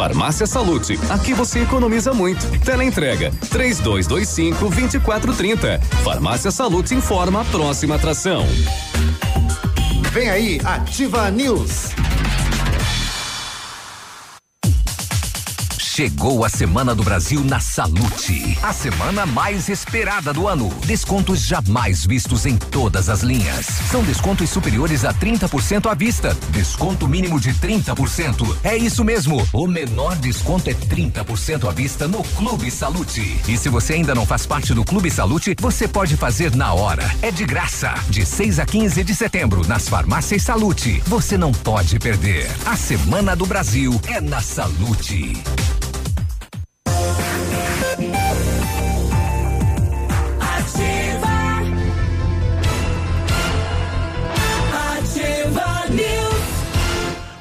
Farmácia Salute, aqui você economiza muito. Teleentrega, três dois, dois cinco, vinte e quatro, trinta. Farmácia Salute informa a próxima atração. Vem aí, Ativa News. Chegou a Semana do Brasil na Salute. A semana mais esperada do ano. Descontos jamais vistos em todas as linhas. São descontos superiores a 30% à vista. Desconto mínimo de 30%. É isso mesmo. O menor desconto é 30% à vista no Clube Salute. E se você ainda não faz parte do Clube Salute, você pode fazer na hora. É de graça. De 6 a 15 de setembro, nas farmácias Salute. Você não pode perder. A Semana do Brasil é na Salute.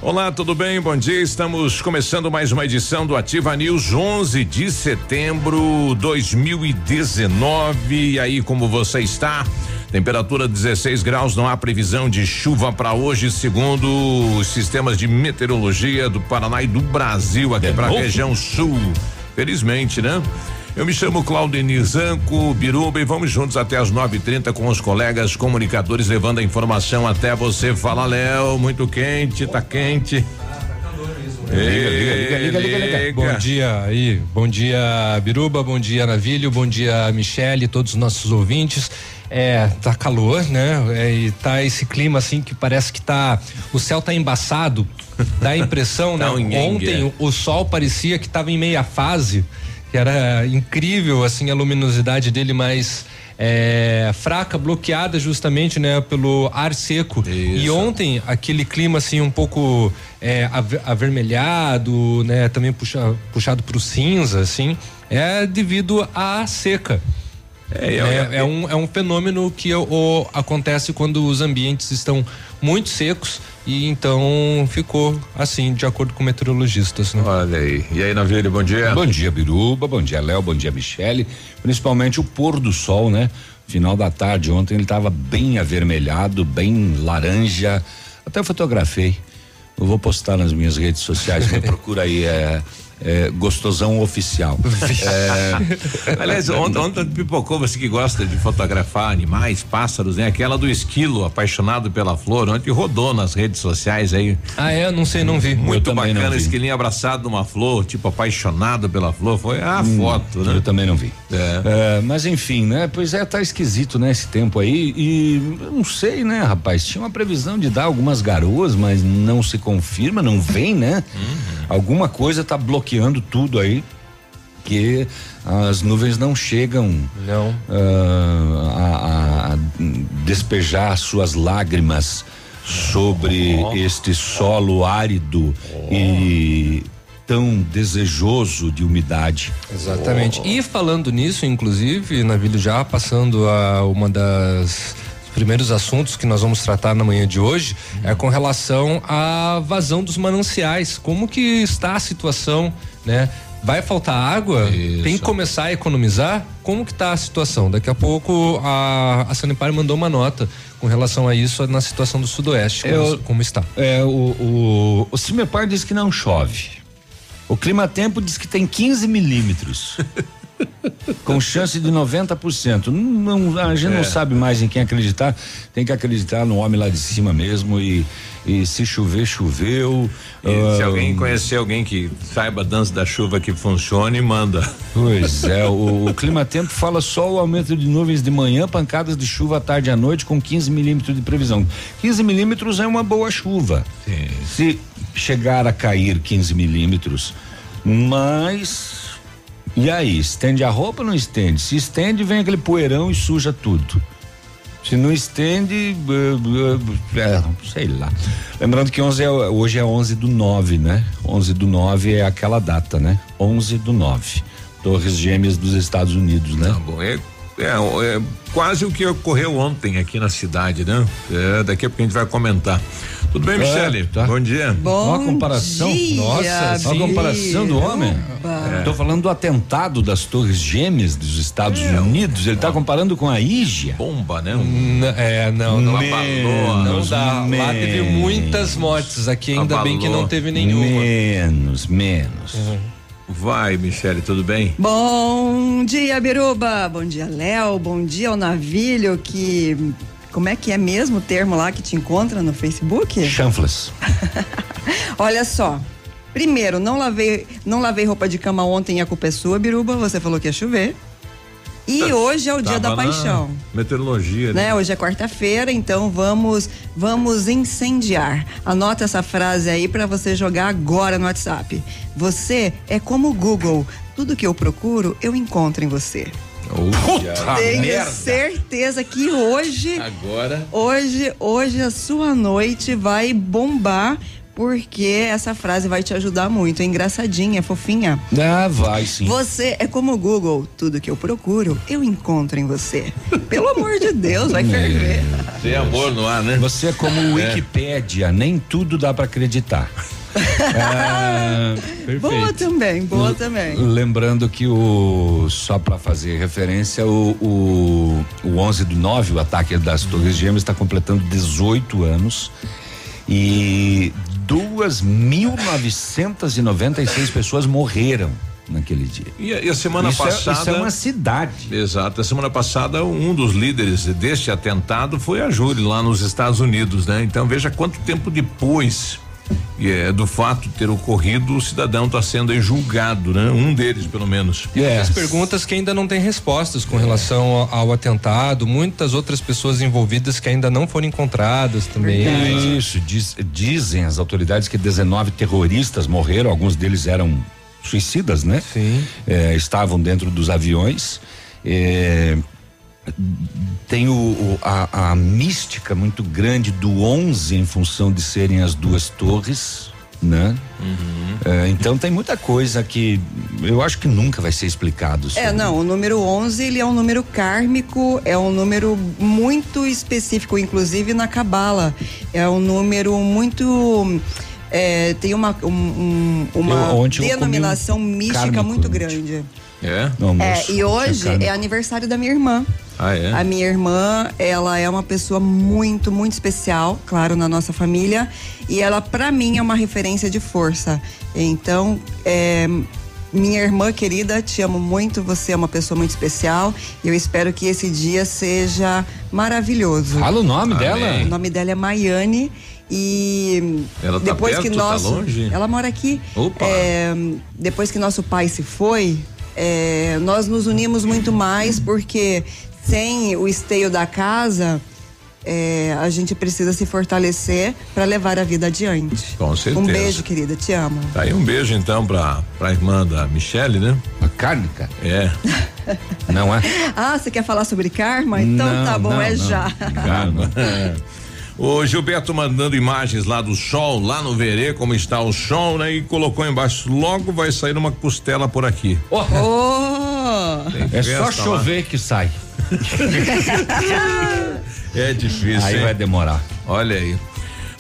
Olá, tudo bem? Bom dia. Estamos começando mais uma edição do Ativa News 11 de setembro 2019. E aí, como você está? Temperatura 16 graus, não há previsão de chuva para hoje, segundo os sistemas de meteorologia do Paraná e do Brasil, aqui para a região sul. Felizmente, né? Eu me chamo Claudenir Zanco Biruba e vamos juntos até as 9:30 com os colegas comunicadores levando a informação até você. Fala, Léo, muito quente, tá quente. Liga, liga, liga, liga, liga, Bom dia aí, bom dia Biruba, bom dia Navilho, bom dia Michele, todos os nossos ouvintes. É, tá calor, né? É, e tá esse clima assim que parece que tá, o céu tá embaçado, dá a impressão, né? Ontem o sol parecia que tava em meia fase que era incrível assim a luminosidade dele, mas é, fraca, bloqueada justamente, né, pelo ar seco. Isso. E ontem aquele clima assim um pouco é, avermelhado, né, também puxa, puxado para o cinza, assim, é devido à seca. É, é, é, um, é um fenômeno que o, acontece quando os ambientes estão muito secos e então ficou assim, de acordo com meteorologistas. Né? Olha aí. E aí, Navilho, bom dia. Bom dia, Biruba, bom dia, Léo, bom dia, Michele. Principalmente o pôr do sol, né? Final da tarde, ontem ele estava bem avermelhado, bem laranja. Até eu fotografei. Eu vou postar nas minhas redes sociais, me procura aí, é é, gostosão oficial. é, aliás, ontem, ontem pipocou você que gosta de fotografar animais, pássaros, né? Aquela do esquilo, apaixonado pela flor, ontem rodou nas redes sociais aí. Ah, é? Não sei, não vi. Muito bacana, esquilinho abraçado numa flor, tipo apaixonado pela flor, foi a hum, foto, né? Eu também não vi. É. é. mas enfim, né? Pois é, tá esquisito, né? Esse tempo aí e não sei, né, rapaz? Tinha uma previsão de dar algumas garoas, mas não se confirma, não vem, né? Uhum. Alguma coisa tá bloqueada bloqueando tudo aí que as nuvens não chegam não. Uh, a, a, despejar suas lágrimas sobre oh. este solo árido oh. e tão desejoso de umidade. Exatamente. Oh. E falando nisso, inclusive, Navilho já passando a uma das primeiros assuntos que nós vamos tratar na manhã de hoje é com relação à vazão dos mananciais. Como que está a situação, né? Vai faltar água? Isso. Tem que começar a economizar? Como que está a situação? Daqui a pouco a, a Sanepar mandou uma nota com relação a isso na situação do Sudoeste, como, Eu, como está. É, o, o, o Cimepar diz que não chove. O Clima Tempo diz que tem 15 milímetros. com chance de 90%. Não, a gente é. não sabe mais em quem acreditar, tem que acreditar no homem lá de cima mesmo e, e se chover, choveu. Uh, se alguém conhecer alguém que saiba a dança da chuva que funcione, manda. Pois é, o, o clima tempo fala só o aumento de nuvens de manhã, pancadas de chuva à tarde e à noite com 15 milímetros de previsão. 15 milímetros é uma boa chuva. Sim. Se chegar a cair 15 milímetros, mas e aí, estende a roupa ou não estende? Se estende, vem aquele poeirão e suja tudo. Se não estende, é, sei lá. Lembrando que 11 é, hoje é 11 do 9, né? 11 do 9 é aquela data, né? 11 do 9. Torres Gêmeas dos Estados Unidos, né? Tá bom. É, é, é, quase o que ocorreu ontem aqui na cidade, né? É, daqui a pouco a gente vai comentar. Tudo bem, Michele? É, tá. Bom dia. Bom Uma comparação. Dia, Nossa, uma comparação do homem. Estou é. falando do atentado das Torres Gêmeas dos Estados é. Unidos. Ele está comparando com a Ígia. Bomba, né? Um, é, não, não abalou. Não dá. Menos. Lá teve muitas mortes. Aqui ainda abalou. bem que não teve nenhuma. Menos, menos. Uhum. Vai, Michele, tudo bem? Bom dia, Biruba. Bom dia, Léo. Bom dia ao Navilho que como é que é mesmo o termo lá que te encontra no Facebook? Chanfles. Olha só. Primeiro, não lavei, não lavei roupa de cama ontem e a culpa é sua, Biruba. Você falou que ia chover. E tá, hoje é o dia da paixão. Meteorologia, né? né? Hoje é quarta-feira, então vamos vamos incendiar. Anota essa frase aí para você jogar agora no WhatsApp. Você é como o Google. Tudo que eu procuro, eu encontro em você. Puta Tenho merda. certeza que hoje. Agora. Hoje, hoje a sua noite vai bombar. Porque essa frase vai te ajudar muito. É engraçadinha, é fofinha. Ah, vai sim. Você é como o Google. Tudo que eu procuro, eu encontro em você. Pelo amor de Deus, vai ferver. Tem amor no ar, né? Você é como o é. Wikipédia. Nem tudo dá para acreditar. Ah, boa também, boa L também. Lembrando que o só para fazer referência o, o, o 11 do 9, o ataque das Torres Gêmeas está completando 18 anos e 2.996 pessoas morreram naquele dia. E a, e a semana isso passada. É, isso é uma cidade. Exato. A semana passada, um dos líderes deste atentado foi a Júri, lá nos Estados Unidos, né? Então veja quanto tempo depois é do fato de ter ocorrido, o cidadão está sendo julgado, né? Um deles, pelo menos. E yes. as perguntas que ainda não têm respostas com é. relação ao, ao, atentado, muitas outras pessoas envolvidas que ainda não foram encontradas também. É isso, diz, dizem as autoridades que 19 terroristas morreram, alguns deles eram suicidas, né? Sim. É, estavam dentro dos aviões. É, tem o, o a, a, mística muito grande do 11 em função de serem as duas torres, né? Uhum. É, então tem muita coisa que eu acho que nunca vai ser explicado. É, sobre. É, não, o número 11 ele é um número kármico, é um número muito específico, inclusive na cabala. É um número muito é, tem uma, um, uma eu, denominação mística muito grande. É? é e hoje é aniversário da minha irmã. Ah, é? A minha irmã, ela é uma pessoa muito, muito especial, claro, na nossa família. E ela, para mim, é uma referência de força. Então, é, minha irmã querida, te amo muito. Você é uma pessoa muito especial. E eu espero que esse dia seja maravilhoso. Fala o nome Amém. dela. O nome dela é Maiane. E ela tá depois perto, que tá nosso, tá longe? ela mora aqui. Opa. É, depois que nosso pai se foi, é, nós nos unimos muito mais porque sem o esteio da casa, é, a gente precisa se fortalecer para levar a vida adiante. Com certeza. Um beijo, querida, te amo. Tá aí um beijo então para a irmã da Michelle, né? A Cárnica? É. não é? Ah, você quer falar sobre karma? Então não, tá bom, não, é não. já. Karma. O Gilberto mandando imagens lá do sol, lá no verê, como está o sol, né? E colocou embaixo, logo vai sair uma costela por aqui. Oh! oh. É só chover lá. que sai. é difícil. Aí hein? vai demorar. Olha aí.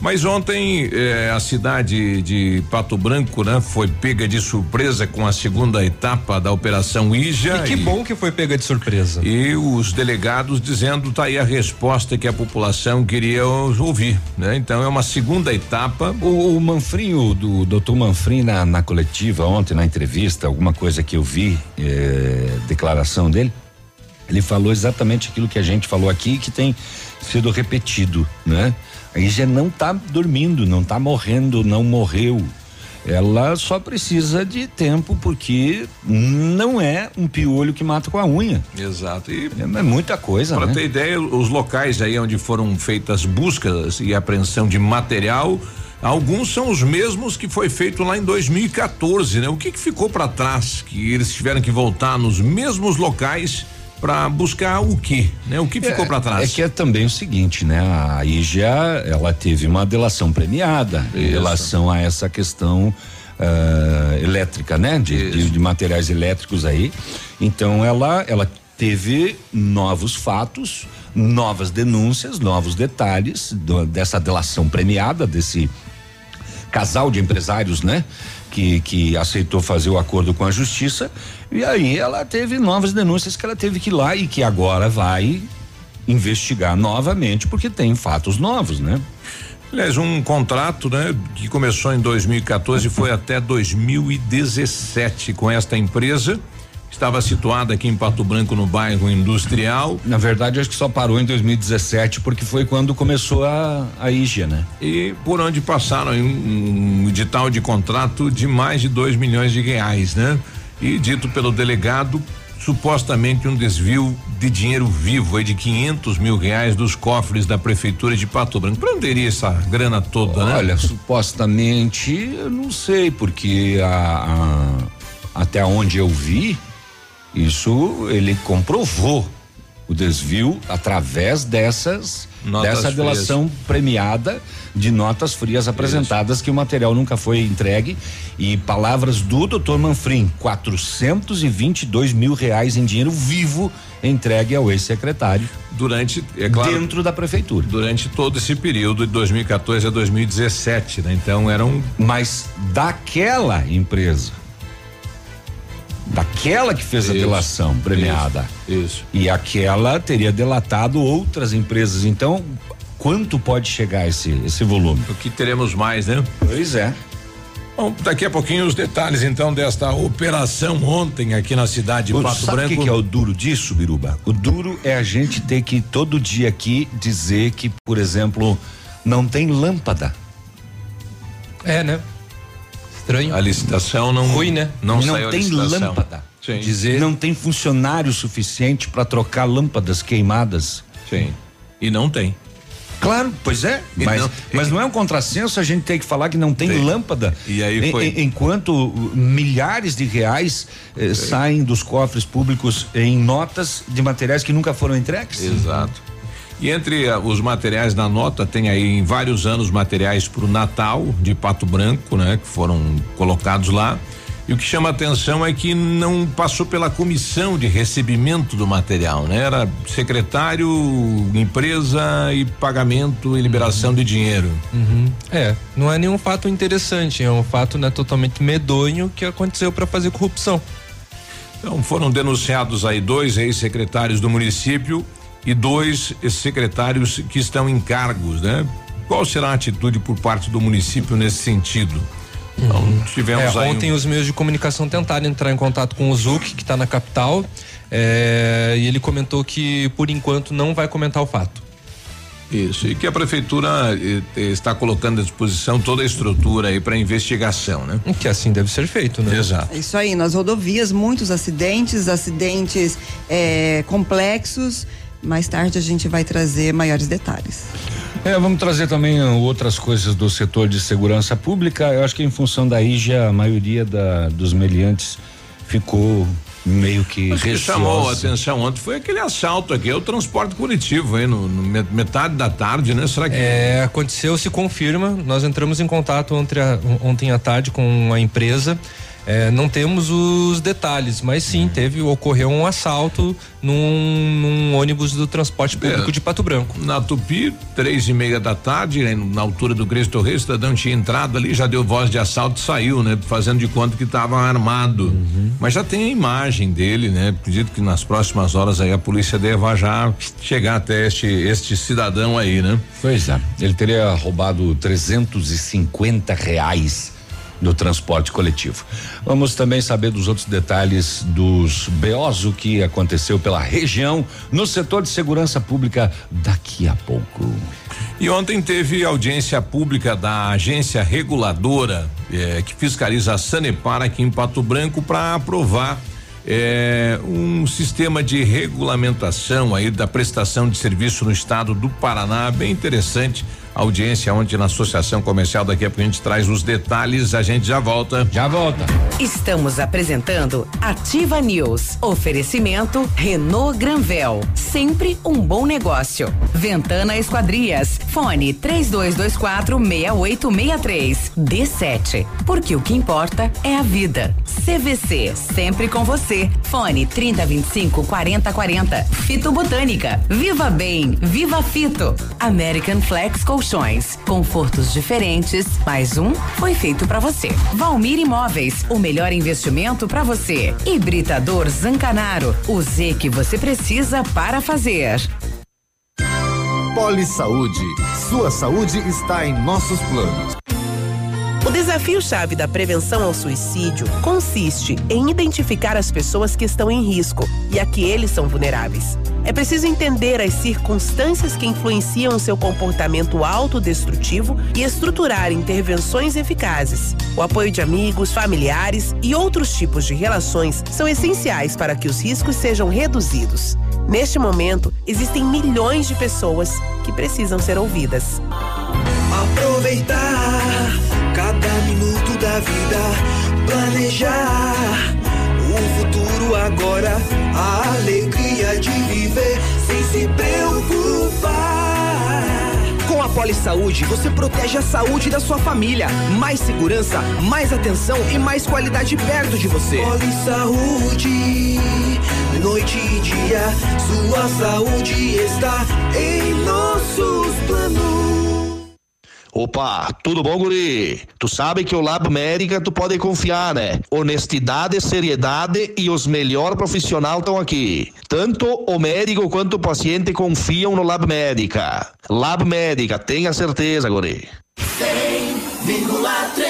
Mas ontem eh, a cidade de Pato Branco, né, foi pega de surpresa com a segunda etapa da Operação Ija. E que e, bom que foi pega de surpresa. E os delegados dizendo tá aí a resposta que a população queria ouvir, né? Então é uma segunda etapa. O, o Manfrinho, do doutor Manfrim na, na coletiva ontem, na entrevista, alguma coisa que eu vi, eh, declaração dele, ele falou exatamente aquilo que a gente falou aqui que tem sido repetido, né? A Ija não está dormindo, não está morrendo, não morreu. Ela só precisa de tempo porque não é um piolho que mata com a unha. Exato. E é, é muita coisa. Para né? ter ideia, os locais aí onde foram feitas buscas e apreensão de material, alguns são os mesmos que foi feito lá em 2014, né? O que, que ficou para trás? Que eles tiveram que voltar nos mesmos locais para buscar o que, né? O que ficou é, para trás? É que é também o seguinte, né? A IGA, ela teve uma delação premiada Isso. em relação a essa questão uh, elétrica, né? De, de, de, materiais elétricos aí. Então ela, ela teve novos fatos, novas denúncias, novos detalhes do, dessa delação premiada desse casal de empresários, né? Que, que aceitou fazer o acordo com a justiça e aí ela teve novas denúncias que ela teve que ir lá e que agora vai investigar novamente porque tem fatos novos, né? Aliás, um contrato, né, que começou em 2014 e foi até 2017 com esta empresa. Estava situada aqui em Pato Branco, no bairro industrial. Na verdade, acho que só parou em 2017 porque foi quando começou a, a IGA, né? E por onde passaram um, um edital de contrato de mais de 2 milhões de reais, né? E dito pelo delegado, supostamente um desvio de dinheiro vivo aí de 500 mil reais dos cofres da prefeitura de Pato Branco. Para onde iria essa grana toda, Olha, né? Olha, supostamente, eu não sei, porque a, a, até onde eu vi, isso ele comprovou o desvio através dessas notas dessa delação frias. premiada de notas frias apresentadas Isso. que o material nunca foi entregue e palavras do doutor Manfrim, 422 mil reais em dinheiro vivo entregue ao ex-secretário durante é claro, dentro da prefeitura durante todo esse período de 2014 a 2017 né? então eram mas daquela empresa daquela que fez isso, a delação premiada. Isso, isso. E aquela teria delatado outras empresas. Então, quanto pode chegar esse esse volume? O que teremos mais, né? Pois é. Bom, daqui a pouquinho os detalhes então desta operação ontem aqui na cidade de Pato sabe Branco. O que, que é o duro disso, Biruba? O duro é a gente ter que todo dia aqui dizer que, por exemplo, não tem lâmpada. É, né? Estranho. A licitação não. Ruim, né? Não, não tem lâmpada. Sim. Dizer não tem funcionário suficiente para trocar lâmpadas queimadas. Sim. E não tem. Claro, pois é, mas não, mas não é um contrassenso a gente ter que falar que não tem, tem. lâmpada. E aí foi. Em, enquanto milhares de reais eh, saem dos cofres públicos em notas de materiais que nunca foram entregues. Exato. E entre uh, os materiais da nota tem aí em vários anos materiais para o Natal de Pato Branco, né, que foram colocados lá. E o que chama atenção é que não passou pela comissão de recebimento do material, né? Era secretário, empresa e pagamento e liberação uhum. de dinheiro. Uhum. É, não é nenhum fato interessante, é um fato né, totalmente medonho que aconteceu para fazer corrupção. Então foram denunciados aí dois ex-secretários do município e dois secretários que estão em cargos, né? Qual será a atitude por parte do município nesse sentido? Então, uhum. tivemos é, ontem um... os meios de comunicação tentaram entrar em contato com o Zuc, que está na capital, é, e ele comentou que por enquanto não vai comentar o fato. Isso, e que a prefeitura eh, está colocando à disposição toda a estrutura aí para investigação, né? Que assim deve ser feito, né? Exato. Isso aí, nas rodovias, muitos acidentes, acidentes é, complexos. Mais tarde a gente vai trazer maiores detalhes. É, vamos trazer também outras coisas do setor de segurança pública. Eu acho que em função da IGA, a maioria da, dos meliantes ficou meio que Mas que chamou a atenção ontem foi aquele assalto aqui, é o transporte coletivo aí no, no, metade da tarde, né? Será que é, aconteceu, se confirma. Nós entramos em contato ontem, ontem à tarde com a empresa é, não temos os detalhes, mas sim, uhum. teve, ocorreu um assalto num, num ônibus do transporte público é, de Pato Branco. Na Tupi, três e meia da tarde, na altura do Cristo Rei, o cidadão tinha entrado ali, já deu voz de assalto e saiu, né? Fazendo de conta que estava armado. Uhum. Mas já tem a imagem dele, né? Acredito que nas próximas horas aí a polícia deva já chegar até este, este cidadão aí, né? Pois é. Ele teria roubado 350 reais do transporte coletivo. Vamos também saber dos outros detalhes dos BOs, o que aconteceu pela região no setor de segurança pública daqui a pouco. E ontem teve audiência pública da agência reguladora eh, que fiscaliza a Sanepar aqui em Pato Branco para aprovar é, um sistema de regulamentação aí da prestação de serviço no estado do Paraná, bem interessante audiência ontem na Associação Comercial. Daqui a pouco a gente traz os detalhes, a gente já volta. Já volta. Estamos apresentando Ativa News. Oferecimento Renault Granvel, sempre um bom negócio. Ventana Esquadrias, fone 3224 6863. D7, porque o que importa é a vida. CVC, sempre com você. Fone 3025 4040. Fito Botânica, Viva Bem, Viva Fito. American Flex Confortos diferentes. Mais um foi feito para você. Valmir Imóveis, o melhor investimento para você. Hibridador Zancanaro, o Z que você precisa para fazer. Poli Saúde. Sua saúde está em nossos planos. O desafio-chave da prevenção ao suicídio consiste em identificar as pessoas que estão em risco e a que eles são vulneráveis. É preciso entender as circunstâncias que influenciam seu comportamento autodestrutivo e estruturar intervenções eficazes. O apoio de amigos, familiares e outros tipos de relações são essenciais para que os riscos sejam reduzidos. Neste momento, existem milhões de pessoas que precisam ser ouvidas. Aproveitar cada minuto da vida, planejar o futuro agora, a alegria de viver sem se preocupar. Com a Poli Saúde, você protege a saúde da sua família. Mais segurança, mais atenção e mais qualidade perto de você. Poli Saúde, noite e dia, sua saúde está em nossos planos. Opa, tudo bom, guri? Tu sabe que o Lab Médica tu pode confiar, né? Honestidade, seriedade e os melhores profissionais estão aqui. Tanto o médico quanto o paciente confiam no Lab Médica. Lab Médica, tenha certeza, guri. 100,3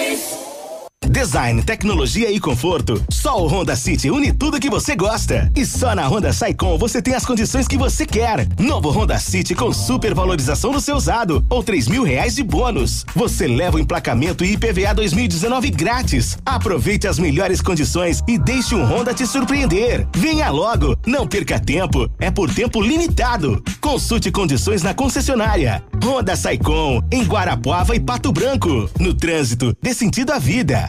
Design, tecnologia e conforto. Só o Honda City une tudo que você gosta. E só na Honda Saicom você tem as condições que você quer. Novo Honda City com super valorização do seu usado ou três mil reais de bônus. Você leva o emplacamento e IPVA 2019 grátis. Aproveite as melhores condições e deixe um Honda te surpreender. Venha logo, não perca tempo. É por tempo limitado. Consulte condições na concessionária. Honda Saicom em Guarapuava e Pato Branco. No trânsito, dê sentido à vida.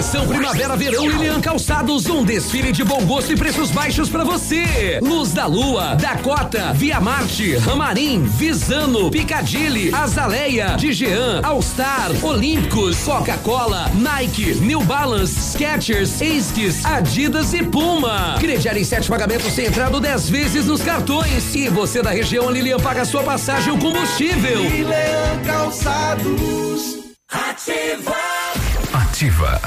Coleção Primavera Verão Lilian Calçados, um desfile de bom gosto e preços baixos para você. Luz da Lua, Dakota, Via Marte, Ramarim, Visano, Picadilly, Azaleia, All Star, Olímpicos, Coca-Cola, Nike, New Balance, Skechers, Esquis, Adidas e Puma. Crediar em sete pagamentos sem entrada dez vezes nos cartões. E você da região Lilian paga sua passagem o combustível. Lilian Calçados. Ativa. Ativa.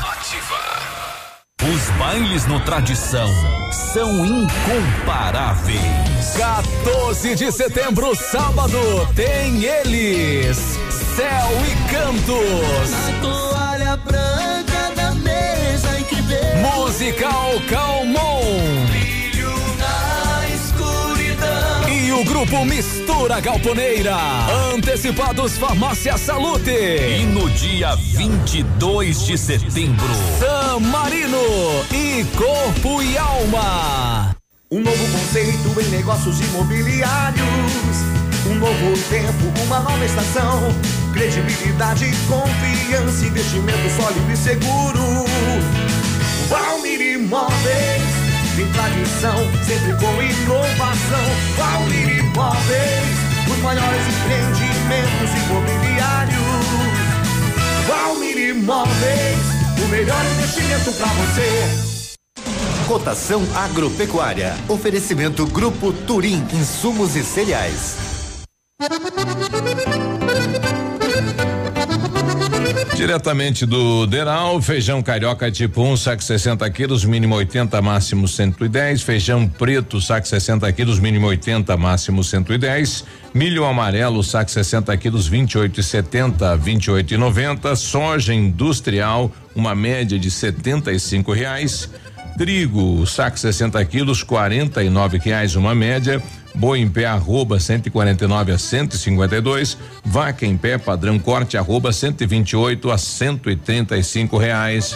Os bailes no Tradição são incomparáveis. 14 de setembro, sábado, tem eles. Céu e Cantos. toalha branca da mesa em que vejo Musical Calmon. Grupo Mistura Galponeira. Antecipados Farmácia Salute. E no dia 22 de setembro, San Marino e Corpo e Alma. Um novo conceito em negócios imobiliários. Um novo tempo, uma nova estação. Credibilidade, confiança, investimento sólido e seguro. Valmir Imóveis, tem tradição, sempre com inovação. Valmir Imóveis, os maiores empreendimentos imobiliários. Valmir Imóveis, o melhor investimento para você. Cotação agropecuária. Oferecimento Grupo Turim, insumos e cereais. Diretamente do Deral, feijão carioca tipo 1, um, saco 60 quilos, mínimo 80, máximo 110. Feijão preto, saco 60 quilos, mínimo 80, máximo 110. Milho amarelo, saco 60 quilos, 28,70, 28,90. Soja industrial, uma média de 75 reais. Trigo, saco 60 quilos, 49 reais, uma média. Boi em pé arroba 149 a 152, vaca em pé padrão corte arroba 128 a 135 reais.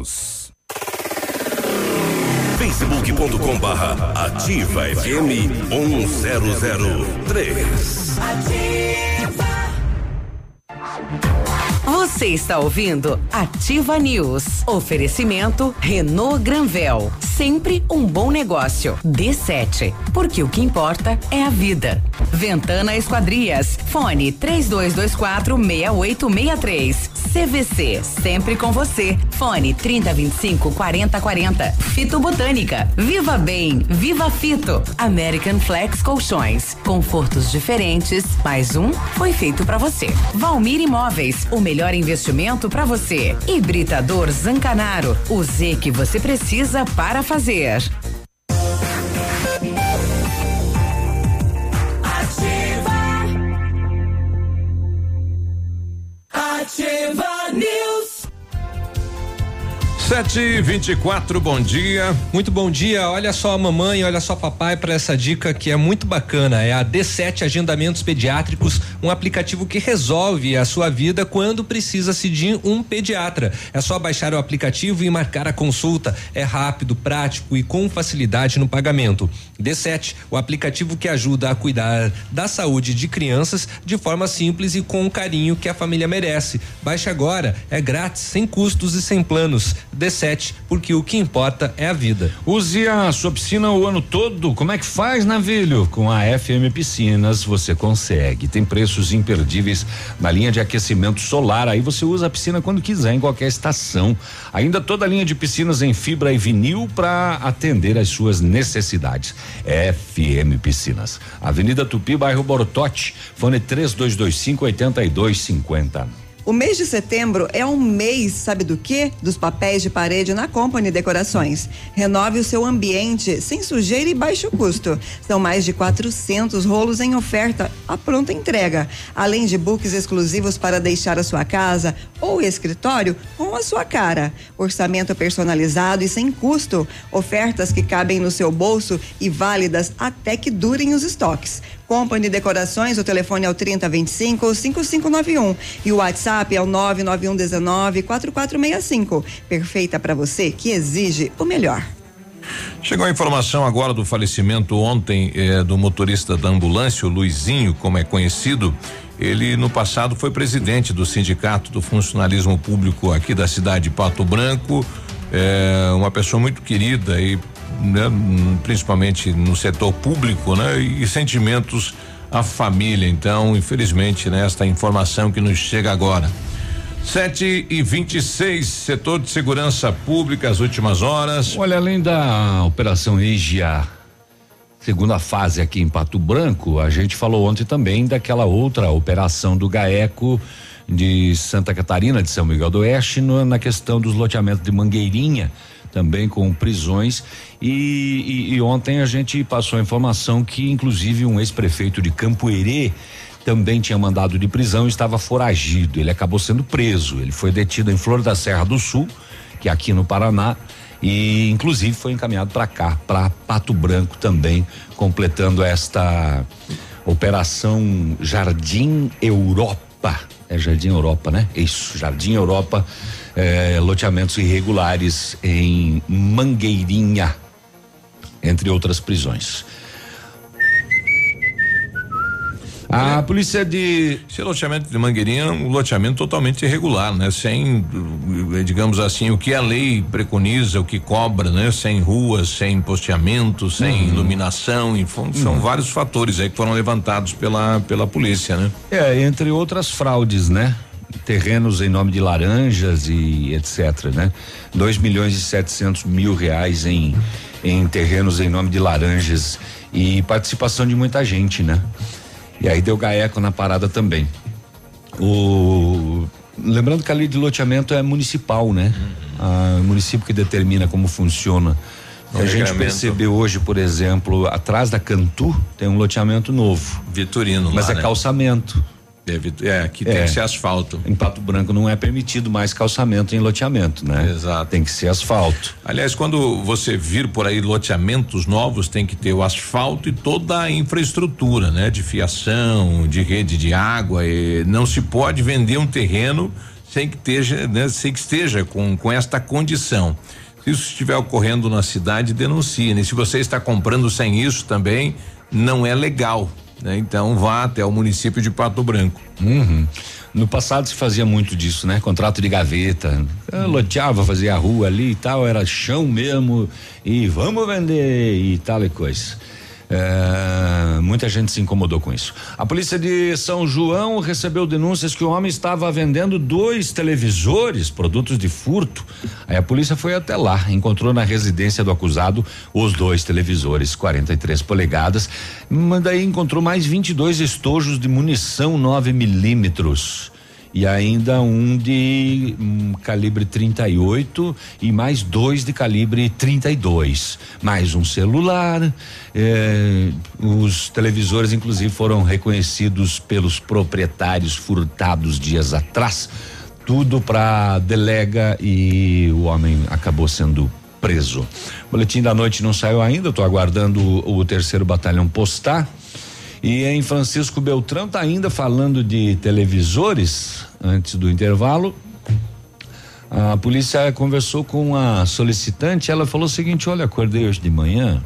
facebook.com barra ativa FM 1003. Ativa. Você está ouvindo Ativa News. Oferecimento Renault Granvel. Sempre um bom negócio. D7. Porque o que importa é a vida. Ventana Esquadrias. Fone 3224 6863. CVC. Sempre com você. Fone 3025 4040. Fito Botânica. Viva Bem. Viva Fito. American Flex Colchões. Confortos diferentes. Mais um foi feito para você. Valmir Imóveis. O melhor investimento para você. Hibridador Zancanaro. O Z que você precisa para fazer. Ativa. Ativa News. Sete vinte e quatro, bom dia. Muito bom dia. Olha só a mamãe, olha só papai para essa dica que é muito bacana. É a D7 Agendamentos Pediátricos, um aplicativo que resolve a sua vida quando precisa-se de um pediatra. É só baixar o aplicativo e marcar a consulta. É rápido, prático e com facilidade no pagamento. D7, o aplicativo que ajuda a cuidar da saúde de crianças de forma simples e com o carinho que a família merece. Baixe agora, é grátis, sem custos e sem planos. D7, porque o que importa é a vida. Use a sua piscina o ano todo. Como é que faz, Navilho? Com a FM Piscinas você consegue. Tem preços imperdíveis na linha de aquecimento solar. Aí você usa a piscina quando quiser, em qualquer estação. Ainda toda a linha de piscinas em fibra e vinil para atender às suas necessidades. FM Piscinas. Avenida Tupi, bairro Bortote. Fone 3225 8250. O mês de setembro é um mês, sabe do quê? Dos papéis de parede na Company Decorações. Renove o seu ambiente sem sujeira e baixo custo. São mais de 400 rolos em oferta à pronta entrega, além de books exclusivos para deixar a sua casa ou escritório com a sua cara. Orçamento personalizado e sem custo. Ofertas que cabem no seu bolso e válidas até que durem os estoques. Company Decorações, o telefone é o 3025 5591 e o WhatsApp é o 99119 4465. Perfeita para você que exige o melhor. Chegou a informação agora do falecimento ontem eh, do motorista da ambulância, o Luizinho, como é conhecido. Ele no passado foi presidente do sindicato do funcionalismo público aqui da cidade de Pato Branco. É uma pessoa muito querida e né, principalmente no setor público, né, e sentimentos à família. Então, infelizmente, nesta né, informação que nos chega agora. 7 e 26, setor de segurança pública, as últimas horas. Olha, além da operação EGA, segunda fase aqui em Pato Branco, a gente falou ontem também daquela outra operação do GAECO de Santa Catarina, de São Miguel do Oeste, no, na questão dos loteamentos de Mangueirinha também com prisões. E, e, e ontem a gente passou a informação que, inclusive, um ex-prefeito de Campo Herê também tinha mandado de prisão e estava foragido. Ele acabou sendo preso. Ele foi detido em Flor da Serra do Sul, que é aqui no Paraná, e inclusive foi encaminhado para cá, para Pato Branco também, completando esta operação Jardim Europa. É Jardim Europa, né? Isso, Jardim Europa eh, loteamentos irregulares em Mangueirinha, entre outras prisões. A polícia de. Esse loteamento de Mangueirinha é um loteamento totalmente irregular, né? Sem, eh, digamos assim, o que a lei preconiza, o que cobra, né? Sem ruas, sem posteamento, sem Uhum. iluminação, e fo- são Uhum. vários fatores aí que foram levantados pela, pela polícia, né? É, entre outras fraudes, né? Terrenos em nome de laranjas e etc, né? 2 milhões e 700 mil reais em, em terrenos em nome de laranjas e participação de muita gente, né? E aí deu gaeco na parada também. O lembrando que a lei de loteamento é municipal, né? Ah, o município que determina como funciona. O a gente percebeu hoje, por exemplo, atrás da Cantu tem um loteamento novo. Vitorino Mas lá, é né? calçamento. É, Vit- é, aqui tem É. que ser asfalto. Em Pato Branco não é permitido mais calçamento em loteamento, né? Exato. Tem que ser asfalto. Aliás, quando você vir por aí loteamentos novos, tem que ter o asfalto e toda a infraestrutura, né? De fiação, de rede de água. E não se pode vender um terreno sem que esteja, né? Sem que esteja com, com esta condição. Se isso estiver ocorrendo na cidade, denuncie. né? Se você está comprando sem isso também, não é legal. Né? Então vá até o município de Pato Branco. Uhum. No passado se fazia muito disso, né? Contrato de gaveta. Eu loteava, fazia a rua ali e tal, era chão mesmo e vamos vender e tal e coisa. É, muita gente se incomodou com isso. A polícia de São João recebeu denúncias que o homem estava vendendo dois televisores, produtos de furto. Aí a polícia foi até lá, encontrou na residência do acusado os dois televisores, 43 polegadas, mas daí encontrou mais 22 estojos de munição 9 milímetros e ainda um de hum, calibre 38 e mais dois de calibre 32, mais um celular. eh, os televisores, inclusive, foram reconhecidos pelos proprietários furtados dias atrás. Tudo para delega e o homem acabou sendo preso. O boletim da noite não saiu ainda, estou aguardando o, o terceiro batalhão postar. E em Francisco Beltrão tá ainda falando de televisores antes do intervalo. A polícia conversou com a solicitante, ela falou o seguinte: olha, acordei hoje de manhã,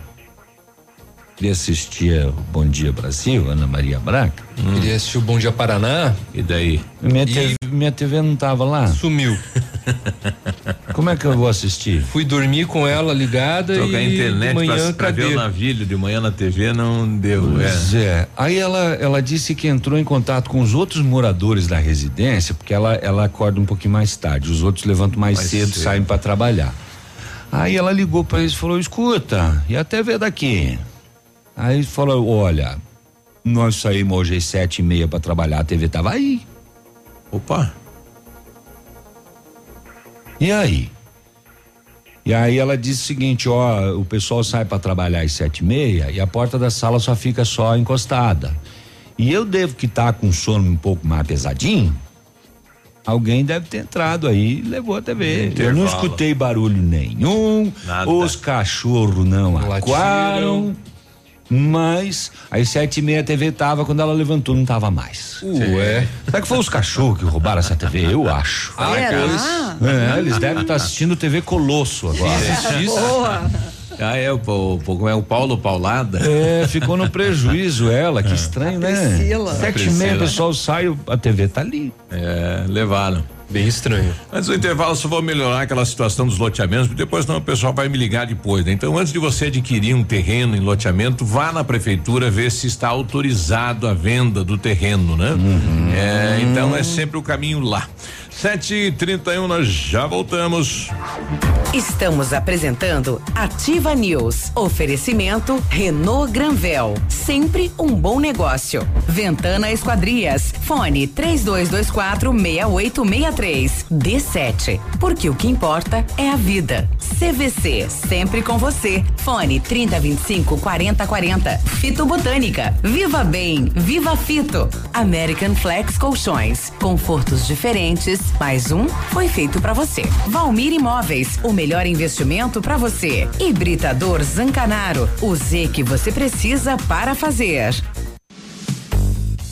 queria assistir o Bom Dia Brasil, Ana Maria Braga. Queria assistir o Bom Dia Paraná. E daí? Minha, E- TV, minha TV não tava lá. Sumiu. Como é que eu vou assistir? Fui dormir com ela ligada Trocar a e internet de manhã pra, pra ver cadê? o navilho de manhã na TV não deu. Pois é. Aí ela, ela disse que entrou em contato com os outros moradores da residência, porque ela, ela acorda um pouquinho mais tarde, os outros levantam mais, Mais cedo, cedo. saem para trabalhar. Aí ela ligou para eles e falou: escuta, e a TV daqui? Aí falou: olha, nós saímos hoje às sete e meia para trabalhar, a TV tava aí. Opa! E aí? E aí ela disse o seguinte, ó, o pessoal sai para trabalhar às sete e meia e a porta da sala só fica só encostada. E eu devo que estar com sono um pouco mais pesadinho. Alguém deve ter entrado aí e levou a TV. Eu não Intervalo. escutei barulho nenhum. Nada. Os cachorros não Latiram. aquaram. Mas às sete e meia a TV tava, quando ela levantou não tava mais. Ué. Será que foi os cachorros que roubaram essa TV? Eu acho. Será? É, eles devem estar assistindo TV Colosso agora. Boa. Ah, é o, o, o, é o Paulo Paulada? É, ficou no prejuízo ela, que estranho, né? Priscila. Sete e meia, o pessoal sai, a TV tá ali. É, levaram. Bem estranho. Antes do intervalo, só vou melhorar aquela situação dos loteamentos, porque depois não, o pessoal vai me ligar depois, né? Então, antes de você adquirir um terreno em loteamento, vá na prefeitura ver se está autorizado a venda do terreno, né? É, então é sempre o caminho lá. Sete e trinta e um, nós já voltamos. Estamos apresentando Ativa News. Oferecimento Renault Granvel. Sempre um bom negócio. Ventana Esquadrias. Fone 3224 6863. D7. Porque o que importa é a vida. CVC. Sempre com você. Fone 3025 4040. Fito Botânica. Viva Bem. Viva Fito. American Flex Colchões. Confortos diferentes. Mais um foi feito pra você. Valmir Imóveis. O melhor investimento pra você. Hibridador Zancanaro. O Z que você precisa para fazer.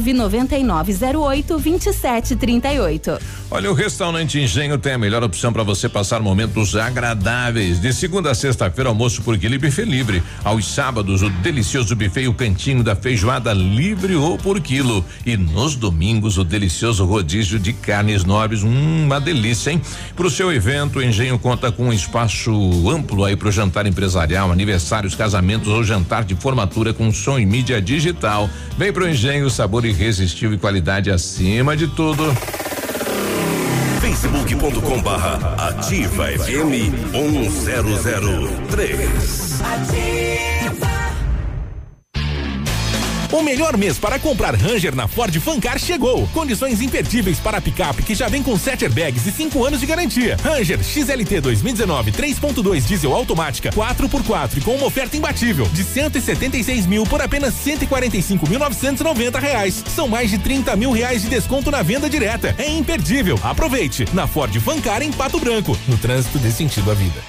99908 2738. Olha, o restaurante Engenho tem a melhor opção para você passar momentos agradáveis. De segunda a sexta-feira, almoço por quilo e buffet livre. Aos sábados, o delicioso buffet e o cantinho da feijoada livre ou por quilo. E nos domingos, o delicioso rodízio de carnes nobres. Hum, uma delícia, hein? Para o seu evento, o Engenho conta com um espaço amplo aí para o jantar empresarial, aniversários, casamentos ou jantar de formatura com som e mídia digital. Vem pro Engenho, sabor irresistível e qualidade acima de tudo. facebook.com barra ativa FM 1003. O melhor mês para comprar Ranger na Ford Fancar chegou. Condições imperdíveis para picape que já vem com 7 airbags e 5 anos de garantia. Ranger XLT 2019 3.2 diesel automática 4x4 e com uma oferta imbatível de 176 mil por apenas 145.990 reais. São mais de 30 mil reais de desconto na venda direta. É imperdível. Aproveite na Ford Fancar em Pato Branco. No trânsito dê sentido à vida.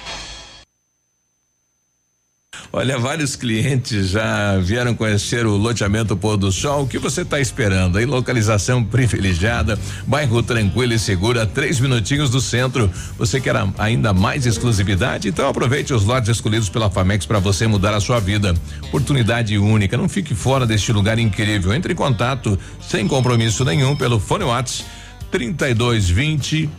Olha, vários clientes já vieram conhecer o loteamento Pôr do Sol. O que você está esperando? Aí, localização privilegiada, bairro tranquilo e seguro, a três minutinhos do centro. Você quer ainda mais exclusividade? Então aproveite os lotes escolhidos pela Famex para você mudar a sua vida. Oportunidade única. Não fique fora deste lugar incrível. Entre em contato sem compromisso nenhum pelo fone Whats 3220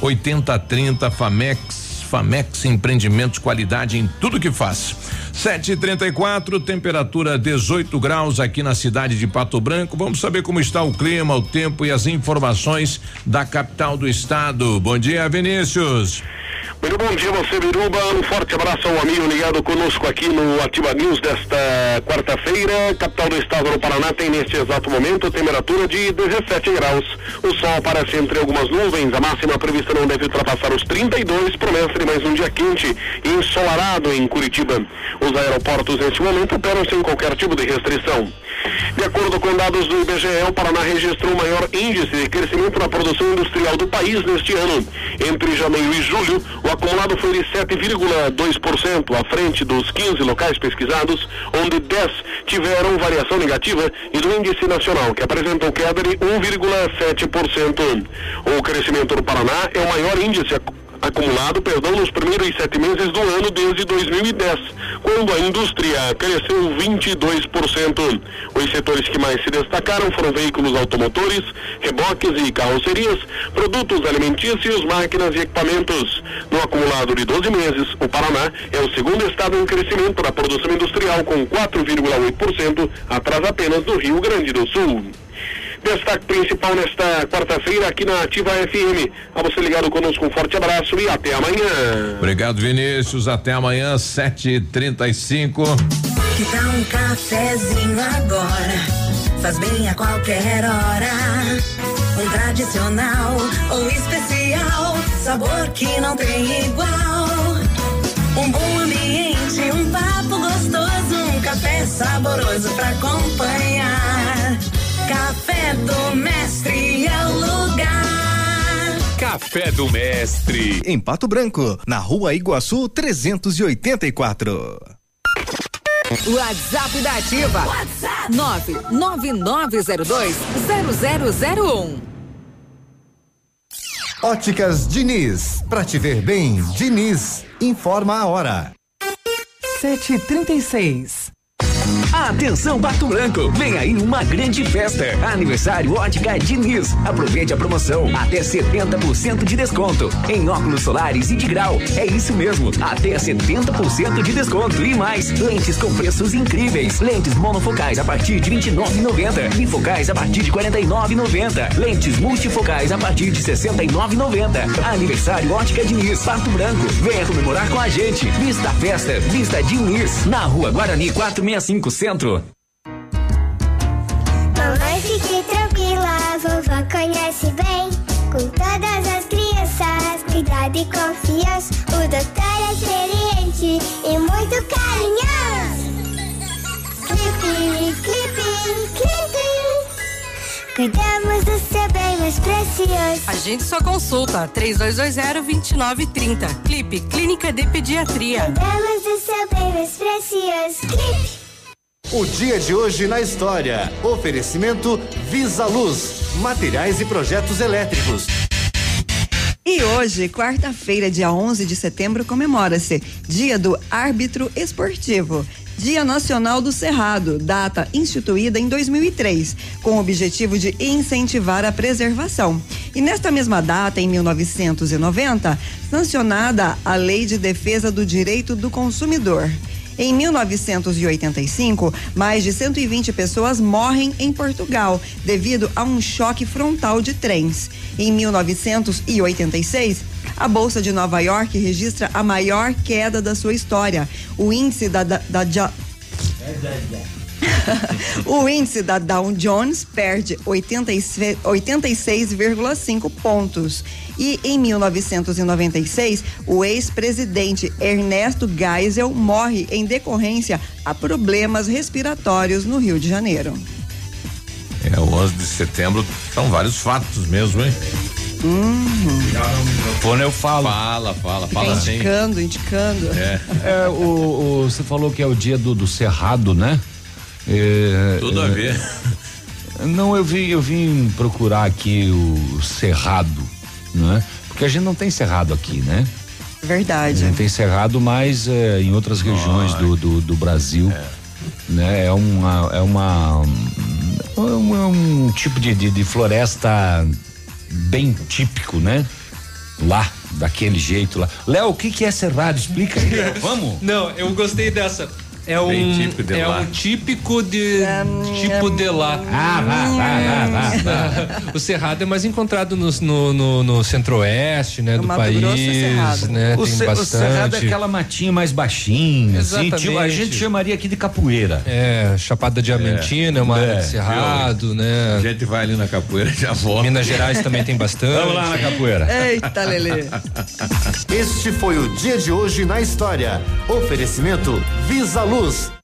8030 Famex. Famex Empreendimentos, qualidade em tudo que faz. 7:34, temperatura 18 graus aqui na cidade de Pato Branco. Vamos saber como está o clima, o tempo e as informações da capital do estado. Bom dia, Vinícius. Muito bom dia, você Biruba. Um forte abraço ao amigo ligado conosco aqui no Ativa News desta quarta-feira. Capital do estado do Paraná tem neste exato momento temperatura de 17 graus. O sol aparece entre algumas nuvens. A máxima prevista não deve ultrapassar os 32. Promessa de mais um dia quente e ensolarado em Curitiba. Os aeroportos neste momento operam sem qualquer tipo de restrição. De acordo com dados do IBGE, o Paraná registrou o maior índice de crescimento na produção industrial do país neste ano. Entre janeiro e julho, o acumulado foi de 7,2%, à frente dos 15 locais pesquisados, onde 10 tiveram variação negativa, e do índice nacional, que apresentou queda de 1,7%. O crescimento do Paraná é o maior índice ac- acumulado, perdão, nos primeiros sete meses do ano desde 2010, quando a indústria cresceu 22%. Os setores que mais se destacaram foram veículos automotores, reboques e carrocerias, produtos alimentícios, máquinas e equipamentos. No acumulado de 12 meses, o Paraná é o segundo estado em crescimento na produção industrial, com 4,8%, atrás apenas do Rio Grande do Sul. Destaque principal nesta quarta-feira aqui na Ativa FM. A você ligado conosco, um forte abraço e até amanhã. Obrigado, Vinícius. Até amanhã, 7h35. Que tal um cafezinho agora? Faz bem a qualquer hora. Um tradicional ou especial, sabor que não tem igual. Um bom ambiente, um papo gostoso, um café saboroso pra acompanhar. Café do Mestre é o lugar. Café do Mestre. Em Pato Branco, na rua Iguaçu 384. WhatsApp da Ativa. WhatsApp 999020001. Óticas Diniz, pra te ver bem, Diniz, informa a hora. 7h36. Atenção Pato Branco, vem aí uma grande festa. Aniversário Ótica Diniz. Aproveite a promoção, até 70% de desconto em óculos solares e de grau. É isso mesmo, até 70% de desconto e mais. Lentes com preços incríveis. Lentes monofocais a partir de 29,90, bifocais a partir de 49,90. Lentes multifocais a partir de 69,90. Aniversário Ótica Diniz, Pato Branco. Venha comemorar com a gente. Vista festa, Vista Diniz, na Rua Guarani 465 Centro. Mamãe Chiquita vovó conhece bem. Com todas as crianças, cuidado e confiança. O doutor é experiente e muito carinhoso. Clipe, clipe, clipe. Cuidamos do seu bem mais precioso. Agende sua consulta 3220-2930. Clipe Clínica de Pediatria. Cuidamos do seu bem mais precioso. Clipe. O dia de hoje na história. Oferecimento Visa Luz, materiais e projetos elétricos. E hoje, quarta-feira, dia 11 de setembro, comemora-se Dia do Árbitro Esportivo. Dia Nacional do Cerrado, data instituída em 2003, com o objetivo de incentivar a preservação. E nesta mesma data, em 1990, sancionada a Lei de Defesa do Direito do Consumidor. Em 1985, mais de 120 pessoas morrem em Portugal devido a um choque frontal de trens. Em 1986, a Bolsa de Nova York registra a maior queda da sua história. O índice da, da, da, o índice da Dow Jones perde 86 86,5 pontos. E em 1996, o ex-presidente Ernesto Geisel morre em decorrência a problemas respiratórios no Rio de Janeiro. É, o 11 de setembro são vários fatos mesmo, hein? Quando eu falo. Fala, fala, Fica fala sim. indicando, indicando. É. É, o, o- você falou que é o dia do, do cerrado, né? É, Tudo a é, ver. Não, eu vim, eu vim procurar aqui o cerrado, não é? Porque a gente não tem cerrado aqui, né? A Verdade. gente tem cerrado mais é, em outras regiões do, do, do Brasil, né? É uma, é uma, é um, é um tipo de, de, de floresta bem típico, né? Lá, daquele jeito lá. Léo, o que que é cerrado? Explica aí, Léo. vamos? Não, eu gostei dessa. É um, Bem típico de é lá. um típico de tipo de lá. Ah, vá, vá, vá, vá, o cerrado é mais encontrado no, no, no- no centro-oeste, né, do Mato país, Grosso é cerrado. né? o, tem ce- o cerrado é aquela matinha mais baixinha, assim, Exatamente. tipo, a gente chamaria aqui de capoeira. É, Chapada Diamantina é, uma área de cerrado, né? A gente vai ali na capoeira e já volta. Minas Gerais também tem bastante. Vamos lá na capoeira. Eita, Lelê. Este foi o dia de hoje na história. Oferecimento Visa Luz luz.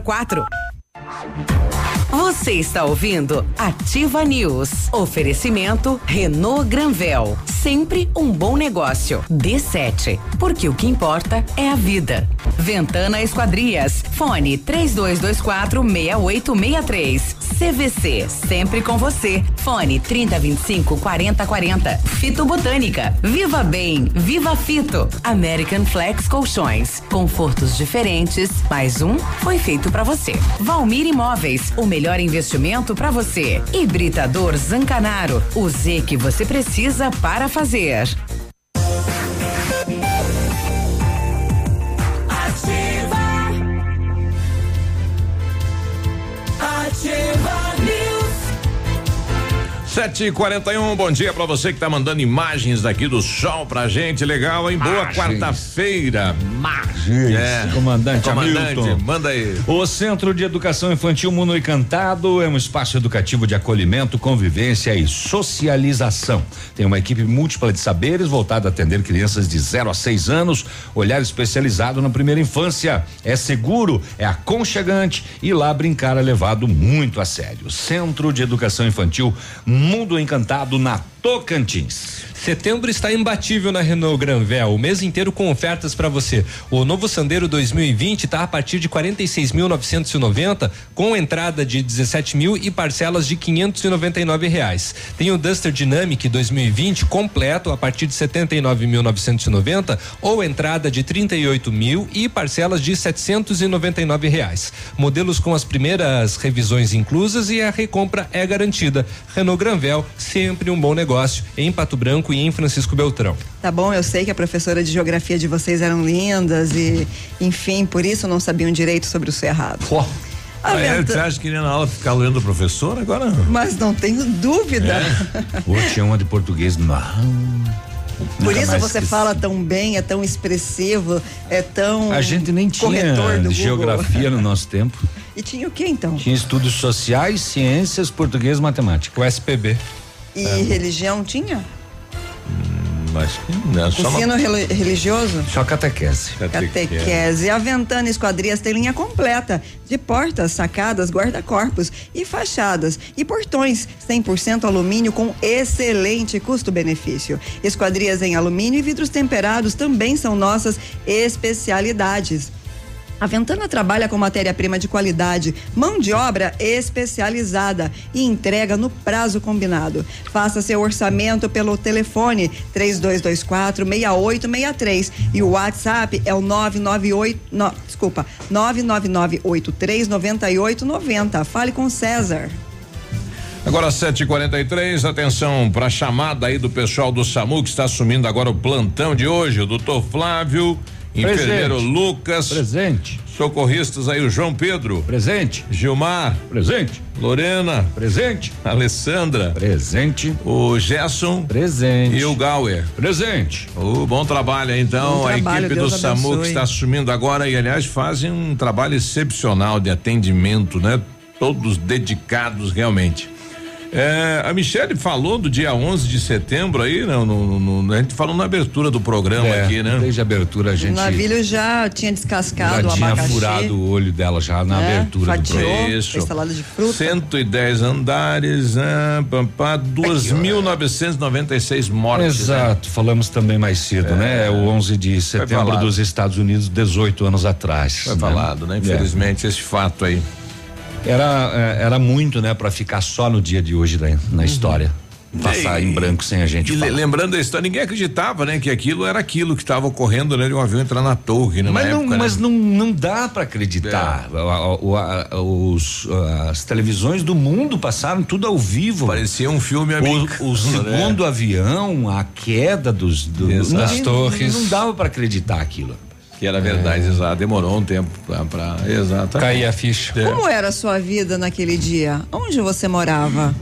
04. Você está ouvindo Ativa News. Oferecimento Renault Granvel. Sempre um bom negócio. D7. Porque o que importa é a vida. Ventana Esquadrias. Fone 3224 6863. CVC. Sempre com você. Fone 3025 4040. Fito Botânica. Viva Bem. Viva Fito. American Flex Colchões. Confortos diferentes. Mais um foi feito para você. Valmir Imóveis. O melhor investimento para você. Hibridador Zancanaro. O Z que você precisa para fazer. Sete e quarenta e um, bom dia pra você que tá mandando imagens daqui do sol pra gente, legal, hein? Boa quarta-feira. Imagens. É. Comandante Comandante, Hamilton. manda aí. O Centro de Educação Infantil Mundo Encantado é um espaço educativo de acolhimento, convivência e socialização. Tem uma equipe múltipla de saberes voltada a atender crianças de 0 a 6 anos, olhar especializado na primeira infância. É seguro, é aconchegante e lá brincar é levado muito a sério. Centro de Educação Infantil Mundo Encantado na Tocantins. Setembro está imbatível na Renault Granvel, o mês inteiro com ofertas para você. O novo Sandero 2020 está a partir de 46.990, com entrada de 17 mil e parcelas de 599 reais. Tem o Duster Dynamic 2020 completo a partir de 79.990 ou entrada de 38 mil e parcelas de 799 reais. Modelos com as primeiras revisões inclusas e a recompra é garantida. Renault Granvel, sempre um bom negócio em Pato Branco e em Francisco Beltrão. Tá bom, eu sei que a professora de geografia de vocês eram lindas e, enfim, por isso não sabiam direito sobre o cerrado. Pô. Ah, é, você acha que iria na aula ficar lendo o professor agora? Mas não tenho dúvida. É. Ou tinha uma de português não. Por isso você esqueci. fala tão bem, é tão expressivo, é tão. A gente nem tinha geografia no nosso tempo. E tinha o que então? Tinha estudos sociais, ciências, português, matemática. O SPB. E é. religião tinha? Acho que não. Só Ensino uma... religioso? Só catequese. catequese. Catequese. A Ventana Esquadrias tem linha completa de portas, sacadas, guarda-corpos e fachadas e portões 100% alumínio com excelente custo-benefício. Esquadrias em alumínio e vidros temperados também são nossas especialidades. A Ventana trabalha com matéria-prima de qualidade, mão de obra especializada e entrega no prazo combinado. Faça seu orçamento pelo telefone 3224 6863 e o WhatsApp é o 998 no, desculpa, 999839890. Fale com César. Agora 7:43, atenção para a chamada aí do pessoal do SAMU que está assumindo agora o plantão de hoje, o doutor Flávio Enfermeiro Presente. Lucas. Presente. Socorristas aí, o João Pedro. Presente. Gilmar. Presente. Lorena. Presente. Alessandra. Presente. O Gerson. Presente. E o Gauer. Presente. O bom trabalho então, bom a trabalho, equipe Deus do abençoe. SAMU que está assumindo agora e aliás fazem um trabalho excepcional de atendimento, né? Todos dedicados realmente. É, a Michelle falou do dia 11 de setembro aí, não, no, no, no, a gente falou na abertura do programa é, aqui, né? Desde a abertura a gente. O navilho já tinha descascado já o tinha furado o olho dela já na é, abertura fatiou, do programa. Isso. salada de fruta. 110 andares, né? Pampá, 2.996 mortes. Né? Exato, né? falamos também mais cedo, né? é. né? O 11 de setembro dos Estados Unidos, 18 anos atrás. Foi né? falado, né? Infelizmente, esse fato aí. Era, é, era muito, né, para ficar só no dia de hoje né, na uhum. história. Passar e, em branco sem a gente. E lembrando a história, ninguém acreditava, né, que aquilo era aquilo que estava ocorrendo, né, de um avião entrar na torre, né? Mas não, época, mas né? não, não dá para acreditar. É. A, a, a, os, as televisões do mundo passaram tudo ao vivo. Parecia um filme americano. O, o né? segundo né? avião, a queda dos, do, das torres. Não, não dava para acreditar aquilo. Que era verdade, é. exato. Demorou um tempo pra, pra exato. Cair a ficha. É. Como era a sua vida naquele dia? Onde você morava?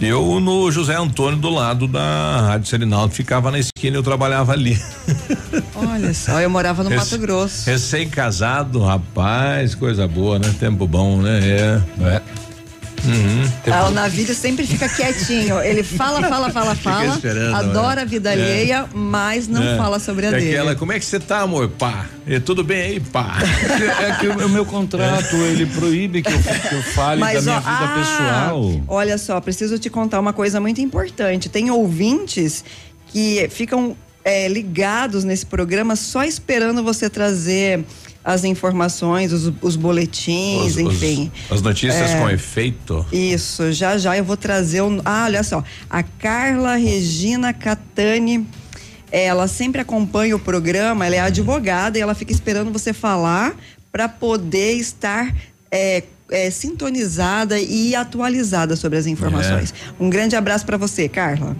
Eu no José Antônio do lado da Rádio Serinaldo, ficava na esquina e eu trabalhava ali. Olha só, eu morava no Mato Grosso. Recém-casado, rapaz, coisa boa, né? Tempo bom, né? É. é. Uhum. Ah, o navio sempre fica quietinho. Ele fala, fala, fala, fala. Adora né? a vida é. alheia, mas não é. fala sobre a é dele. Aquela, como é que você tá, amor? Pá. E tudo bem aí, pá. é que o, o meu contrato, ele proíbe que eu, que eu fale mas, da minha ó, vida ah, pessoal. Olha só, preciso te contar uma coisa muito importante. Tem ouvintes que ficam é, ligados nesse programa só esperando você trazer as informações, os, os boletins, os, enfim. Os, as notícias é, com efeito. Isso, já já eu vou trazer o. Ah, olha só. A Carla Regina Catani. Ela sempre acompanha o programa, ela é advogada e ela fica esperando você falar para poder estar é, é, sintonizada e atualizada sobre as informações. É. Um grande abraço para você, Carla.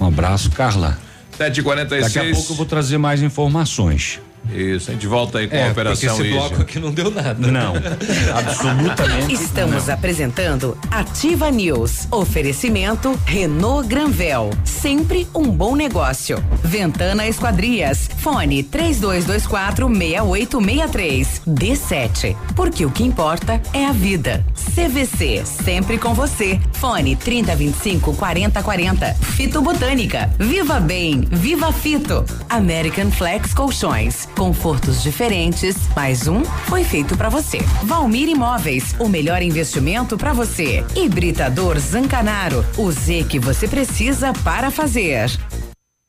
Um abraço, Carla. 7h46. Daqui a pouco eu vou trazer mais informações. Isso, a gente volta aí com é, a operação esse bloco aqui não deu nada. Não, absolutamente. Estamos não. apresentando Ativa News. Oferecimento Renault Granvel, sempre um bom negócio. Ventana Esquadrias, fone 3224 6863. D7, porque o que importa é a vida. CVC, sempre com você. Fone 3025 4040. Fito Botânica, Viva Bem, Viva Fito. American Flex Colchões confortos diferentes, mais um foi feito para você. Valmir Imóveis, o melhor investimento para você. Hibridador Zancanaro, o Z que você precisa para fazer.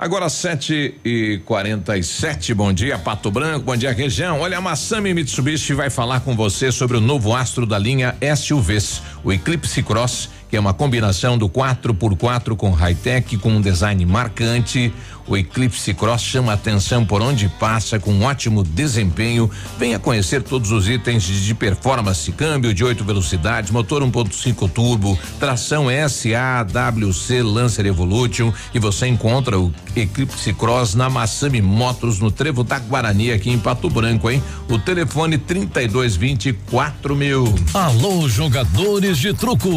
Agora 7 e 47 bom dia Pato Branco, bom dia região. Olha, a Massami Mitsubishi vai falar com você sobre o novo astro da linha SUVs, o Eclipse Cross, que é uma combinação do 4x4 com high-tech, com um design marcante. O Eclipse Cross chama atenção por onde passa com um ótimo desempenho. Venha conhecer todos os itens de performance, câmbio de oito velocidades, motor 1.5 turbo, tração SAWC Lancer Evolution e você encontra o Eclipse Cross na Massami Motors no Trevo da Guarani aqui em Pato Branco, hein? O telefone 3224 mil. Alô, jogadores de truco.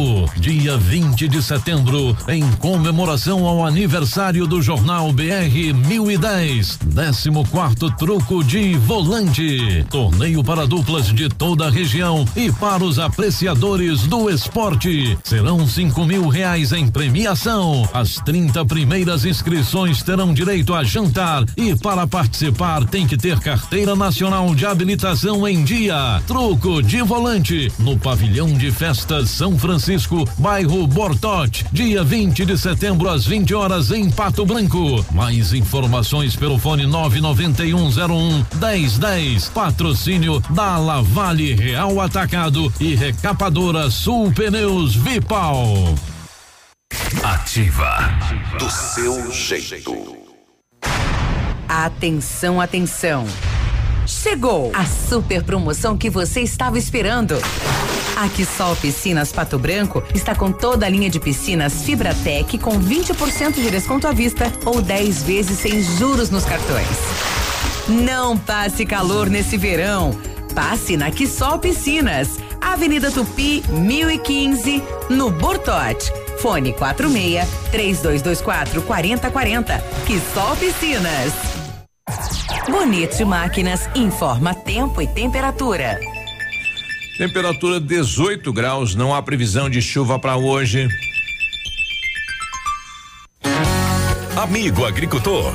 Dia 20 de setembro, em comemoração ao aniversário do jornal BR 1010, 14 truco de volante. Torneio para duplas de toda a região e para os apreciadores do esporte. Serão cinco mil reais em premiação. As 30 primeiras inscrições terão direito a jantar e para participar tem que ter carteira nacional de habilitação em dia. Truco de volante no pavilhão de festas São Francisco, bairro Bortote, dia 20 de setembro às 20 horas em Pato Branco. Mais informações pelo fone 99101 1010. Patrocínio da Lavale Real Atacado e Recapadora Sul Pneus Vipal. Ativa do seu jeito. Atenção, atenção. Chegou a super promoção que você estava esperando. A Quissol Piscinas Pato Branco está com toda a linha de piscinas Fibratec com 20% de desconto à vista ou 10 vezes sem juros nos cartões. Não passe calor nesse verão. Passe na Quissol Piscinas, Avenida Tupi, 1015, no Bortote. Fone 46 3224 4040. Quissol Piscinas. Bonito Máquinas informa tempo e temperatura. Temperatura 18 graus, não há previsão de chuva para hoje. Amigo agricultor,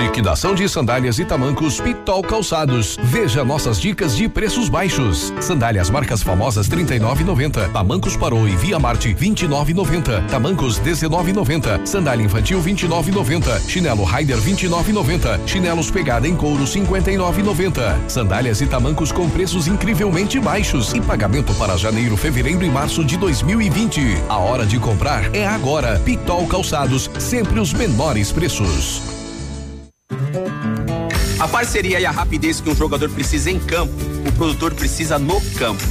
Liquidação de sandálias e tamancos Pitol Calçados. Veja nossas dicas de preços baixos. Sandálias marcas famosas 39,90. Tamancos Parou e Via Marte 29,90. Tamancos 19,90. Sandália infantil 29,90. Chinelo Rider 29,90. Chinelos pegada em couro 59,90. Sandálias e tamancos com preços incrivelmente baixos e pagamento para janeiro, fevereiro e março de 2020. A hora de comprar é agora. Pitol Calçados, sempre os menores preços. A parceria e a rapidez que um jogador precisa em campo, o produtor precisa no campo.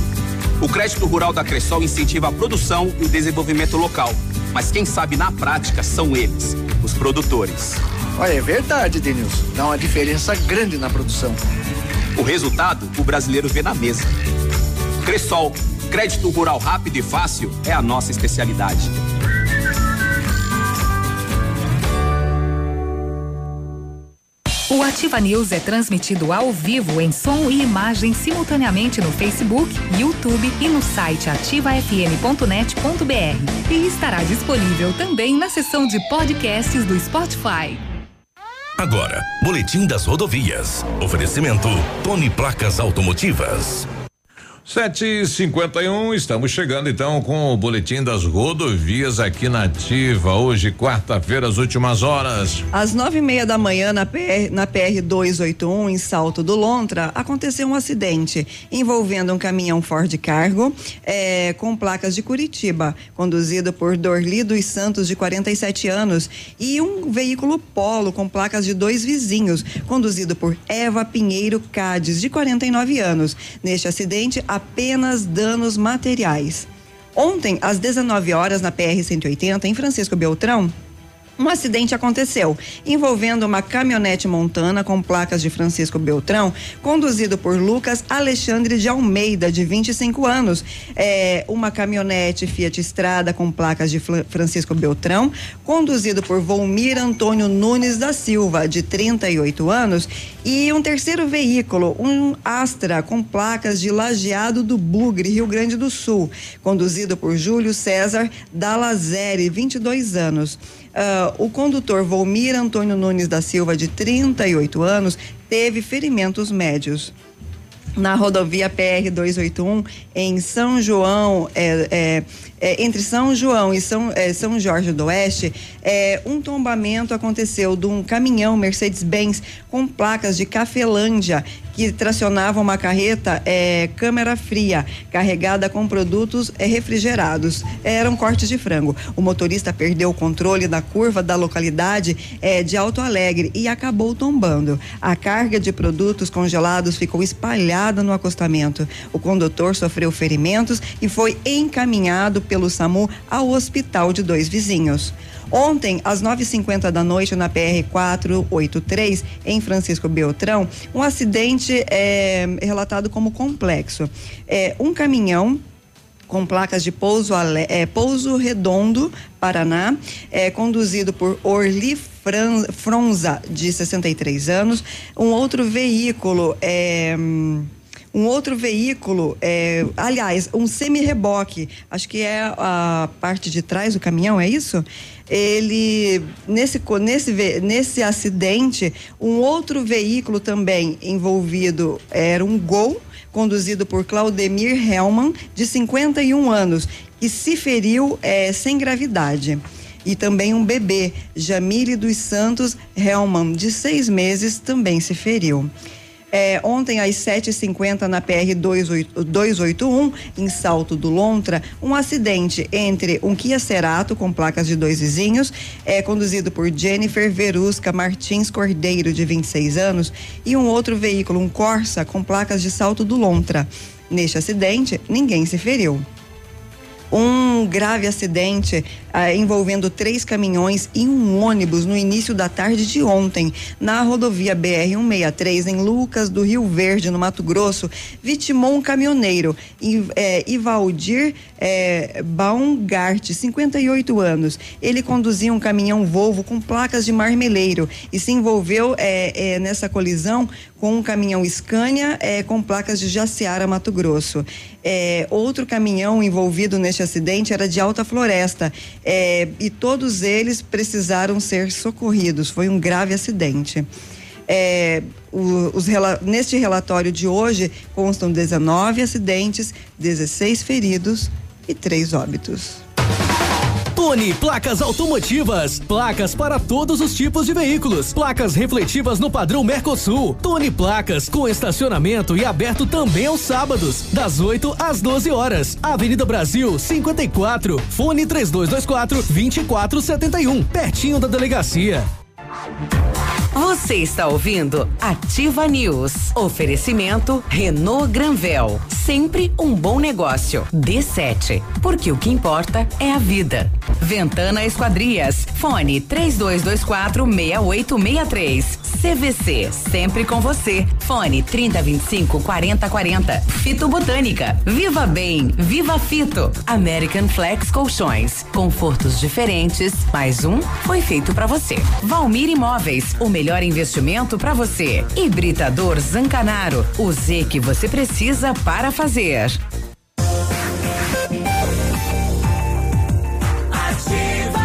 O crédito rural da Cressol incentiva a produção e o desenvolvimento local. Mas quem sabe na prática são eles, os produtores. Olha, é verdade, Denilson. Dá uma diferença grande na produção. O resultado, o brasileiro vê na mesa. Cressol, crédito rural rápido e fácil é a nossa especialidade. O Ativa News é transmitido ao vivo em som e imagem simultaneamente no Facebook, YouTube e no site ativafm.net.br. E estará disponível também na seção de podcasts do Spotify. Agora, Boletim das Rodovias. Oferecimento Tony Placas Automotivas. Sete e cinquenta e um, estamos chegando então com o boletim das rodovias aqui na Ativa. Hoje, quarta-feira, as últimas horas. Às nove e meia da manhã, na PR, na PR 281, em Salto do Lontra, aconteceu um acidente envolvendo um caminhão Ford Cargo eh, com placas de Curitiba, conduzido por Dorli dos Santos, de 47 anos, e um veículo Polo com placas de dois vizinhos, conduzido por Eva Pinheiro Cádiz, de 49 anos. Neste acidente, apenas danos materiais. Ontem, às 19 horas, na PR 180, em Francisco Beltrão, um acidente aconteceu envolvendo uma caminhonete montana com placas de Francisco Beltrão, conduzido por Lucas Alexandre de Almeida, de 25 anos. É, uma caminhonete Fiat Estrada com placas de Francisco Beltrão, conduzido por Volmir Antônio Nunes da Silva, de 38 anos, e um terceiro veículo, um Astra com placas de Lajeado do Bugre, Rio Grande do Sul, conduzido por Júlio César Dalazeri, 22 anos. Ah, o condutor Volmir Antônio Nunes da Silva, de 38 anos, teve ferimentos médios. Na rodovia PR 281, em São João, é, é, é, entre São João e São, é, São Jorge do Oeste, é, um tombamento aconteceu de um caminhão Mercedes-Benz com placas de Cafelândia que tracionava uma carreta é, câmera fria, carregada com produtos é, refrigerados. Eram cortes de frango. O motorista perdeu o controle da curva da localidade é, de Alto Alegre e acabou tombando. A carga de produtos congelados ficou espalhada no acostamento. O condutor sofreu ferimentos e foi encaminhado pelo SAMU ao hospital de dois vizinhos. Ontem, às 9h50 da noite, na PR 483, em Francisco Beltrão, um acidente é, relatado como complexo. É, um caminhão com placas de Pouso, é, Pouso Redondo, Paraná, é, conduzido por Orli Fronza, de 63 anos. Um outro veículo, é, um outro veículo, é, aliás, um semi-reboque, acho que é a parte de trás do caminhão, é isso? Ele, nesse, nesse, nesse acidente, um outro veículo também envolvido era um Gol, conduzido por Claudemir Hellman, de 51 anos, que se feriu eh, sem gravidade. E também um bebê, Jamile dos Santos Hellman, de seis meses, também se feriu. É, ontem, às 7h50, na PR 28 281, em Salto do Lontra, um acidente entre um Kia Cerato com placas de dois vizinhos, é, conduzido por Jennifer Verusca Martins Cordeiro, de 26 anos, e um outro veículo, um Corsa, com placas de Salto do Lontra. Neste acidente, ninguém se feriu um grave acidente ah, envolvendo três caminhões e um ônibus no início da tarde de ontem, na rodovia BR-163, em Lucas do Rio Verde, no Mato Grosso, vitimou um caminhoneiro, eh, Ivaldir eh, Baumgart, 58 anos. Ele conduzia um caminhão Volvo com placas de marmeleiro e se envolveu eh, eh, nessa colisão com um caminhão Scania com placas de Jaciara, Mato Grosso. Outro caminhão envolvido neste acidente era de Alta Floresta eh, e todos eles precisaram ser socorridos. Foi um grave acidente. É, os neste relatório de hoje constam 19 acidentes, 16 feridos e três óbitos. Tony Placas Automotivas. Placas para todos os tipos de veículos. Placas refletivas no padrão Mercosul. Tony Placas com estacionamento e aberto também aos sábados, das 8 às 12 horas. Avenida Brasil 54. Fone 3224 2471. Pertinho da delegacia. Você está ouvindo Ativa News. Oferecimento Renault Granvel. Sempre um bom negócio. D7. Porque o que importa é a vida. Ventana Esquadrias. Fone 3224 6863. CVC. Sempre com você. Fone 3025 4040. Fito Botânica. Viva Bem. Viva Fito. American Flex Colchões. Confortos diferentes. Mais um foi feito para você. Valmir Imóveis. O melhor investimento para você. Hibridador Zancanaro. O Z que você precisa para fazer. Ativa.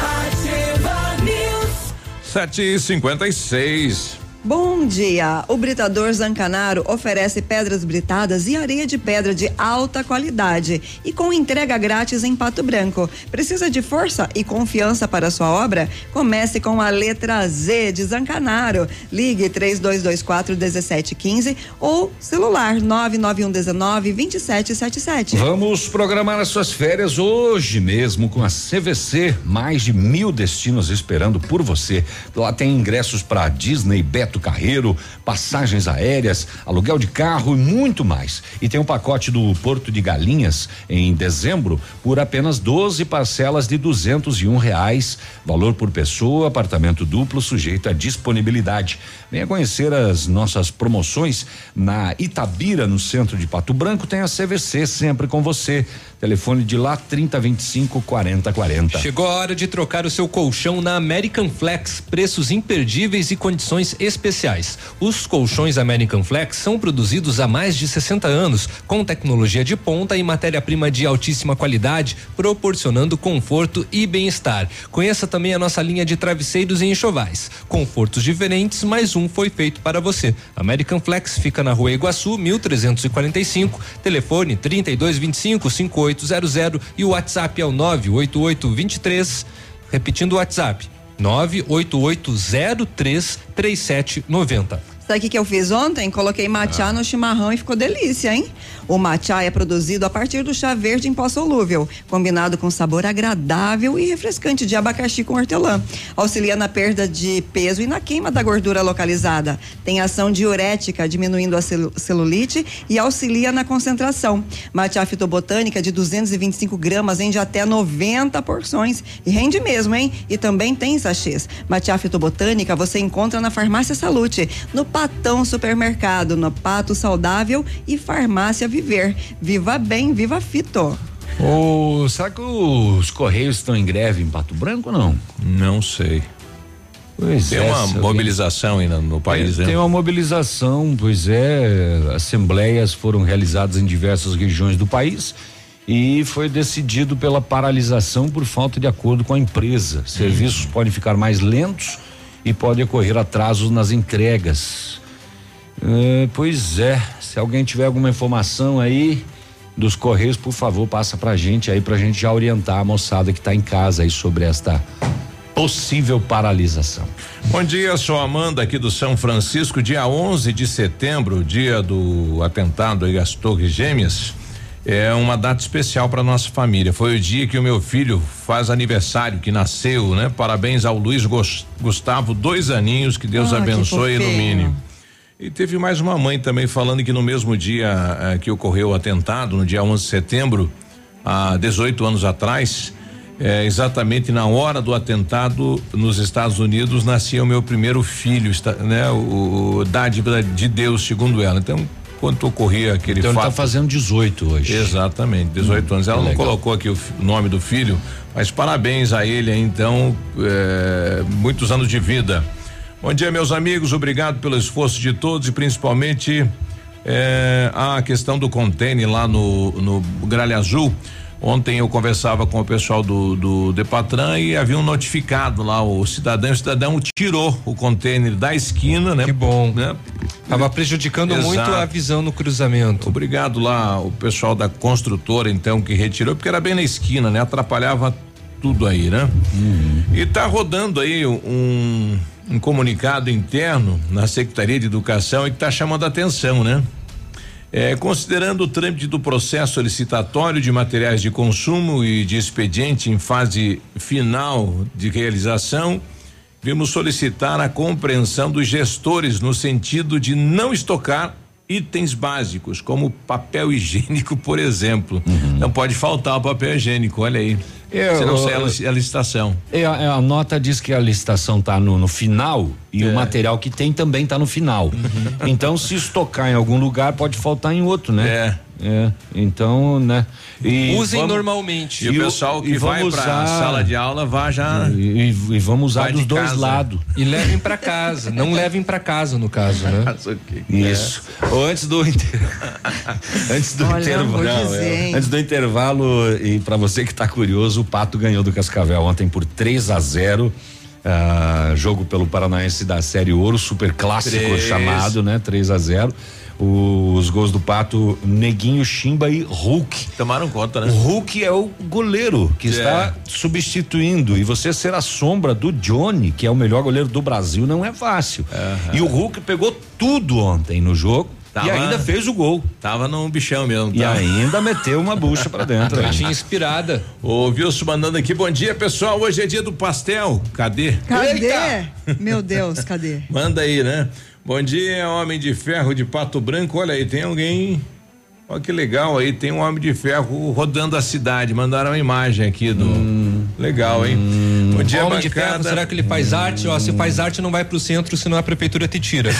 Ativa News. Sete e cinquenta e seis. Bom dia! O Britador Zancanaro oferece pedras britadas e areia de pedra de alta qualidade e com entrega grátis em Pato Branco. Precisa de força e confiança para sua obra? Comece com a letra Z de Zancanaro. Ligue 3224 1715 ou celular 99119 2777. Vamos programar as suas férias hoje mesmo com a CVC. Mais de mil destinos esperando por você. Lá tem ingressos para Disney, Beto Carreiro, passagens aéreas, aluguel de carro e muito mais. E tem um pacote do Porto de Galinhas em dezembro por apenas 12 parcelas de duzentos e um reais. Valor por pessoa, apartamento duplo sujeito à disponibilidade. Venha conhecer as nossas promoções na Itabira, no centro de Pato Branco. Tem a CVC sempre com você. Telefone de lá 3025 4040. Chegou a hora de trocar o seu colchão na American Flex. Preços imperdíveis e condições especiais. Os colchões American Flex são produzidos há mais de 60 anos, com tecnologia de ponta e matéria-prima de altíssima qualidade, proporcionando conforto e bem-estar. Conheça também a nossa linha de travesseiros e enxovais. Confortos diferentes, mas um foi feito para você. American Flex fica na rua Iguaçu, 1345, telefone 3225 5800 e o WhatsApp é o 98823, repetindo o WhatsApp, 98803 3790. Sabe o que, que eu fiz ontem? Coloquei matcha no chimarrão e ficou delícia, hein? O matcha é produzido a partir do chá verde em pó solúvel, combinado com sabor agradável e refrescante de abacaxi com hortelã. Auxilia na perda de peso e na queima da gordura localizada. Tem ação diurética, diminuindo a celu- celulite e auxilia na concentração. Matcha fitobotânica de 225 gramas rende até 90 porções e rende mesmo, hein? E também tem sachês. Matcha fitobotânica você encontra na Farmácia Salute, no Patão Supermercado, no Pato Saudável e Farmácia Viver. Viva bem, viva fito. Ô, será que os Correios estão em greve em Pato Branco ou não? Não sei. Pois Tem é, uma mobilização ainda no país, Tem né? uma mobilização, pois é, assembleias foram realizadas em diversas regiões do país e foi decidido pela paralisação por falta de acordo com a empresa. Serviços podem ficar mais lentos e pode ocorrer atrasos nas entregas. É, pois é, se alguém tiver alguma informação aí dos Correios, por favor, passa pra gente aí pra gente já orientar a moçada que tá em casa aí sobre esta possível paralisação. Bom dia, sou Amanda aqui do São Francisco, dia 11 de setembro, dia do atentado aí às Torres Gêmeas. É uma data especial para nossa família. Foi o dia que o meu filho faz aniversário, que nasceu, né? Parabéns ao Luiz Gustavo, dois aninhos, que Deus Ah, que abençoe e fofinho. ilumine. E teve mais uma mãe também falando que no mesmo dia eh, que ocorreu o atentado, no dia 11 de setembro, há 18 anos atrás, eh, exatamente na hora do atentado nos Estados Unidos, nascia o meu primeiro filho, está- né? O, o dádiva de Deus, segundo ela. Então, quando ocorria aquele Então ele fato. tá fazendo 18 hoje. Exatamente, 18 anos. Ela não legal. colocou aqui o, nome do filho, mas parabéns a ele, então, eh, muitos anos de vida. Bom dia, meus amigos, obrigado pelo esforço de todos e principalmente eh, a questão do container lá no, no Gralha Azul. Ontem eu conversava com o pessoal do, do Depatran e havia um notificado lá, o cidadão, o cidadão tirou o container da esquina, né? Que bom. Né? Tava prejudicando muito a visão no cruzamento. Obrigado lá o pessoal da construtora então que retirou, porque era bem na esquina, né? Atrapalhava tudo aí, né? E tá rodando aí um, um comunicado interno na Secretaria de Educação e que tá chamando a atenção, né? É, considerando o trâmite do processo solicitatório de materiais de consumo e de expediente em fase final de realização, vimos solicitar a compreensão dos gestores no sentido de não estocar itens básicos, como papel higiênico, por exemplo. Não pode faltar o papel higiênico, olha aí. Eu- Senão sai a lic- a licitação. É, a, nota diz que a licitação tá no, no final e É. o material que tem também tá no final. Uhum. Então, se estocar em algum lugar, pode faltar em outro, né? É. É. Então, né? E Usem vamos- normalmente. E, o pessoal que vai pra usar- sala de aula vá já. E, e- e vamos usar dos dois lados. E levem pra casa, não levem pra casa no caso, né? Isso. Ou antes do inter... antes do Olha, intervalo, Não, dizer, é. antes do intervalo e para você que tá curioso, o Pato ganhou do Cascavel ontem por 3 a 0. ah, jogo pelo Paranaense da Série Ouro, super clássico Três. chamado, né? 3 a 0 Os gols do Pato, Neguinho, Chimba e Hulk. Tomaram conta, né? O Hulk é o goleiro que É. está substituindo. E você ser a sombra do Johnny, que é o melhor goleiro do Brasil, não é fácil. E o Hulk pegou tudo ontem no jogo Tava- e ainda fez o gol. Tava num bichão mesmo. E tava. ainda meteu uma bucha pra dentro. Noitinha inspirada. O Wilson mandando aqui, bom dia pessoal, hoje é dia do pastel, cadê? Cadê? Eita! Meu Deus, cadê? Manda aí, né? Bom dia, homem de ferro de Pato Branco, olha aí, tem alguém, olha que legal aí, tem um homem de ferro rodando a cidade, mandaram uma imagem aqui do, legal, hein? Bom dia, Homem de bancada. ferro, será que ele faz arte? Ó, se faz arte, não vai pro centro, senão a prefeitura te tira.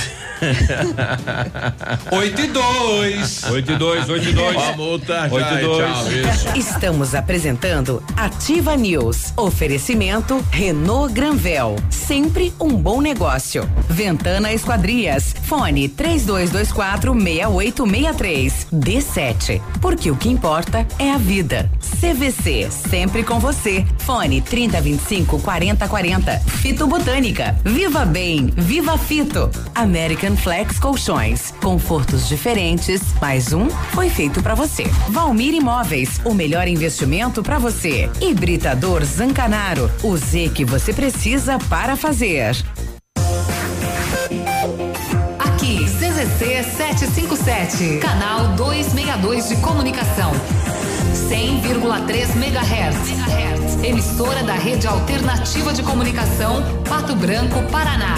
8 e 2. 8 e 2, 8 e 2. Ó a multa, Oito já, e dois. tchau, isso. Estamos apresentando Ativa News. Oferecimento Renault Granvel. Sempre um bom negócio. Ventana Esquadrias. Fone 3224 6863. D7. Porque o que importa é a vida. CVC. Sempre com você. Fone 3025 4040. Fito Botânica. Viva Bem. Viva Fito. American Flex Colchões. Confortos diferentes. Mais um foi feito pra você. Valmir Imóveis. O melhor investimento pra você. Hibridador Zancanaro. O Z que você precisa para fazer. Aqui, CZC 757, canal 262 de comunicação. 100,3 MHz. Emissora da Rede Alternativa de Comunicação, Pato Branco, Paraná.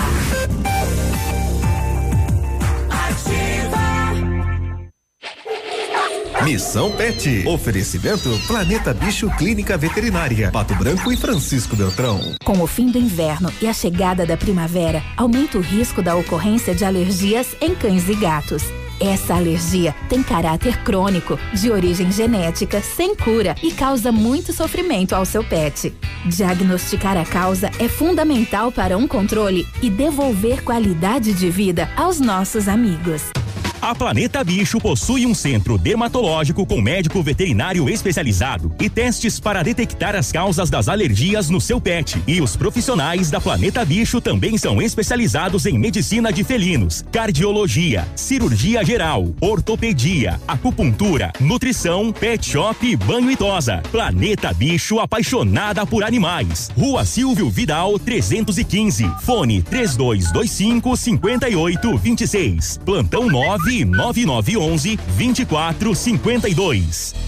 Missão Pet. Oferecimento Planeta Bicho Clínica Veterinária. Pato Branco e Francisco Beltrão. Com o fim do inverno e a chegada da primavera, aumenta o risco da ocorrência de alergias em cães e gatos. Essa alergia tem caráter crônico, de origem genética, sem cura e causa muito sofrimento ao seu pet. Diagnosticar a causa é fundamental para um controle e devolver qualidade de vida aos nossos amigos. A Planeta Bicho possui um centro dermatológico com médico veterinário especializado e testes para detectar as causas das alergias no seu pet. E os profissionais da Planeta Bicho também são especializados em medicina de felinos, cardiologia, cirurgia geral, ortopedia, acupuntura, nutrição, pet shop e banho e tosa. Planeta Bicho apaixonada por animais. Rua Silvio Vidal 315. Fone 3225 5826. Plantão 9 9911 2452.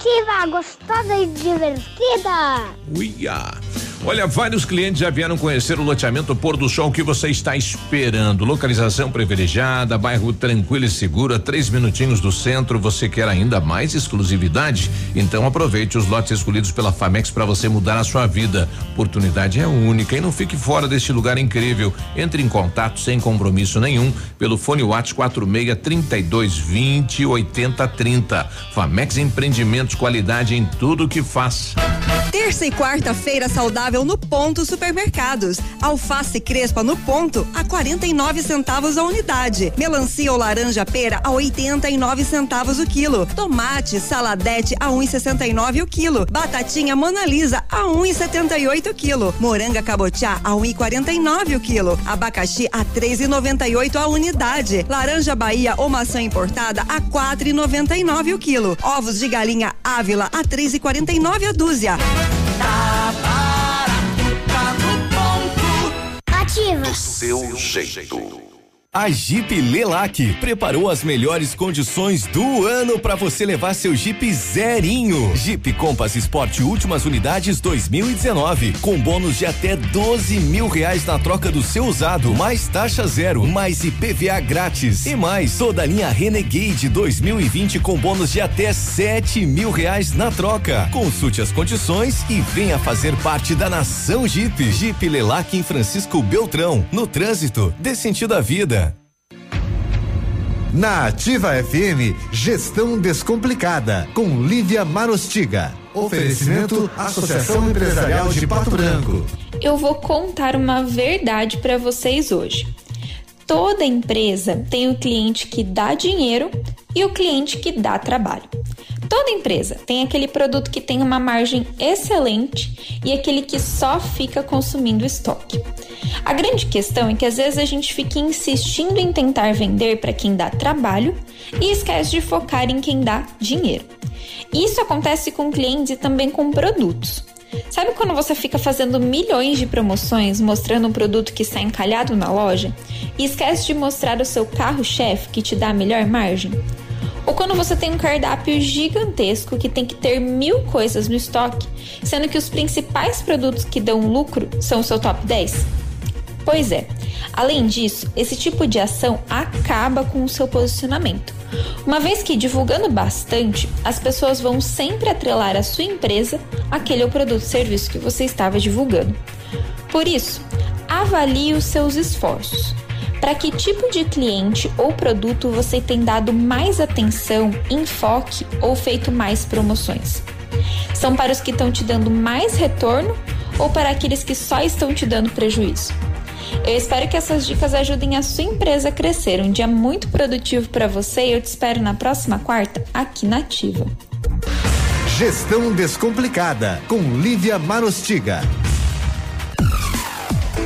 Ativa, gostosa e divertida. Uia. Olha, vários clientes já vieram conhecer o loteamento Pôr do Sol que você está esperando. Localização privilegiada, bairro tranquilo e seguro, a três minutinhos do centro. Você quer ainda mais exclusividade? Então aproveite os lotes escolhidos pela Famex para você mudar a sua vida. Oportunidade é única e não fique fora deste lugar incrível. Entre em contato sem compromisso nenhum pelo fone Whats 46 32 20 80 30. Famex Empreendimentos, qualidade em tudo que faz. Terça e quarta-feira saudável no Ponto Supermercados. Alface crespa no ponto a 49 centavos a unidade. Melancia ou laranja pera a 89 centavos o quilo. Tomate, saladete a 1,69 o quilo. Batatinha Mona Lisa a 1,78 o quilo. Moranga cabotiá a 1,49 o quilo. Abacaxi a 3,98 a unidade. Laranja Bahia ou maçã importada a 4,99 o quilo. Ovos de galinha Ávila a 3,49 a dúzia. Ativa. Seu jeito. A Jeep Lelac preparou as melhores condições do ano para você levar seu Jeep zerinho. Jeep Compass Sport últimas unidades 2019 com bônus de até 12 mil reais na troca do seu usado, mais taxa zero, mais IPVA grátis e mais toda a linha Renegade 2020 com bônus de até 7 mil reais na troca. Consulte as condições e venha fazer parte da nação Jeep. Jeep Lelac em Francisco Beltrão, no trânsito, dê sentido à vida. Na Ativa FM, Gestão Descomplicada, com Lívia Marostiga. Oferecimento Associação Empresarial de Pato Branco. Eu vou contar uma verdade para vocês hoje. Toda empresa tem o cliente que dá dinheiro e o cliente que dá trabalho. Toda empresa tem aquele produto que tem uma margem excelente e aquele que só fica consumindo estoque. A grande questão é que às vezes a gente fica insistindo em tentar vender para quem dá trabalho e esquece de focar em quem dá dinheiro. Isso acontece com clientes e também com produtos. Sabe quando você fica fazendo milhões de promoções mostrando um produto que está encalhado na loja e esquece de mostrar o seu carro-chefe que te dá a melhor margem? Ou quando você tem um cardápio gigantesco que tem que ter mil coisas no estoque, sendo que os principais produtos que dão lucro são o seu top 10? Pois é. Além disso, esse tipo de ação acaba com o seu posicionamento. Uma vez que divulgando bastante, as pessoas vão sempre atrelar a sua empresa àquele produto ou serviço que você estava divulgando. Por isso, avalie os seus esforços. Para que tipo de cliente ou produto você tem dado mais atenção, enfoque ou feito mais promoções? São para os que estão te dando mais retorno ou para aqueles que só estão te dando prejuízo? Eu espero que essas dicas ajudem a sua empresa a crescer. Um dia muito produtivo para você e eu te espero na próxima quarta aqui na Ativa. Gestão Descomplicada com Lívia Marostiga.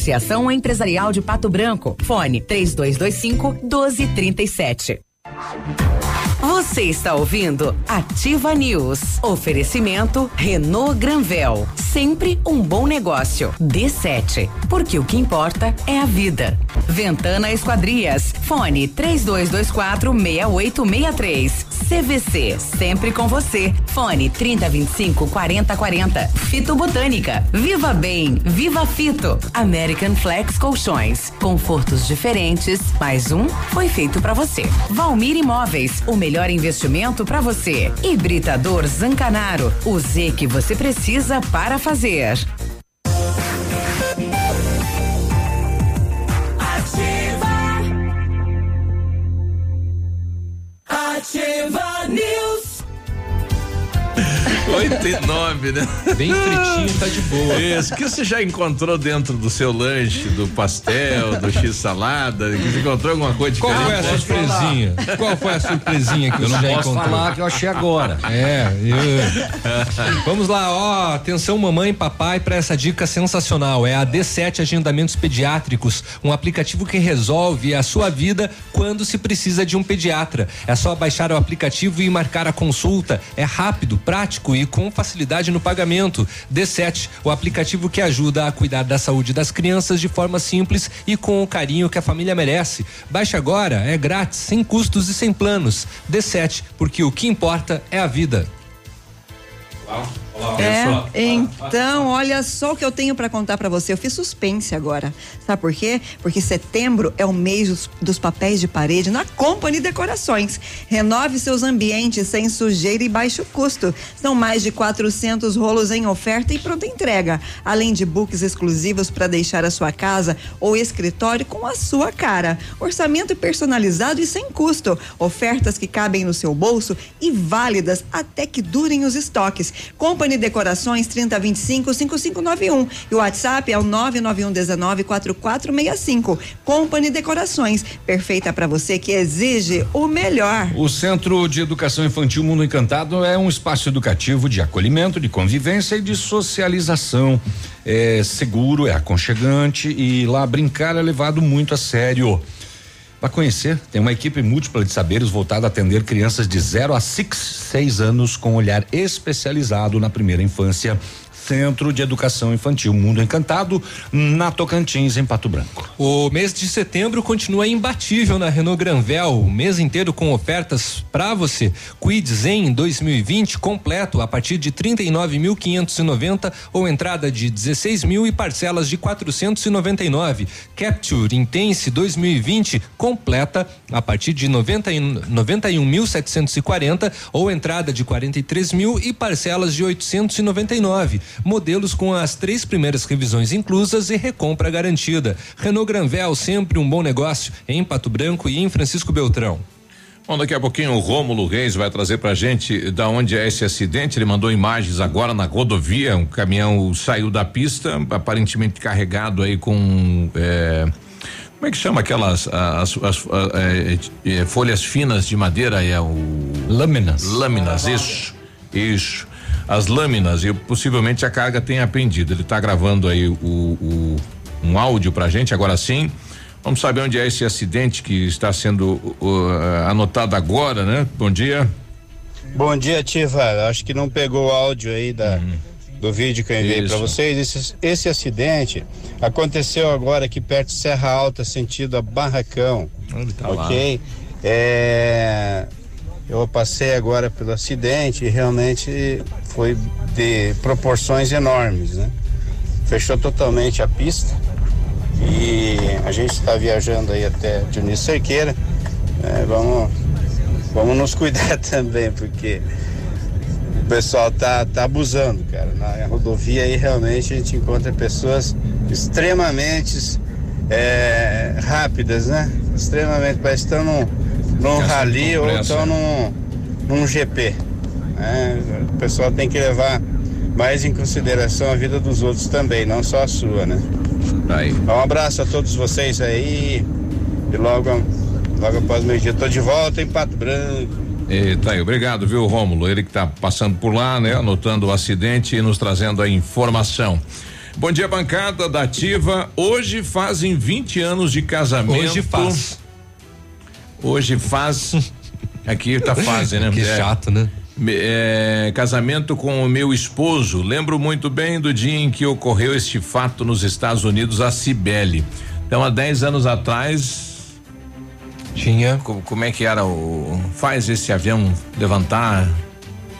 Associação Empresarial de Pato Branco. Fone 3225 1237. Você está ouvindo Ativa News. Oferecimento Renault Granvel. Sempre um bom negócio. D7. Porque o que importa é a vida. Ventana Esquadrias. Fone 3224 6863. CVC. Sempre com você. Fone 3025 4040. Fito Botânica. Viva Bem. Viva Fito. American Flex Colchões. Confortos diferentes. Mais um foi feito para você. Valmir Imóveis. O melhor investimento para você. Hibridador Zancanaro. O Z que você precisa para fazer. 89, e né? Bem fritinho, tá de boa. Isso, que você já encontrou dentro do seu lanche, do pastel, do x-salada? Você encontrou alguma coisa diferente? Qual foi a surpresinha? Qual foi a surpresinha que eu não já posso encontrou? falar que eu achei agora. É, eu... Vamos lá, ó, atenção mamãe e papai para essa dica sensacional. É a D7 Agendamentos Pediátricos, um aplicativo que resolve a sua vida quando se precisa de um pediatra. É só baixar o aplicativo e marcar a consulta. É rápido, prático e com facilidade no pagamento. D7, o aplicativo que ajuda a cuidar da saúde das crianças de forma simples e com o carinho que a família merece. Baixe agora, é grátis, sem custos e sem planos. D7, porque o que importa é a vida. É, então, olha só o que eu tenho para contar para você. Eu fiz suspense agora. Sabe por quê? Porque setembro é o mês dos, dos papéis de parede na Company Decorações. Renove seus ambientes sem sujeira e baixo custo. São mais de 400 rolos em oferta e pronta entrega, além de books exclusivos para deixar a sua casa ou escritório com a sua cara. Orçamento personalizado e sem custo. Ofertas que cabem no seu bolso e válidas até que durem os estoques. Company Company Decorações 3025 5591 e o WhatsApp é o 991 19 4465. Company Decorações, perfeita para você que exige o melhor. O Centro de Educação Infantil Mundo Encantado é um espaço educativo de acolhimento, de convivência e de socialização. É seguro, é aconchegante e lá brincar é levado muito a sério. Para conhecer, tem uma equipe múltipla de saberes voltada a atender crianças de 0 a 6 anos com olhar especializado na primeira infância. Centro de Educação Infantil Mundo Encantado, na Tocantins, em Pato Branco. O mês de setembro continua imbatível na Renault Granvel, o mês inteiro com ofertas para você. Quid Zen 2020 completo a partir de 39.590 ou entrada de 16 mil e parcelas de 499. Capture Intense 2020 completa a partir de 91.740 ou entrada de 43 mil e parcelas de 899 modelos com as três primeiras revisões inclusas e recompra garantida. Renault Granvel, sempre um bom negócio em Pato Branco e em Francisco Beltrão. Bom, daqui a pouquinho o Rômulo Reis vai trazer pra gente da onde é esse acidente. Ele mandou imagens agora na rodovia. Um caminhão saiu da pista, aparentemente carregado aí com. É, como é que chama aquelas as, as, as, é, é, folhas finas de madeira? É o. Lâminas. Lâminas, isso. Isso as lâminas e possivelmente a carga tenha pendido. Ele está gravando aí o, o, um áudio pra gente agora sim. Vamos saber onde é esse acidente que está sendo uh, anotado agora, né? Bom dia. Bom dia, Tiva. Acho que não pegou o áudio aí da, uhum. do vídeo que eu enviei para vocês. Esse, esse acidente aconteceu agora aqui perto de Serra Alta, sentido a Barracão. Tá ok? lá. É, eu passei agora pelo acidente e realmente foi de proporções enormes, né? Fechou totalmente a pista e a gente está viajando aí até Dionísio Cerqueira. Né? Vamos, vamos nos cuidar também, porque o pessoal tá, tá abusando, cara. Na rodovia aí realmente a gente encontra pessoas extremamente é, rápidas, né? Extremamente, parece que estão num rally ou então num, num GP. Né? O pessoal tem que levar mais em consideração a vida dos outros também, não só a sua, né? Aí. Um abraço a todos vocês aí e logo, logo após o meio-dia tô de volta em Pato Branco. E tá aí, obrigado, viu, Rômulo? Ele que tá passando por lá, né? Anotando o acidente e nos trazendo a informação. Bom dia, bancada da Ativa. Hoje fazem 20 anos de casamento. Hoje faz. Hoje faz. Aqui tá fase, né? Que é, chato, né? É, casamento com o meu esposo. Lembro muito bem do dia em que ocorreu este fato nos Estados Unidos, a Cibele. Então, há 10 anos atrás. Tinha. Como, como é que era o. Faz esse avião levantar.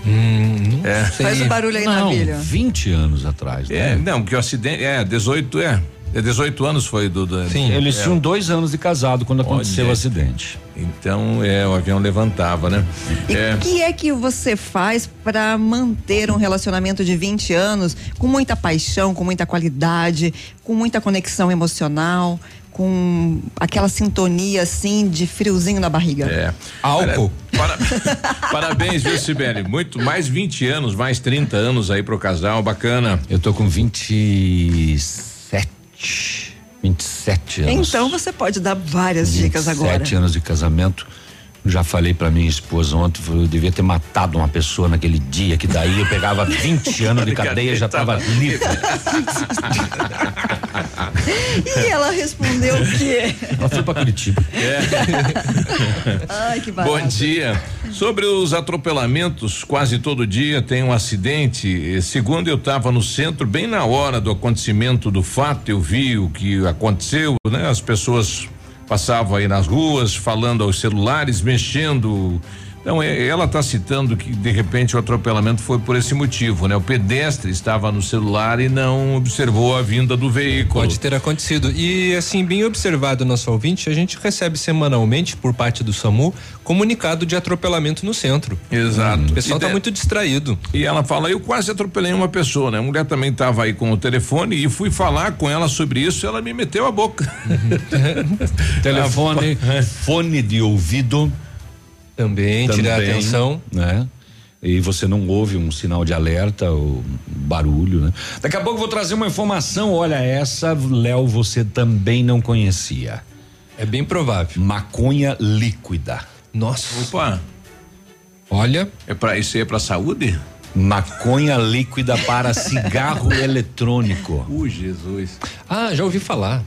Hum, é. Faz o barulho aí não, na bilha. 20 anos atrás, né? É, não, que o acidente. É, 18 é. É 18 anos foi do. do Sim, eles é. tinham dois anos de casado quando aconteceu Olha. o acidente. Então, é, o avião levantava, né? E É. o que é que você faz para manter um relacionamento de 20 anos com muita paixão, com muita qualidade, com muita conexão emocional, com aquela sintonia assim de friozinho na barriga? É. Álcool. Para- parabéns, viu, Sibeli? Muito, mais 20 anos, mais 30 anos aí pro casal, bacana. Eu tô com 27. 27 anos. Então você pode dar várias dicas agora. Sete anos de casamento. Já falei pra minha esposa ontem, eu devia ter matado uma pessoa naquele dia, que daí eu pegava 20 anos de cadeia e já tava livre. E ela respondeu o quê? Ela foi pra Curitiba. Ai, que barato. Bom dia. Sobre os atropelamentos, quase todo dia tem um acidente. Segundo eu estava no centro, bem na hora do acontecimento do fato, eu vi o que aconteceu, né? As pessoas passavam aí nas ruas, falando aos celulares, mexendo. Então, ela está citando que de repente o atropelamento foi por esse motivo, né? O pedestre estava no celular e não observou a vinda do veículo. Pode ter acontecido. E assim, bem observado nosso ouvinte, a gente recebe semanalmente por parte do SAMU comunicado de atropelamento no centro. Exato. O pessoal E tá de- muito distraído. E ela fala, eu quase atropelei uma pessoa, né? A mulher também estava aí com o telefone e fui falar com ela sobre isso, ela me meteu a boca. Telefone, fone de ouvido. Também, tirar a atenção. Né? e você não ouve um sinal de alerta ou barulho, né? Daqui a pouco eu vou trazer uma informação, olha, essa, Léo, você também não conhecia. É bem provável. Maconha líquida. Nossa. Opa. Olha. É para isso aí é para saúde? Maconha líquida para cigarro eletrônico. Uh, Jesus. Ah, já ouvi falar.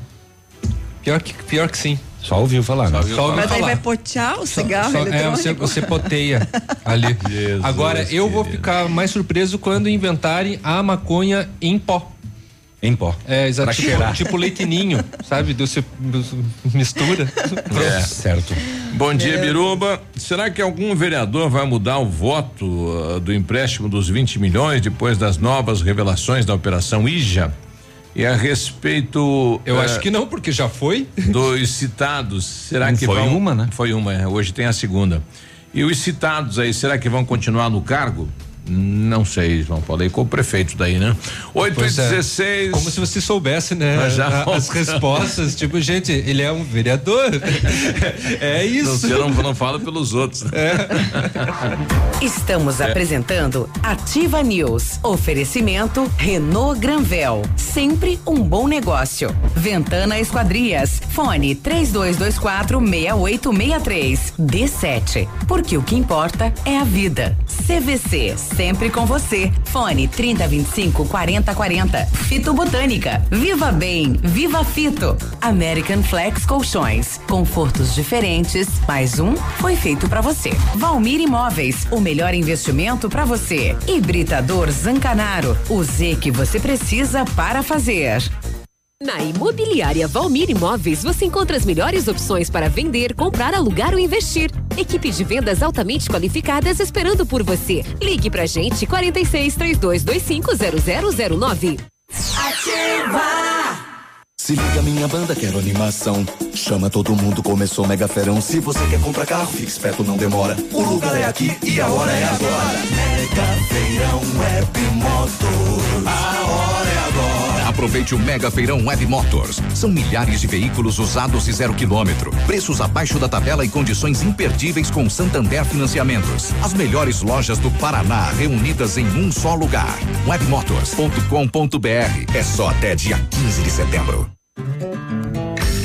Pior que, pior que sim. Só ouviu falar, Só né? ouviu falar. Mas aí vai potear o cigarro Só- é, eletrônico? você, você poteia ali. Jesus, Agora, eu vou querido. ficar mais surpreso quando inventarem a maconha em pó. Em pó. É, exato. Pra Tipo, tipo leitinho, sabe? Você mistura. É. Certo. Bom dia, Biruba. Será que algum vereador vai mudar o voto ah, do empréstimo dos 20 milhões depois das novas revelações da Operação IJA? E a respeito. Eu eh, acho que não, porque já foi. Dos citados, será Não que foi vão. uma, né? Foi uma, é, hoje tem a segunda. E os citados aí, será que vão continuar no cargo? Não sei, João Paulo, aí com o prefeito daí, né? 8 e Pois é. 16. Como se você soubesse, né? Mas já a- As respostas. Tipo, gente, ele é um vereador. é isso. você não, não fala pelos outros. né? Estamos É. apresentando Ativa News. Oferecimento Renault Granvel. Sempre um bom negócio. Ventana Esquadrias. Fone 3224 6863. D7. Porque o que importa é a vida. CVC. Sempre com você. Fone 3025 4040. Fito Botânica. Viva Bem. Viva Fito. American Flex Colchões. Confortos diferentes. Mais um foi feito pra você. Valmir Imóveis. O melhor investimento pra você. Hibridador Zancanaro. O Z que você precisa para fazer. Na Imobiliária Valmir Imóveis, você encontra as melhores opções para vender, comprar, alugar ou investir. Equipe de vendas altamente qualificadas esperando por você. Ligue pra gente 46 3225 0009. Se liga, minha banda, quero animação. Chama todo mundo, começou mega ferão. Se você quer comprar carro, fique esperto, não demora. O lugar é aqui e a hora é agora. Mega Feirão Web Motor. A hora é agora. Aproveite o Mega Feirão Web Motors. São milhares de veículos usados e zero quilômetro. Preços abaixo da tabela e condições imperdíveis com Santander Financiamentos. As melhores lojas do Paraná reunidas em um só lugar. Webmotors.com.br. É só até dia 15 de setembro.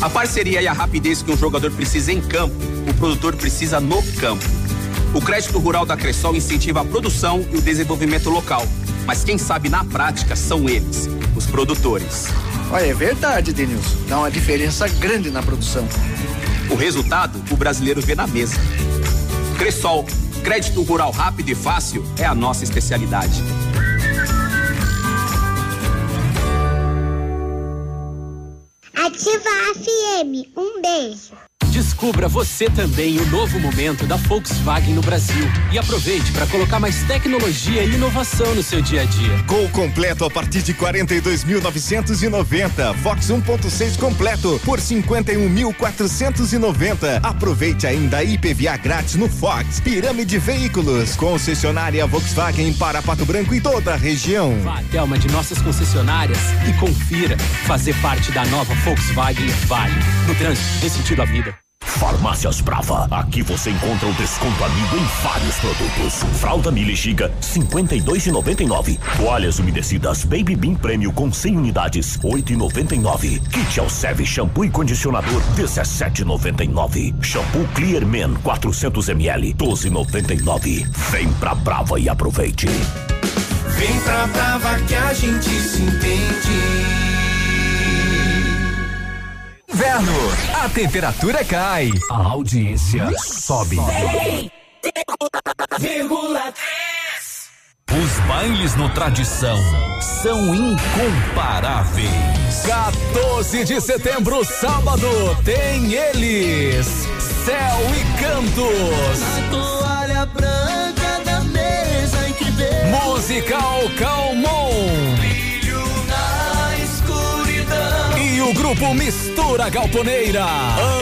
A parceria e a rapidez que um jogador precisa em campo, o produtor precisa no campo. O crédito rural da Cressol incentiva a produção e o desenvolvimento local. Mas quem sabe na prática são eles, os produtores. Olha, é verdade, Denilson. Dá uma diferença grande na produção. O resultado, o brasileiro vê na mesa. Cressol, crédito rural rápido e fácil é a nossa especialidade. Ativa FM. Um beijo. Descubra você também o novo momento da Volkswagen no Brasil e aproveite para colocar mais tecnologia e inovação no seu dia a dia. Gol completo a partir de 42.990. Fox 1.6 completo por 51.490. Aproveite ainda a IPVA grátis no Fox. Pirâmide Veículos. Concessionária Volkswagen para Pato Branco e toda a região. Vá até uma de nossas concessionárias e confira. Fazer parte da nova Volkswagen vale. No trânsito, dê sentido à vida. Farmácias Brava. Aqui você encontra o desconto amigo em vários produtos. Fralda Mili Giga, 52,99. Toalhas umedecidas Baby Bean Prêmio com 100 unidades, 8,99. Kit Alceve shampoo e condicionador, 17,99. Shampoo Clear Men 400 ml, 12,99. Vem pra Brava e aproveite. Vem pra Brava que a gente se entende. Inverno, a temperatura cai. A audiência sobe. Os bailes no Tradição são incomparáveis. 14 de setembro, sábado, tem eles. Céu e Cantos. Toalha branca da mesa em que Musical Calmon. E o grupo Mistura Galponeira.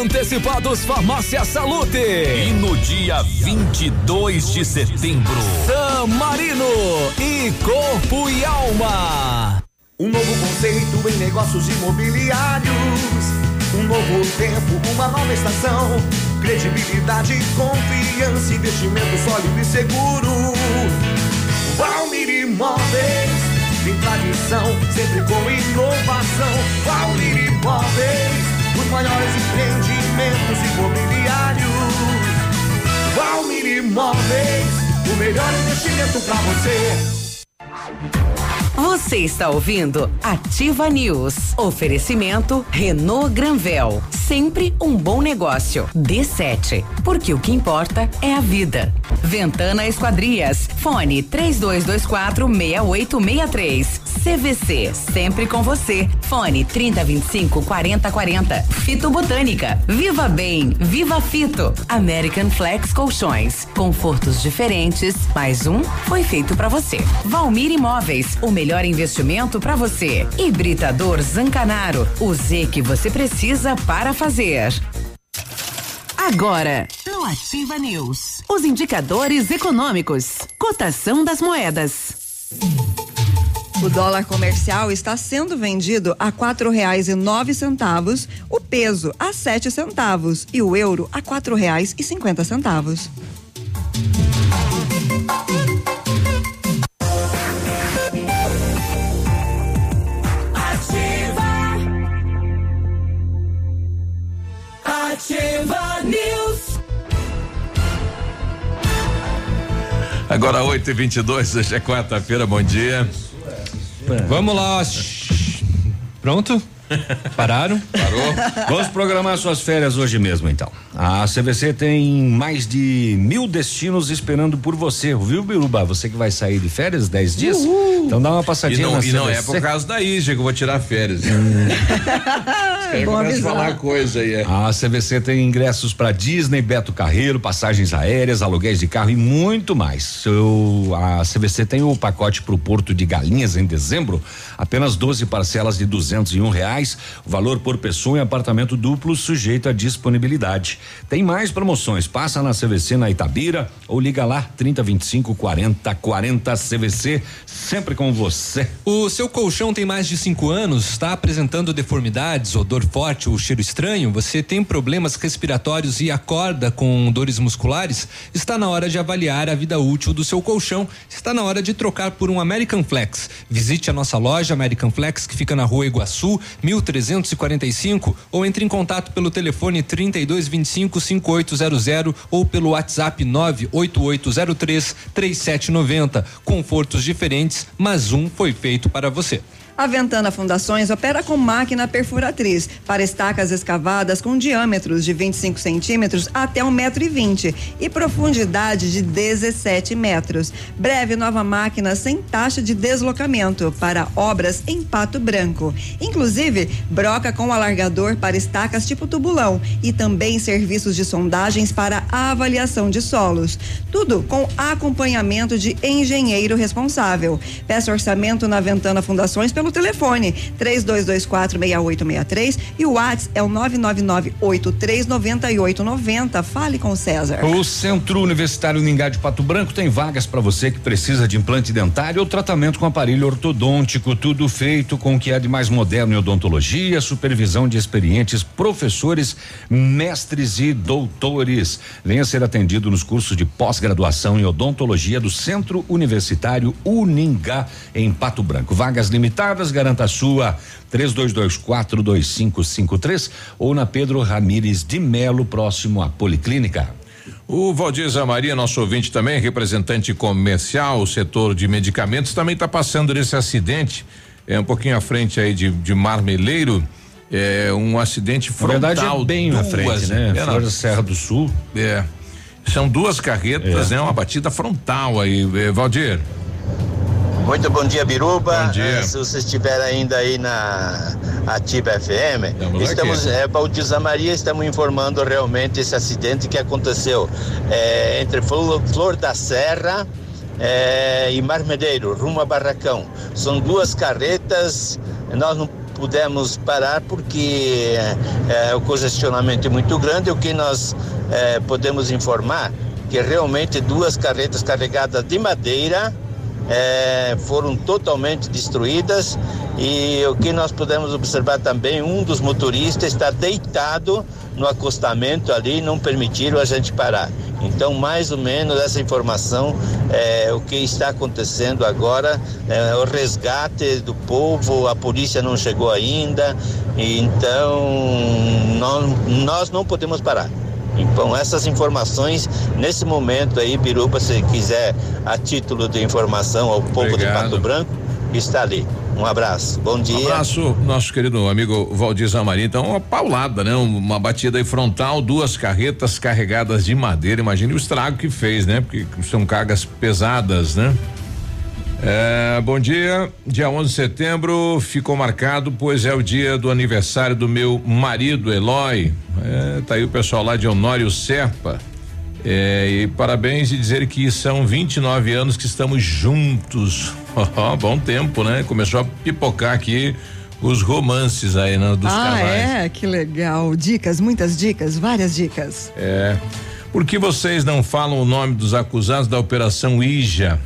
Antecipados Farmácia Salute. E no dia 22 de setembro, San Marino e Corpo e Alma. Um novo conceito em negócios imobiliários. Um novo tempo, uma nova estação. Credibilidade, confiança, investimento sólido e seguro. Valmir Imóveis, tem tradição, sempre com inovação. Valmir Imóveis, os maiores empreendimentos imobiliários. Valmir Imóveis, o melhor investimento para você. Você está ouvindo Ativa News. Oferecimento Renault Granvel. Sempre um bom negócio. D7. Porque o que importa é a vida. Ventana Esquadrias. Fone 3224 6863. CVC. Sempre com você. Fone 3025 4040. Fito Botânica. Viva Bem. Viva Fito. American Flex Colchões. Confortos diferentes. Mais um foi feito para você. Valmir Imóveis. O melhor investimento para você. Hibridador Zancanaro. O Z que você precisa para fazer. Agora, no Ativa News, os indicadores econômicos, cotação das moedas. O dólar comercial está sendo vendido a quatro reais e nove centavos, o peso a sete centavos e o euro a quatro reais e cinquenta centavos. Ativa News. Agora 8 e 22 hoje é quarta-feira, bom dia. Vamos lá. Pronto? Pararam? Parou. Vamos programar suas férias hoje mesmo, então. A CVC tem mais de mil destinos esperando por você, viu, Biruba? Você que vai sair de férias 10 dias? Então dá uma E passadinha não, na e não é CVC. por causa da Ige que eu vou tirar férias. Bom a avisar. falar coisa aí. é. A CVC tem ingressos para Disney, Beto Carreiro, passagens aéreas, aluguéis de carro e muito mais. Seu- a CVC tem o pacote para o Porto de Galinhas em dezembro, apenas 12 parcelas de duzentos e um reais, valor por pessoa em apartamento duplo sujeito à disponibilidade. Tem mais promoções, passa na CVC na Itabira ou liga lá 30 25 40 40 CVC, sempre com você. O seu colchão tem mais de cinco anos, está apresentando deformidades, odor forte ou cheiro estranho? Você tem problemas respiratórios e acorda com dores musculares? Está na hora de avaliar a vida útil do seu colchão. Está na hora de trocar por um American Flex. Visite a nossa loja American Flex, que fica na rua Iguaçu, 1345, ou entre em contato pelo telefone 3225 5800 ou pelo WhatsApp 98803 3790. Confortos diferentes, mas um foi feito para você. A Ventana Fundações opera com máquina perfuratriz para estacas escavadas com diâmetros de 25 centímetros até 1,20m e profundidade de 17 metros. Breve nova máquina sem taxa de deslocamento para obras em pato branco. Inclusive, broca com alargador para estacas tipo tubulão e também serviços de sondagens para avaliação de solos. Tudo com acompanhamento de engenheiro responsável. Peça orçamento na Ventana Fundações pelo telefone 32246863 e o WhatsApp é o 999839890. Fale com o César. O Centro Universitário Ningá de Pato Branco tem vagas para você que precisa de implante dentário ou tratamento com aparelho ortodôntico, tudo feito com o que é de mais moderno em odontologia, supervisão de experientes professores, mestres e doutores. Venha ser atendido nos cursos de pós-graduação em odontologia do Centro Universitário Uningá em Pato Branco. Vagas limitadas, garanta a sua 32242553 ou na Pedro Ramires de Melo, próximo à Policlínica. O Valdir Zamaria, nosso ouvinte também, representante comercial, setor de medicamentos, também está passando nesse acidente, é um pouquinho à frente aí de, de Marmeleiro, é um acidente Na frontal. verdade, é bem na duas, frente, né? É, na- da Serra do Sul. É. São duas carretas, É. né? Uma batida frontal aí, é, Valdir. Muito bom dia, Biruba. Bom dia. Eh, se você estiver ainda aí na Ativa FM, Estamos estamos, é, Baldiza Maria, estamos informando realmente esse acidente que aconteceu eh, entre Flor, da Serra eh, e Marmedeiro, rumo a Barracão. São duas carretas, nós não pudemos parar porque eh, o congestionamento é muito grande. O que nós eh, podemos informar que realmente duas carretas carregadas de madeira eh, foram totalmente destruídas e o que nós podemos observar também, um dos motoristas está deitado no acostamento ali não permitiram a gente parar. Então, mais ou menos essa informação é o que está acontecendo agora, é o resgate do povo, a polícia não chegou ainda, então nós não podemos parar. Então, essas informações, nesse momento aí, Biruba, se quiser a título de informação ao povo Obrigado. de Pato Branco, está ali. Um abraço, bom dia. Um abraço, nosso querido amigo Valdir Zamari. Então, uma paulada, né? Uma batida aí frontal, duas carretas carregadas de madeira. Imagine o estrago que fez, né? Porque são cargas pesadas, né? É, bom dia, dia 11 de setembro ficou marcado, pois é o dia do aniversário do meu marido, Eloy. É, tá aí o pessoal lá de Honório Serpa. É, e parabéns e dizer que são 29 anos que estamos juntos. Ó, bom tempo, né? Começou a pipocar aqui os romances aí, né? Dos ah, casais. é? Que legal. Dicas, muitas dicas, várias dicas. É. Por que vocês não falam o nome dos acusados da Operação Ija?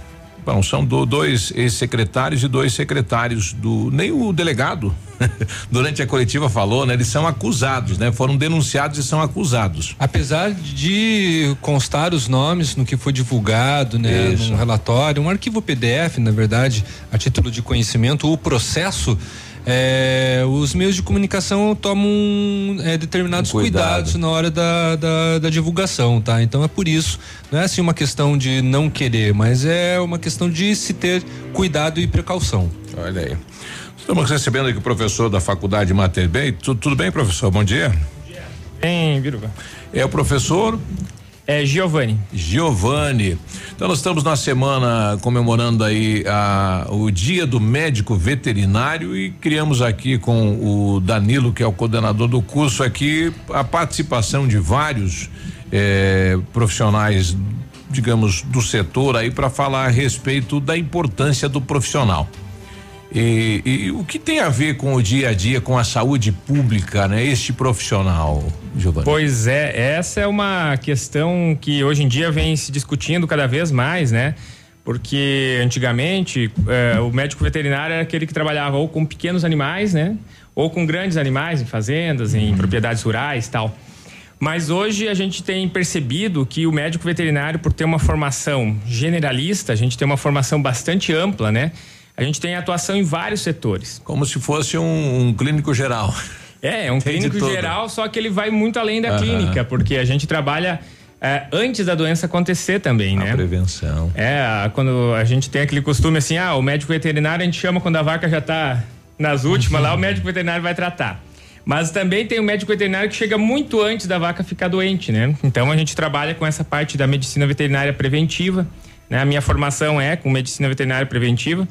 Bom, são do, dois ex-secretários e dois secretários do. Nem o delegado, durante a coletiva, falou, né? Eles são acusados, né? Foram denunciados e são acusados. Apesar de constar os nomes no que foi divulgado, né, Isso. num relatório, um arquivo PDF, na verdade, a título de conhecimento, o processo, é, os meios de comunicação tomam é, determinados Um cuidado. cuidados na hora da, da, da divulgação, tá? Então é por isso, não é assim uma questão de não querer, mas é uma questão de se ter cuidado e precaução. Olha aí. Estamos recebendo aqui o professor da Faculdade Mater Bem. Tudo, tudo bem, professor? Bom dia. Bem, Biruba. É o professor? É Giovanni. Giovanni. Então nós estamos na semana comemorando aí a, o dia do médico veterinário e criamos aqui com o Danilo, que é o coordenador do curso aqui, a participação de vários eh, profissionais, digamos, do setor aí para falar a respeito da importância do profissional. E, e o que tem a ver com o dia a dia, com a saúde pública, né? Este profissional, Giovanni. Pois é, essa é uma questão que hoje em dia vem se discutindo cada vez mais, né? Porque antigamente eh, o médico veterinário era aquele que trabalhava ou com pequenos animais, né? Ou com grandes animais em fazendas, em propriedades rurais tal. Mas hoje a gente tem percebido que o médico veterinário, por ter uma formação generalista, a gente tem uma formação bastante ampla, né? A gente tem atuação em vários setores. Como se fosse um, um clínico geral. É, é um Tem clínico geral, só que ele vai muito além da Aham. clínica, porque a gente trabalha é, antes da doença acontecer também, né? Prevenção. É, a- quando a gente tem aquele costume assim, ah, o médico veterinário a gente chama quando a vaca já tá nas últimas, lá o médico veterinário vai tratar. Mas também tem o médico veterinário que chega muito antes da vaca ficar doente, né? Então a gente trabalha com essa parte da medicina veterinária preventiva, né? A minha formação é com medicina veterinária preventiva.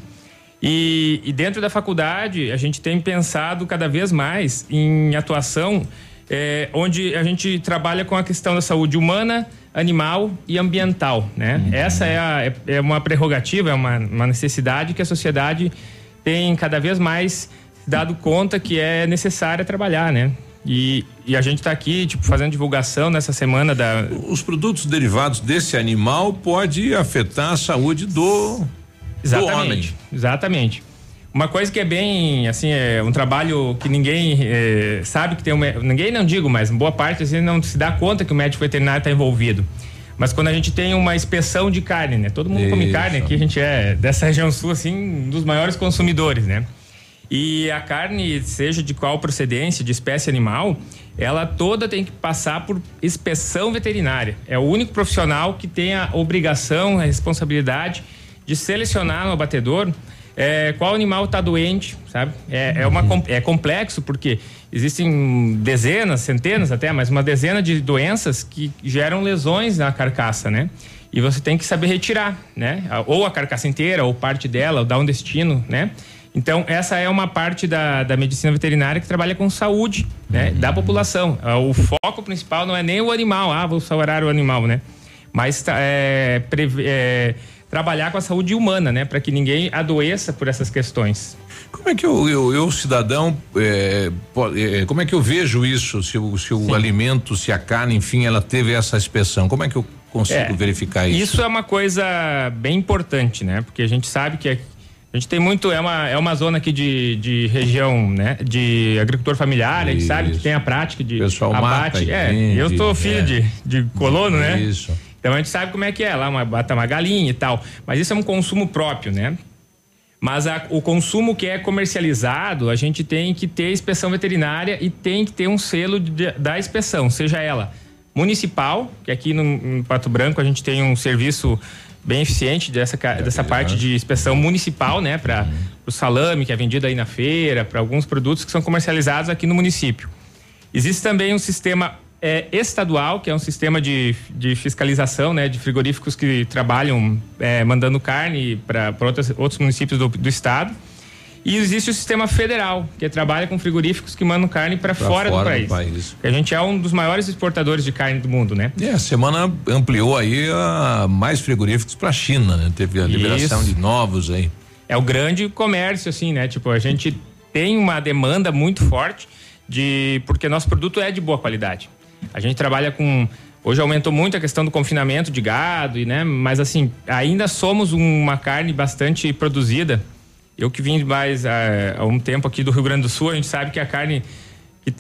E, e dentro da faculdade, a gente tem pensado cada vez mais em atuação eh, onde a gente trabalha com a questão da saúde humana, animal e ambiental, né? Essa é, a- é- é uma prerrogativa, é uma, uma necessidade que a sociedade tem cada vez mais dado conta que é necessária trabalhar, né? E, e a gente está aqui, tipo, fazendo divulgação nessa semana da. Os produtos derivados desse animal pode afetar a saúde do, Exatamente. Exatamente. Uma coisa que é bem, assim, é um trabalho que ninguém eh, sabe que tem um, ninguém não digo, mas boa parte assim, não se dá conta que o médico veterinário está envolvido. Mas quando a gente tem uma inspeção de carne, né? Todo mundo come Isso. carne aqui, a gente é dessa região sul, assim, um dos maiores consumidores, né? E a carne, seja de qual procedência, de espécie animal, ela toda tem que passar por inspeção veterinária. É o único profissional que tem a obrigação, a responsabilidade de selecionar no abatedor é, qual animal está doente, sabe? É, é, uma, com- é complexo porque existem dezenas, centenas até, mas uma dezena de doenças que geram lesões na carcaça, né? E você tem que saber retirar, né? Ou a carcaça inteira, ou parte dela, ou dar um destino, né? Então, essa é uma parte da, da medicina veterinária que trabalha com saúde né, da população. Ah, O foco principal não é nem o animal, ah, vou salvar o animal, né? Mas tá, é, preve- é, trabalhar com a saúde humana, né? Para que ninguém adoeça por essas questões. Como é que eu, eu, eu, cidadão, é, é, como é que eu vejo isso? Se, o, se o alimento, se a carne, enfim, ela teve essa inspeção, como é que eu consigo É, verificar isso? Isso é uma coisa bem importante, né? Porque a gente sabe que A gente tem muito, é uma, é uma zona aqui de, de região, né? De agricultor familiar, a gente sabe que tem a prática de Pessoal abate. mata, é, entende, eu sou filho é. de, de colono, né? Isso. Então a gente sabe como é que é, lá uma, bata uma galinha e tal. Mas isso é um consumo próprio, né? Mas a- o consumo que é comercializado, a gente tem que ter inspeção veterinária e tem que ter um selo de- da inspeção, seja ela municipal, que aqui no, em Pato Branco a gente tem um serviço bem eficiente dessa, ca- dessa parte de inspeção municipal, né? Para o salame que é vendido aí na feira, para alguns produtos que são comercializados aqui no município. Existe também um sistema é, estadual, que é um sistema de, de fiscalização, né, de frigoríficos que trabalham é, mandando carne para outros municípios do, do estado. E existe o sistema federal, que trabalha com frigoríficos que mandam carne para fora, fora do do país. país. A gente é um dos maiores exportadores de carne do mundo, né? É, a semana ampliou aí a mais frigoríficos para a China, né? Teve a liberação Isso. de novos aí. é o grande comércio, assim, né? Tipo, a gente tem uma demanda muito forte de. porque nosso produto é de boa qualidade. A gente trabalha com. Hoje aumentou muito a questão do confinamento de gado, e, né? Mas assim, ainda somos uma carne bastante produzida. Eu que vim mais ah, há um tempo aqui do Rio Grande do Sul, a gente sabe que a carne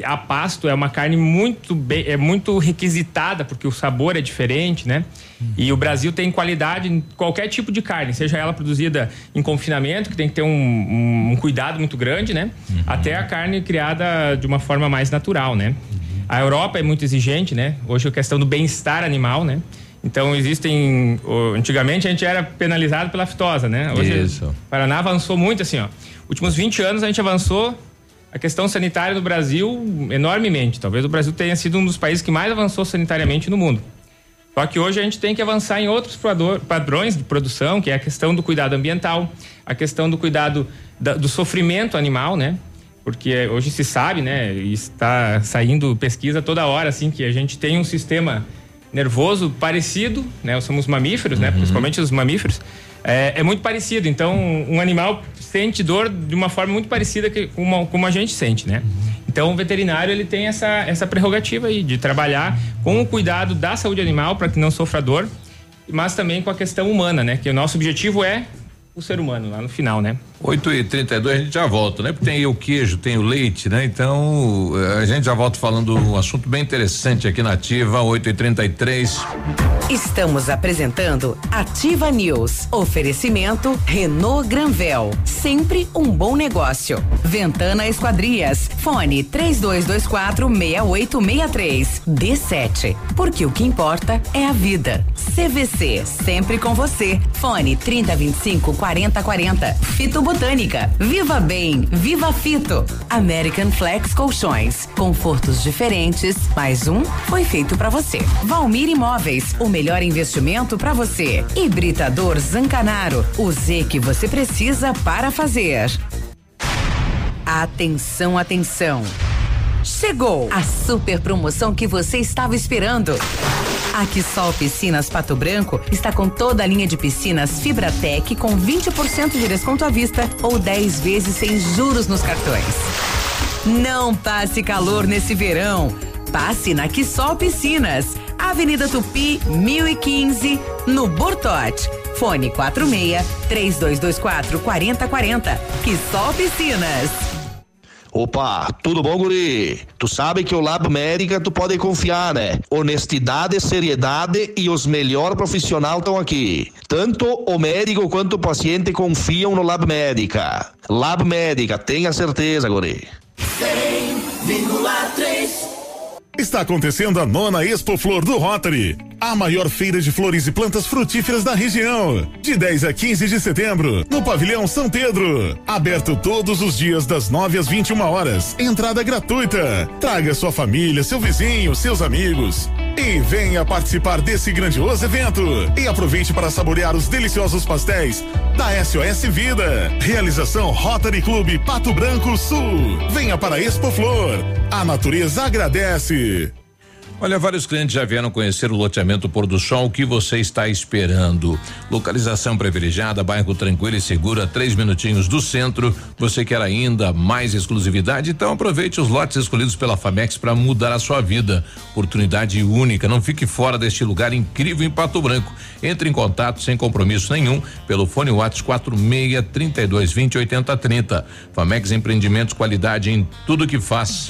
a pasto é uma carne muito bem, é muito requisitada porque o sabor é diferente, né? E o Brasil tem qualidade em qualquer tipo de carne, seja ela produzida em confinamento, que tem que ter um, um- um cuidado muito grande, né? Até a carne criada de uma forma mais natural, né? A Europa é muito exigente, né? Hoje a questão do bem-estar animal, né? Então existem. Antigamente a gente era penalizado pela aftosa, né? Hoje Isso. o Paraná avançou muito assim, ó. Últimos 20 anos a gente avançou a questão sanitária do Brasil enormemente. Talvez o Brasil tenha sido um dos países que mais avançou sanitariamente no mundo. Só que hoje a gente tem que avançar em outros padrões de produção, que é a questão do cuidado ambiental, a questão do cuidado da- do sofrimento animal, né? Porque hoje se sabe, né? Está saindo pesquisa toda hora, assim, que a gente tem um sistema nervoso parecido, né? Somos mamíferos, né? Principalmente os mamíferos. É, é muito parecido. Então, um animal sente dor de uma forma muito parecida que, como, como a gente sente, né? Então, o veterinário ele tem essa, essa prerrogativa aí de trabalhar com o cuidado da saúde animal para que não sofra dor, mas também com a questão humana, né? Que o nosso objetivo é o ser humano lá no final, né? 8 e 32 a gente já volta, né? Porque tem aí o queijo, tem o leite, né? Então eh, a gente já volta falando um assunto bem interessante aqui na Ativa, 8 e 33 Estamos apresentando Ativa News. Oferecimento Renault Granvel. Sempre um bom negócio. Ventana Esquadrias. Fone 3224 6863. D7. Porque o que importa é a vida. CVC. Sempre com você. Fone 3025 4040. Fito Botânica. Viva Bem. Viva Fito. American Flex Colchões. Confortos diferentes. Mais um foi feito para você. Valmir Imóveis. O melhor investimento para você. Hibridador Zancanaro. O Z que você precisa para fazer. Atenção, atenção. Chegou a super promoção que você estava esperando. A Quissol Piscinas Pato Branco está com toda a linha de piscinas Fibratec com 20% de desconto à vista ou 10 vezes sem juros nos cartões. Não passe calor nesse verão. Passe na Quissol Piscinas, Avenida Tupi, 1015, no Bortote. Fone 46 3224 4040. Quissol Piscinas. Opa, tudo bom, guri? Tu sabe que o Lab Médica tu pode confiar, né? Honestidade, seriedade e os melhores profissionais estão aqui. Tanto o médico quanto o paciente confiam no Lab Médica. Lab Médica, tenha certeza, guri. 100,3 Está acontecendo a nona Expo Flor do Rotary, a maior feira de flores e plantas frutíferas da região. De 10 a 15 de setembro, no Pavilhão São Pedro. Aberto todos os dias das 9 às 21 horas. Entrada gratuita. Traga sua família, seu vizinho, seus amigos. E venha participar desse grandioso evento. E aproveite para saborear os deliciosos pastéis da SOS Vida. Realização Rotary Clube Pato Branco Sul. Venha para a Expo Flor. A natureza agradece. Olha, vários clientes já vieram conhecer o loteamento Pôr do Sol. O que você está esperando? Localização privilegiada, bairro tranquilo e seguro, a três minutinhos do centro. Você quer ainda mais exclusividade? Então aproveite os lotes escolhidos pela Famex para mudar a sua vida. Oportunidade única. Não fique fora deste lugar incrível em Pato Branco. Entre em contato sem compromisso nenhum pelo fone WhatsApp 46 32 20 80 30. Famex Empreendimentos, qualidade em tudo que faz.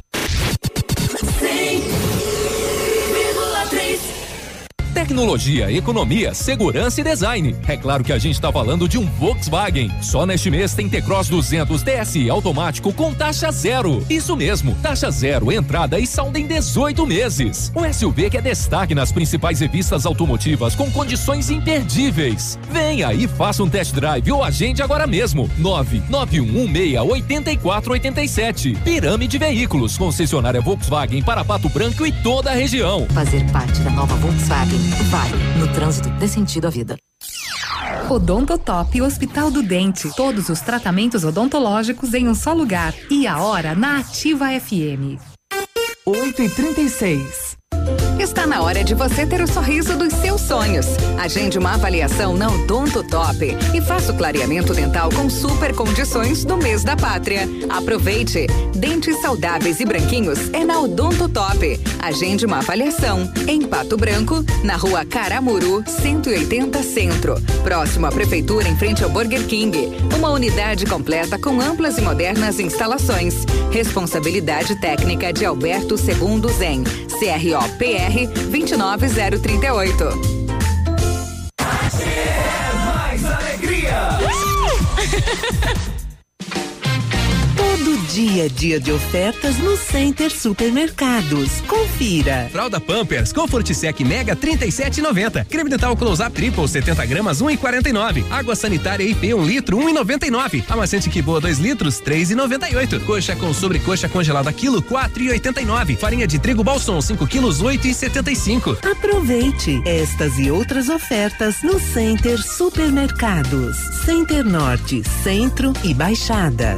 Tecnologia, economia, segurança e design. É claro que a gente está falando de um Volkswagen. Só neste mês tem T-Cross 200 TSI automático com taxa zero. Isso mesmo, taxa zero, entrada e saldo em 18 meses. Um SUV que é destaque nas principais revistas automotivas com condições imperdíveis. Venha e faça um test drive ou agende agora mesmo. 991168487. Pirâmide Veículos, concessionária Volkswagen para Pato Branco e toda a região. Fazer parte da nova Volkswagen Vale. No trânsito, dê sentido à vida. Odontotop Hospital do Dente. Todos os tratamentos odontológicos em um só lugar. E a hora na Ativa FM. 8 e 36 Está na hora de você ter o sorriso dos seus sonhos. Agende uma avaliação na Odonto Top e faça o clareamento dental com super condições do mês da pátria. Aproveite! Dentes saudáveis e branquinhos é na Odonto Top. Agende uma avaliação em Pato Branco, na rua Caramuru, 180 Centro. Próximo à Prefeitura, em frente ao Burger King. Uma unidade completa com amplas e modernas instalações. Responsabilidade técnica de Alberto Segundo Zen. CROPR 29038. É mais alegria! Todo dia é dia de ofertas no Center Supermercados. Confira. Fralda Pampers Comfort Sec Mega 37,90. Creme dental Close Up Triple 70 gramas 1,49. Água sanitária IP 1 litro 1,99. Amaciante que boa 2 litros 3,98. Coxa com sobrecoxa congelada quilo 4,89. Farinha de trigo Balson 5 quilos 8,75. Aproveite estas e outras ofertas no Center Supermercados. Center Norte, Centro e Baixada.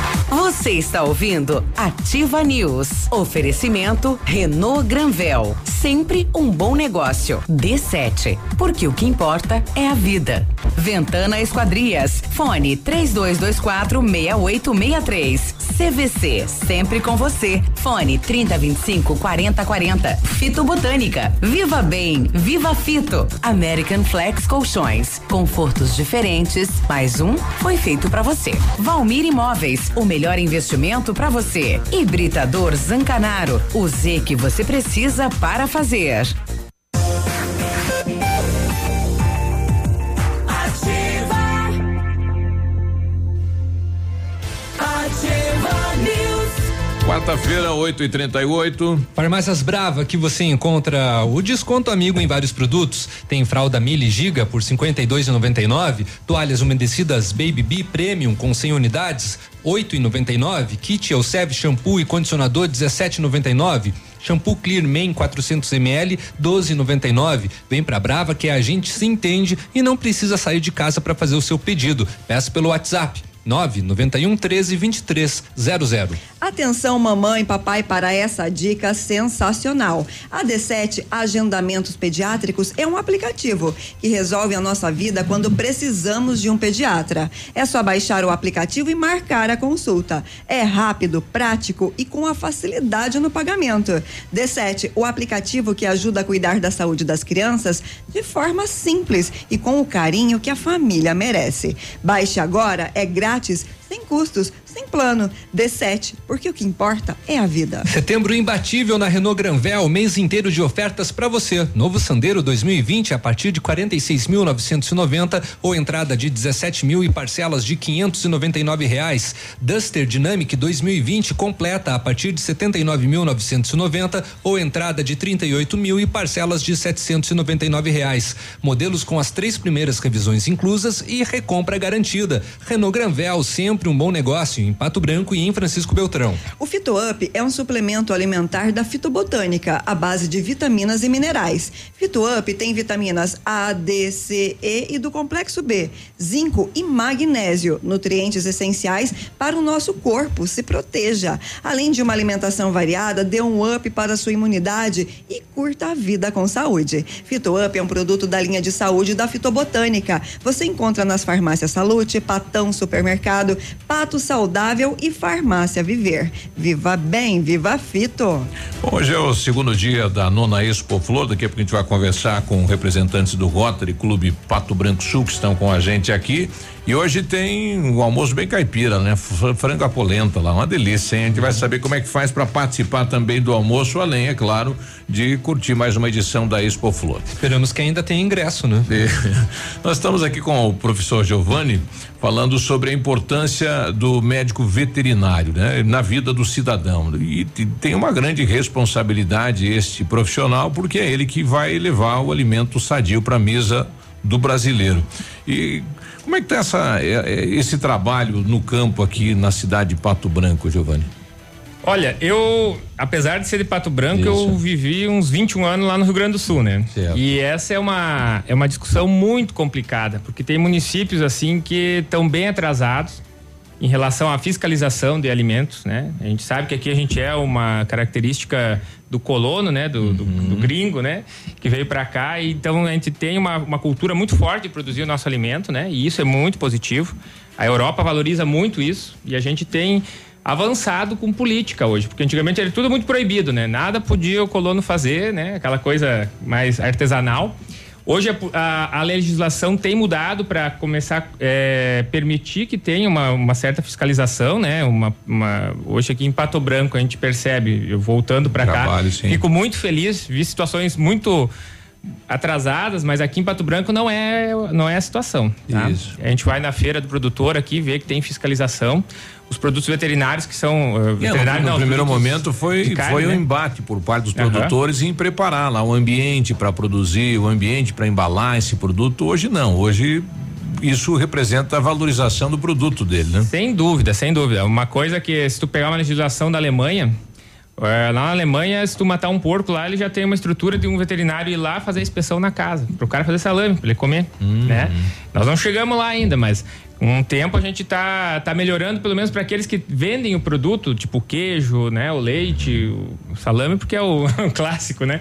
Você está ouvindo Ativa News. Oferecimento Renault Granvel. Sempre um bom negócio. D7. Porque o que importa é a vida. Ventana Esquadrias. Fone 3224 6863. CVC. Sempre com você. Fone 3025 4040. Fito Botânica. Viva Bem. Viva Fito. American Flex Colchões. Confortos diferentes. Mais um foi feito para você. Valmir Imóveis. O melhor investimento para você. Hibridador Zancanaro. O Z que você precisa para fazer. Quarta-feira, 8 e 38 Farmácias Brava, que você encontra o desconto amigo em vários produtos. Tem fralda Mili Giga por 52,99, toalhas umedecidas Baby B Premium com 100 unidades, 8,99, kit Elseve shampoo e condicionador 17,99. Shampoo Clear Man 400 ml 12,99. Vem pra Brava que a gente se entende e não precisa sair de casa para fazer o seu pedido. Peça pelo WhatsApp 991 13 23 00. Atenção, mamãe e papai, para essa dica sensacional. A D7 Agendamentos Pediátricos é um aplicativo que resolve a nossa vida quando precisamos de um pediatra. É só baixar o aplicativo e marcar a consulta. É rápido, prático e com a facilidade no pagamento. D7, o aplicativo que ajuda a cuidar da saúde das crianças de forma simples e com o carinho que a família merece. Baixe agora, é grátis resgates sem custos, sem plano. D7, porque o que importa é a vida. Setembro imbatível na Renault Granvel, mês inteiro de ofertas para você. Novo Sandero 2020 a partir de 46.990 ou entrada de 17 mil e parcelas de 599 reais. Duster Dynamic 2020 completa a partir de 79.990 ou entrada de 38 mil e parcelas de 799 reais. Modelos com as três primeiras revisões inclusas e recompra garantida. Renault Granvel, sempre um bom negócio em Pato Branco e em Francisco Beltrão. O Fito Up é um suplemento alimentar da fitobotânica, à base de vitaminas e minerais. Fito Up tem vitaminas A, D, C, E e do complexo B, zinco e magnésio, nutrientes essenciais para o nosso corpo. Se proteja. Além de uma alimentação variada, dê um up para a sua imunidade e curta a vida com saúde. Fito Up é um produto da linha de saúde da fitobotânica. Você encontra nas farmácias Salute, Patão Supermercado, Pato Saudável e Farmácia Viver. Viva bem, viva Fito. Hoje é o segundo dia da nona Expo Flor. Daqui a pouco a gente vai conversar com representantes do Rotary Clube Pato Branco Sul que estão com a gente aqui. E hoje tem um almoço bem caipira, né? Frango à polenta lá, uma delícia, hein? A gente vai saber como é que faz para participar também do almoço, além, é claro, de curtir mais uma edição da Expo Flor. Esperamos que ainda tenha ingresso, né? Nós estamos aqui com o professor Giovanni falando sobre a importância do médico veterinário, né? Na vida do cidadão. E te- tem uma grande responsabilidade este profissional, porque é ele que vai levar o alimento sadio para a mesa do brasileiro. E como é que tá essa, é- é- esse trabalho no campo aqui na cidade de Pato Branco, Giovanni? Olha, eu, apesar de ser de Pato Branco, eu vivi uns 21 anos lá no Rio Grande do Sul, né? E essa é uma, é uma discussão muito complicada, porque tem municípios assim que estão bem atrasados em relação à fiscalização de alimentos, né? A gente sabe que aqui a gente é uma característica do colono, né? Do, do, do gringo, né? Que veio para cá e então a gente tem uma, uma cultura muito forte de produzir o nosso alimento, né? E isso é muito positivo. A Europa valoriza muito isso e a gente tem avançado com política hoje, porque antigamente era tudo muito proibido, né? Nada podia o colono fazer, né? Aquela coisa mais artesanal. Hoje a, a- a legislação tem mudado para começar a permitir que tenha uma, uma certa fiscalização, né? Uma, uma- hoje aqui em Pato Branco a gente percebe, eu voltando para cá, sim. fico muito feliz, vi situações muito atrasadas, mas aqui em Pato Branco não é não é a situação. Tá? Isso. A gente vai na feira do produtor aqui vê que tem fiscalização. Os produtos veterinários que são uh, veterinários no, no não, primeiro momento foi carne, foi um né? embate por parte dos produtores em preparar lá o ambiente para produzir, o ambiente para embalar esse produto. Hoje não, hoje isso representa a valorização do produto dele, né? Sem dúvida, sem dúvida. Uma coisa que se tu pegar uma legislação da Alemanha, eh, lá na Alemanha, se tu matar um porco lá, ele já tem uma estrutura de um veterinário ir lá fazer a inspeção na casa, pro cara fazer salame, pra ele comer, né? Nós não chegamos lá ainda, mas um tempo a gente tá, tá melhorando, pelo menos para aqueles que vendem o produto, tipo o queijo, né? O leite, o salame, porque é o, clássico, né?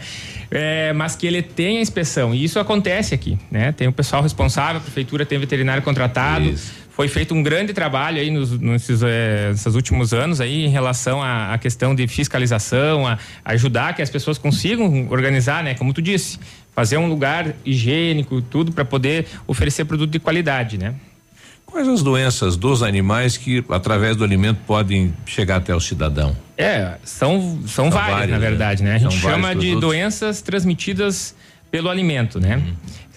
É, mas que ele tem a inspeção. E isso acontece aqui, né? Tem o pessoal responsável, a prefeitura tem veterinário contratado. Foi feito um grande trabalho aí nos, nesses, eh, nesses últimos anos aí em relação à, à questão de fiscalização, a, a ajudar que as pessoas consigam organizar, né? Como tu disse, fazer um lugar higiênico, tudo para poder oferecer produto de qualidade, né? Quais as doenças dos animais que através do alimento podem chegar até o cidadão? É, são, são, São várias, várias, na né? verdade, né? A gente São chama de doenças transmitidas pelo alimento, né?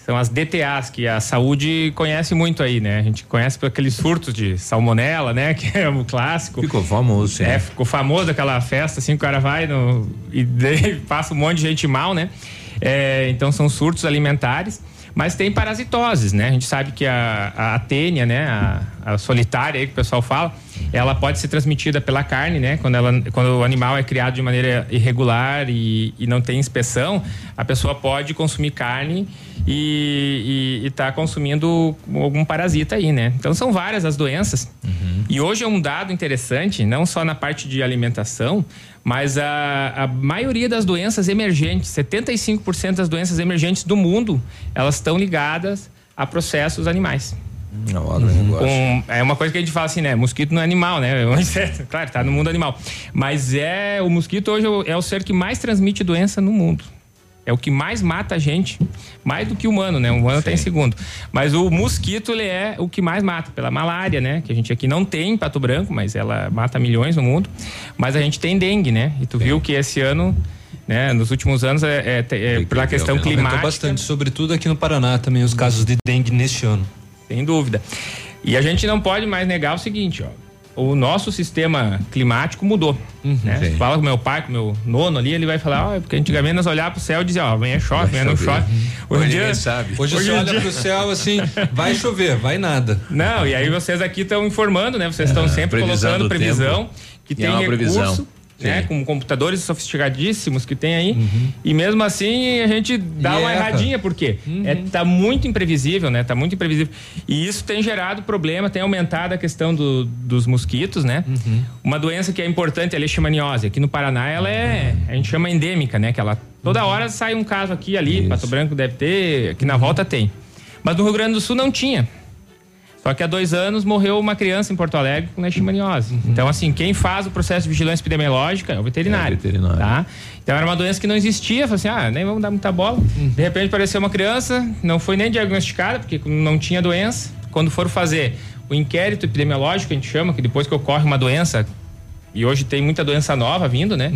São as DTAs, que a saúde conhece muito aí, né? A gente conhece por aqueles surtos de salmonela, né? Que é o clássico. Ficou famoso, sim. É, ficou famoso aquela festa, assim, o cara vai no, e passa um monte de gente mal, né? É, então são surtos alimentares. Mas tem parasitoses, né? A gente sabe que a, a atênia, né? A, a solitária aí que o pessoal fala, ela pode ser transmitida pela carne, né? Quando, ela, quando o animal é criado de maneira irregular e, e não tem inspeção, a pessoa pode consumir carne e está consumindo algum parasita aí, né? Então são várias as doenças. E hoje é um dado interessante, não só na parte de alimentação, mas a, a maioria das doenças emergentes, 75% das doenças emergentes do mundo, elas estão ligadas a processos animais. Com- é uma coisa que a gente fala assim, né? Mosquito não é animal, né? É um inseto, claro, tá no mundo animal. Mas é o mosquito hoje é o- é o ser que mais transmite doença no mundo. É o que mais mata a gente, mais do que o humano, né? O humano está em segundo. Mas o mosquito, ele é o que mais mata, pela malária, né? Que a gente aqui não tem em Pato Branco, mas ela mata milhões no mundo. Mas a gente tem dengue, né? E tu viu que esse ano, né? Nos últimos anos, é, é, é pela questão Aumentou climática. bastante, sobretudo aqui no Paraná também, os casos de dengue neste ano. Sem dúvida. E a gente não pode mais negar o seguinte, ó. O nosso sistema climático mudou. né? sim. Fala com meu pai, com meu nono ali, ele vai falar, ó, porque antigamente nós olhávamos pro céu e dizia, ó, amanhã chove, amanhã não chove. Hoje em dia. Hoje, você em olha dia- pro céu assim, vai chover, vai nada. Não, e aí vocês aqui estão informando, né? Vocês estão É, sempre previsão colocando do previsão, tempo. que E tem é uma recurso, previsão. Né? Sim. Com computadores sofisticadíssimos que tem aí. E mesmo assim a gente dá uma erra. erradinha, por quê? É, tá muito imprevisível, né? Tá muito imprevisível. E isso tem gerado problema, tem aumentado a questão do- dos mosquitos, né? Uma doença que é importante é a leishmaniose. Aqui no Paraná ela é, a gente chama endêmica, né? Que ela toda hora sai um caso aqui ali, Pato Branco deve ter, aqui na volta tem. Mas no Rio Grande do Sul não tinha. Só que há dois anos morreu uma criança em Porto Alegre com leishmaniose. Então, assim, quem faz o processo de vigilância epidemiológica é o veterinário. Tá? Então, era uma doença que não existia. Falei assim, ah, nem vamos dar muita bola. De repente, apareceu uma criança, não foi nem diagnosticada, porque não tinha doença. Quando foram fazer o inquérito epidemiológico, a gente chama, que depois que ocorre uma doença, e hoje tem muita doença nova vindo, né?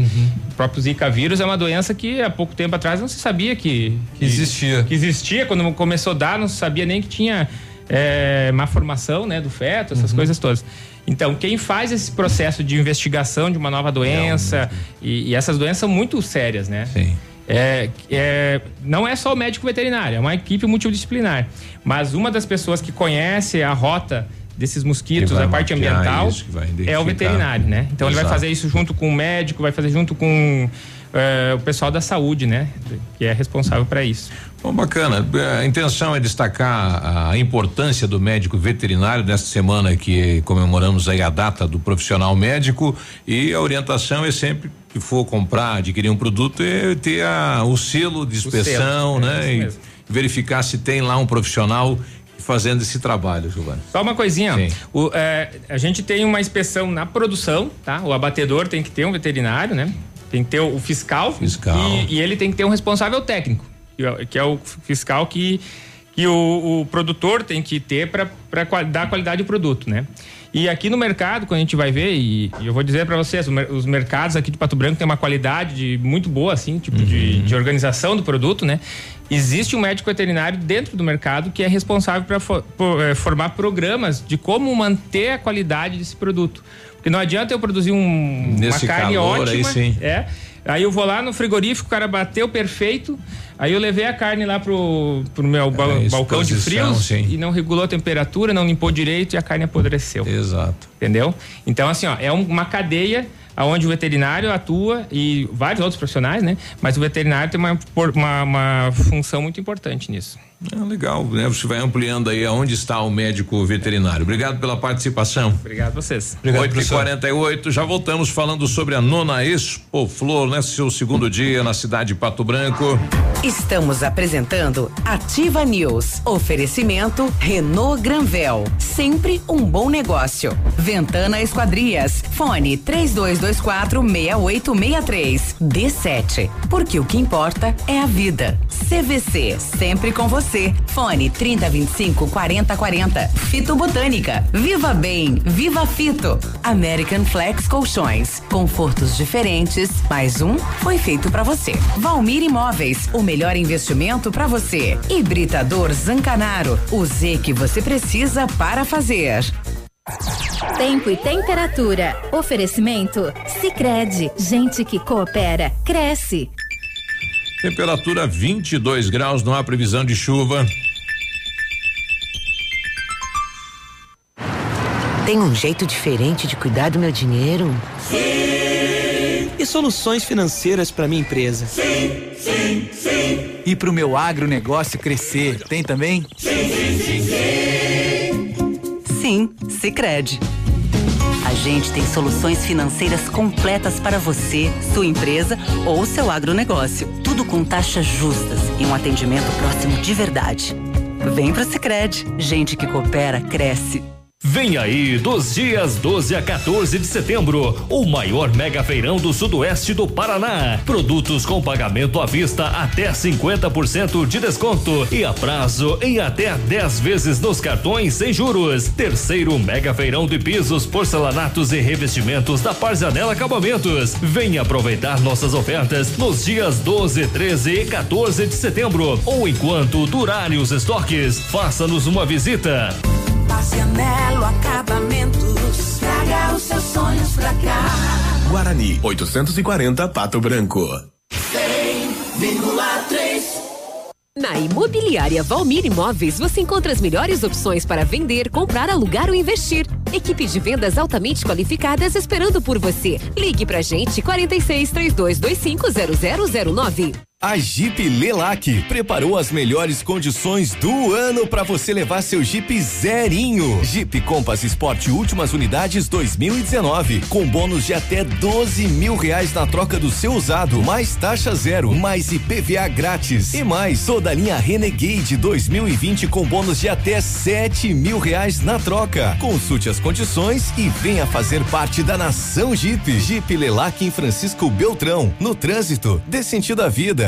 O próprio Zika vírus é uma doença que há pouco tempo atrás não se sabia que, que existia. Que existia. Quando começou a dar, não se sabia nem que tinha é, má formação né, do feto, essas coisas todas. Então, quem faz esse processo de investigação de uma nova doença, e, e essas doenças são muito sérias, né? Sim. É, é, não é só o médico veterinário, é uma equipe multidisciplinar. Mas uma das pessoas que conhece a rota desses mosquitos, a parte ambiental, isso, é o veterinário, né? Então ele vai Exato. fazer isso junto com o médico, vai fazer junto com é, o pessoal da saúde, né? Que é responsável para isso. Bom, bacana. A intenção é destacar a importância do médico veterinário nesta semana que comemoramos aí a data do profissional médico e a orientação é sempre que for comprar, adquirir um produto, é ter a- o selo de inspeção, selo, é né? isso e verificar se tem lá um profissional fazendo esse trabalho, Giovana. Só uma coisinha. O, é, a gente tem uma inspeção na produção, tá? O abatedor tem que ter um veterinário, né? Tem que ter o fiscal. Fiscal. E, e ele tem que ter um responsável técnico, que é- que é o fiscal que, que o, o produtor tem que ter para dar qualidade ao produto, né? E aqui no mercado, quando a gente vai ver, e, e eu vou dizer para vocês, o os mercados aqui de Pato Branco tem uma qualidade de- muito boa, assim, tipo de, de organização do produto, né? Existe um médico veterinário dentro do mercado que é responsável para formar programas de como manter a qualidade desse produto. Porque não adianta eu produzir um, Nesse uma carne calor aí, ótima. sim. É. Aí eu vou lá no frigorífico, o cara bateu perfeito. Aí eu levei a carne lá pro, pro meu É, balcão de frios sim. e não regulou a temperatura, não limpou direito e a carne apodreceu. Exato. Entendeu? Então, assim, ó, é um- uma cadeia onde o veterinário atua e vários outros profissionais, né? Mas o veterinário tem uma, uma, uma função muito importante nisso. É legal, né? Você vai ampliando aí aonde está o médico veterinário. Obrigado pela participação. Obrigado a vocês. 8 e 48 já voltamos falando sobre a nona Expo Flor, né? Seu segundo dia na cidade de Pato Branco. Estamos apresentando Ativa News. Oferecimento Renault Granvel. Sempre um bom negócio. Ventana Esquadrias. Fone 3224 6863. D7. Porque o que importa é a vida. CVC. Sempre com você. Fone 3025 4040. Fito Botânica. Viva Bem. Viva Fito. American Flex Colchões. Confortos diferentes. Mais um foi feito pra você. Valmir Imóveis. O melhor investimento pra você. Hibridador Zancanaro. O Z que você precisa para fazer. Tempo e temperatura. Oferecimento? Sicredi Gente que coopera, cresce. Temperatura 22 graus, não há previsão de chuva. Tem um jeito diferente de cuidar do meu dinheiro? E soluções financeiras para minha empresa? Sim, sim, sim. E pro meu agronegócio crescer, tem também? Sim, sim, sim, sim. Sim, Sicredi. A gente tem soluções financeiras completas para você, sua empresa ou seu agronegócio. Tudo com taxas justas e um atendimento próximo de verdade. Vem pro Sicredi. Gente que coopera cresce. Vem aí, dos dias 12 a 14 de setembro, o maior mega feirão do sudoeste do Paraná. Produtos com pagamento à vista até 50% de desconto e a prazo em até 10 vezes nos cartões sem juros. Terceiro mega feirão de pisos, porcelanatos e revestimentos da Parzanela Acabamentos. Venha aproveitar nossas ofertas nos dias 12, 13 e 14 de setembro ou enquanto durarem os estoques. Faça-nos uma visita. Marcianelo Acabamentos. Traga os seus sonhos pra cá. Guarani, 840 Pato Branco. 100,3. Na Imobiliária Valmir Imóveis, você encontra as melhores opções para vender, comprar, alugar ou investir. Equipe de vendas altamente qualificadas esperando por você. Ligue pra gente 46 3225 0009. A Jeep Lelac preparou as melhores condições do ano para você levar seu Jeep zerinho. Jeep Compass Sport últimas unidades 2019 com bônus de até 12 mil reais na troca do seu usado, mais taxa zero, mais IPVA grátis e mais toda a linha Renegade 2020 com bônus de até 7 mil reais na troca. Consulte as condições e venha fazer parte da nação Jeep. Jeep Lelac em Francisco Beltrão, no trânsito, dê sentido à vida.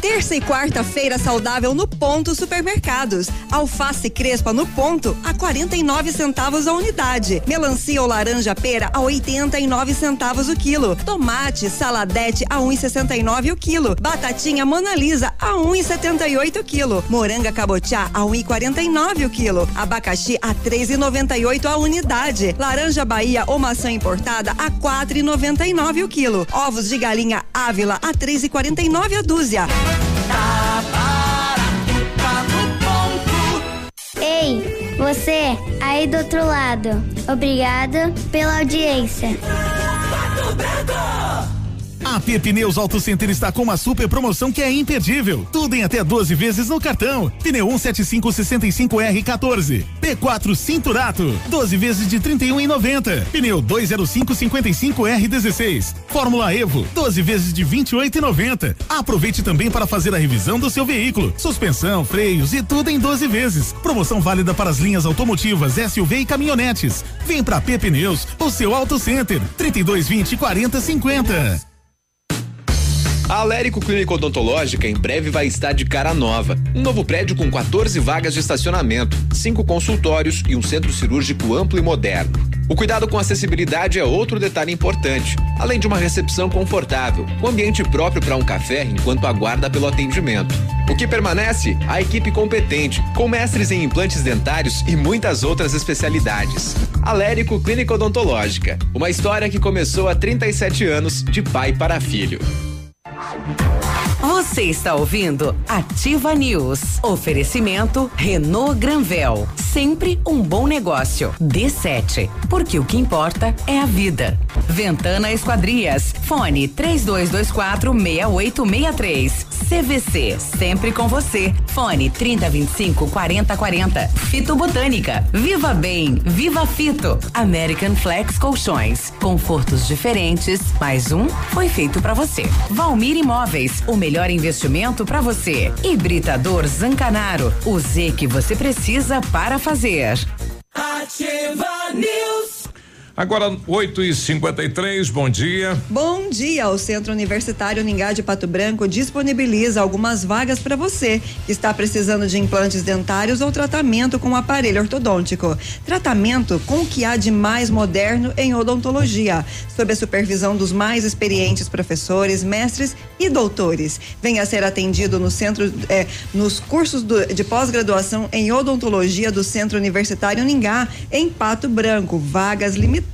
Terça e quarta-feira saudável no Ponto Supermercados. Alface crespa no ponto a 49 centavos a unidade. Melancia ou laranja pera a 89 centavos o quilo. Tomate saladete a 1,69 o quilo. Batatinha Mona Lisa a 1,78 o quilo. Moranga cabotiá a 1,49 o quilo. Abacaxi a 3,98 a unidade. Laranja Bahia ou maçã importada a 4,99 o quilo. Ovos de galinha Ávila a 3,49 a dúzia. Ei, você aí do outro lado. Obrigado pela audiência. A P Pneus Auto Center está com uma super promoção que é imperdível. Tudo em até 12 vezes no cartão. Pneu 17565R14. P4 Cinturato. 12 vezes de 31,90. Pneu 20555R16. Fórmula Evo. 12 vezes de 28,90. Aproveite também para fazer a revisão do seu veículo. Suspensão, freios e tudo em 12 vezes. Promoção válida para as linhas automotivas, SUV e caminhonetes. Vem pra P Pneus, o seu Auto Center. 3220 4050. A Alérico Clínica Odontológica em breve vai estar de cara nova. Um novo prédio com 14 vagas de estacionamento, cinco consultórios e um centro cirúrgico amplo e moderno. O cuidado com acessibilidade é outro detalhe importante, além de uma recepção confortável, com ambiente próprio para um café enquanto aguarda pelo atendimento. O que permanece? A equipe competente, com mestres em implantes dentários e muitas outras especialidades. Alérico Clínica Odontológica, uma história que começou há 37 anos de pai para filho. Thank you. Você está ouvindo Ativa News. Oferecimento Renault Granvel. Sempre um bom negócio. D7. Porque o que importa é a vida. Ventana Esquadrias. Fone 3224 6863. CVC. Sempre com você. Fone 3025 4040. Fito Botânica. Viva Bem. Viva Fito. American Flex Colchões. Confortos diferentes. Mais um foi feito para você. Valmir Imóveis. O melhor investimento para você. Hibridador Zancanaro. O Z que você precisa para fazer. Ativa News. Agora, 8 e 53 bom dia. Bom dia! O Centro Universitário Ningá de Pato Branco disponibiliza algumas vagas para você que está precisando de implantes dentários ou tratamento com aparelho ortodôntico. Tratamento com o que há de mais moderno em odontologia, sob a supervisão dos mais experientes professores, mestres e doutores. Venha ser atendido no centro, eh, nos cursos do- de pós-graduação em odontologia do Centro Universitário Ningá, em Pato Branco. Vagas limitadas,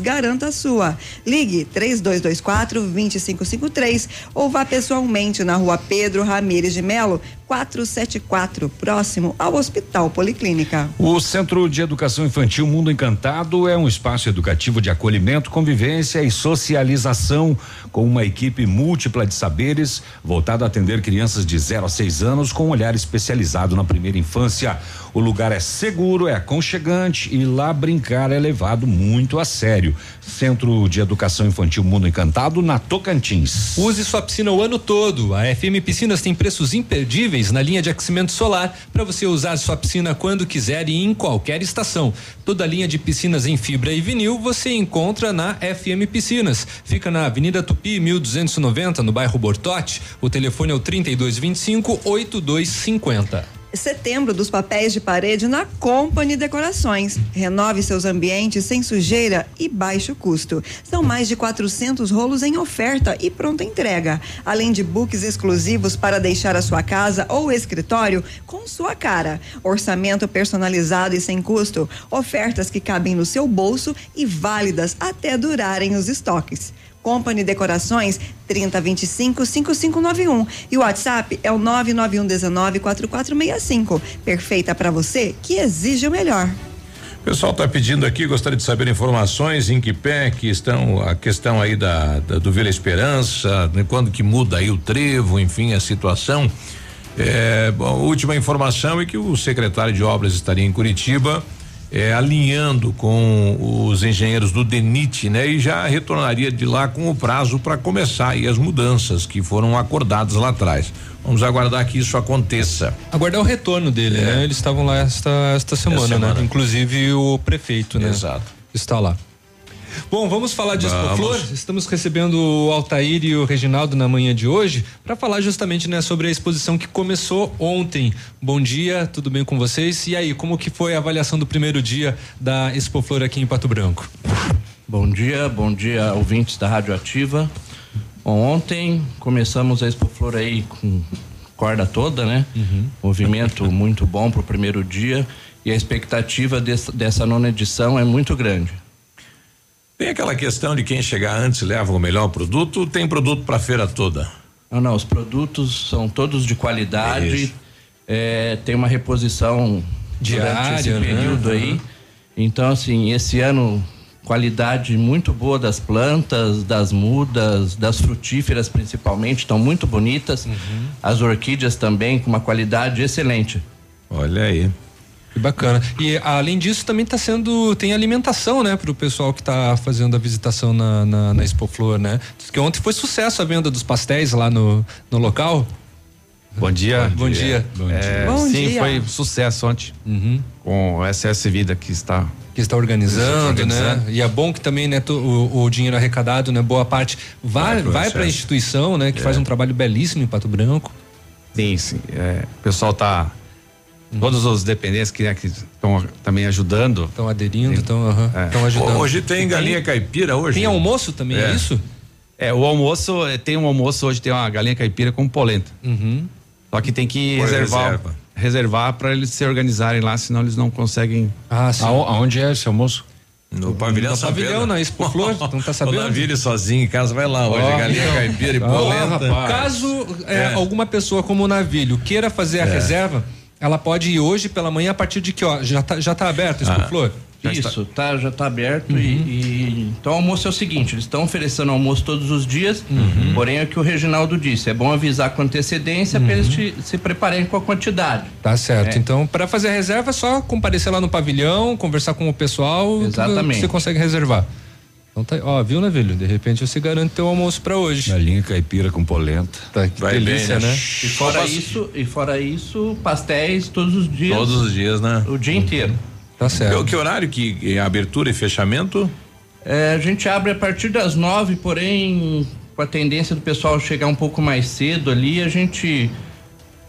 garanta a sua. Ligue 3224 2553 ou vá pessoalmente na rua Pedro Ramires de Melo, 474, próximo ao Hospital Policlínica. O Centro de Educação Infantil Mundo Encantado é um espaço educativo de acolhimento, convivência e socialização com uma equipe múltipla de saberes voltada a atender crianças de 0 a 6 anos com um olhar especializado na primeira infância. O lugar é seguro, é aconchegante e lá brincar é levado muito a sério. Centro de Educação Infantil Mundo Encantado na Tocantins. Use sua piscina o ano todo. A FM Piscinas tem preços imperdíveis na linha de aquecimento solar para você usar sua piscina quando quiser e em qualquer estação. Toda a linha de piscinas em fibra e vinil você encontra na FM Piscinas. Fica na Avenida Tupi, 1290, no bairro Bortote. O telefone é o 3225 8250 setembro dos papéis de parede na Company Decorações. Renove seus ambientes sem sujeira e baixo custo. São mais de 400 rolos em oferta e pronta entrega, além de books exclusivos para deixar a sua casa ou escritório com sua cara. Orçamento personalizado e sem custo. Ofertas que cabem no seu bolso e válidas até durarem os estoques. Company Decorações 3025 5591 e o WhatsApp é o 991 19 4465. Perfeita para você que exige o melhor. O pessoal está pedindo aqui, gostaria de saber informações em que pé que estão a questão aí da, da do Vila Esperança, né, quando que muda aí o trevo, enfim, a situação. É, bom, última informação é que o secretário de obras estaria em Curitiba é, alinhando com os engenheiros do DENIT, né? E já retornaria de lá com o prazo para começar aí as mudanças que foram acordadas lá atrás. Vamos aguardar que isso aconteça. Aguardar o retorno dele, é. né? Eles estavam lá esta, esta semana, semana, né? Inclusive o prefeito, né? Exato. Está lá. Bom, vamos falar de Expoflor. Estamos recebendo o Altair e o Reginaldo na manhã de hoje para falar justamente né, sobre a exposição que começou ontem. Bom dia, tudo bem com vocês? E aí, como que foi a avaliação do primeiro dia da Expoflor aqui em Pato Branco? Bom dia, bom dia ouvintes da Rádio Ativa. Ontem começamos a Expoflor aí com corda toda, né? Uhum. Movimento muito bom para o primeiro dia e a expectativa dessa, dessa nona edição é muito grande. Tem aquela questão de quem chegar antes leva o melhor produto, tem produto para a feira toda? Não, não, os produtos são todos de qualidade, é, tem uma reposição diária esse período né? aí. Então, assim, esse ano qualidade muito boa das plantas, das mudas, das frutíferas principalmente, estão muito bonitas. Uhum. As orquídeas também com uma qualidade excelente. Olha aí. Que bacana. E além disso, também está sendo. Tem alimentação, né, para o pessoal que está fazendo a visitação na, na, na Expo Flor, né? Que ontem foi sucesso a venda dos pastéis lá no, no local. Bom dia. Bom dia. Bom dia. É, Bom sim, dia. foi sucesso ontem. Uhum. Com o SS Vida que está que está organizando, né? E é bom que também, né, o, o dinheiro arrecadado, né, boa parte vai vai para a instituição, né, que é. faz um trabalho belíssimo em Pato Branco. Sim, sim. É, o pessoal Todos os dependentes que né, estão também ajudando. Estão aderindo, estão uhum, é. ajudando. Hoje tem galinha caipira hoje? Tem almoço também, é, é isso? É, o almoço, é, tem um almoço hoje, tem uma galinha caipira com polenta. Uhum. Só que tem que Por reservar. Reserva. Reservar para eles se organizarem lá, senão eles não conseguem. Ah, sim. Aonde é esse almoço? No pavilhão no São pavilhão, na Expo Flor, não tá sabendo? O Navilho sozinho em casa vai lá hoje, oh, galinha então. caipira e polenta. Oh, Caso é, é. alguma pessoa como o Navilho queira fazer a é. reserva, ela pode ir hoje pela manhã a partir de que ó já tá, já tá aberto isso ah. Flor? Já Isso, está. tá, já está aberto uhum. e, e, então o almoço é o seguinte, eles estão oferecendo almoço todos os dias, uhum. porém é o que o Reginaldo disse, é bom avisar com antecedência uhum. para eles te, se prepararem com a quantidade. Tá certo. É. Então, para fazer a reserva é só comparecer lá no pavilhão, conversar com o pessoal, Exatamente. você consegue reservar. Então tá, ó, viu, Navilho? De repente você garante teu almoço para hoje. Galinha caipira com polenta. Tá, que Vai delícia, bem, né? né? E fora isso, e fora isso, pastéis todos os dias. Todos os dias, né? O dia inteiro. Tá certo. Que, que horário que é abertura e fechamento? É, a gente abre a partir das nove, porém com a tendência do pessoal chegar um pouco mais cedo ali, a gente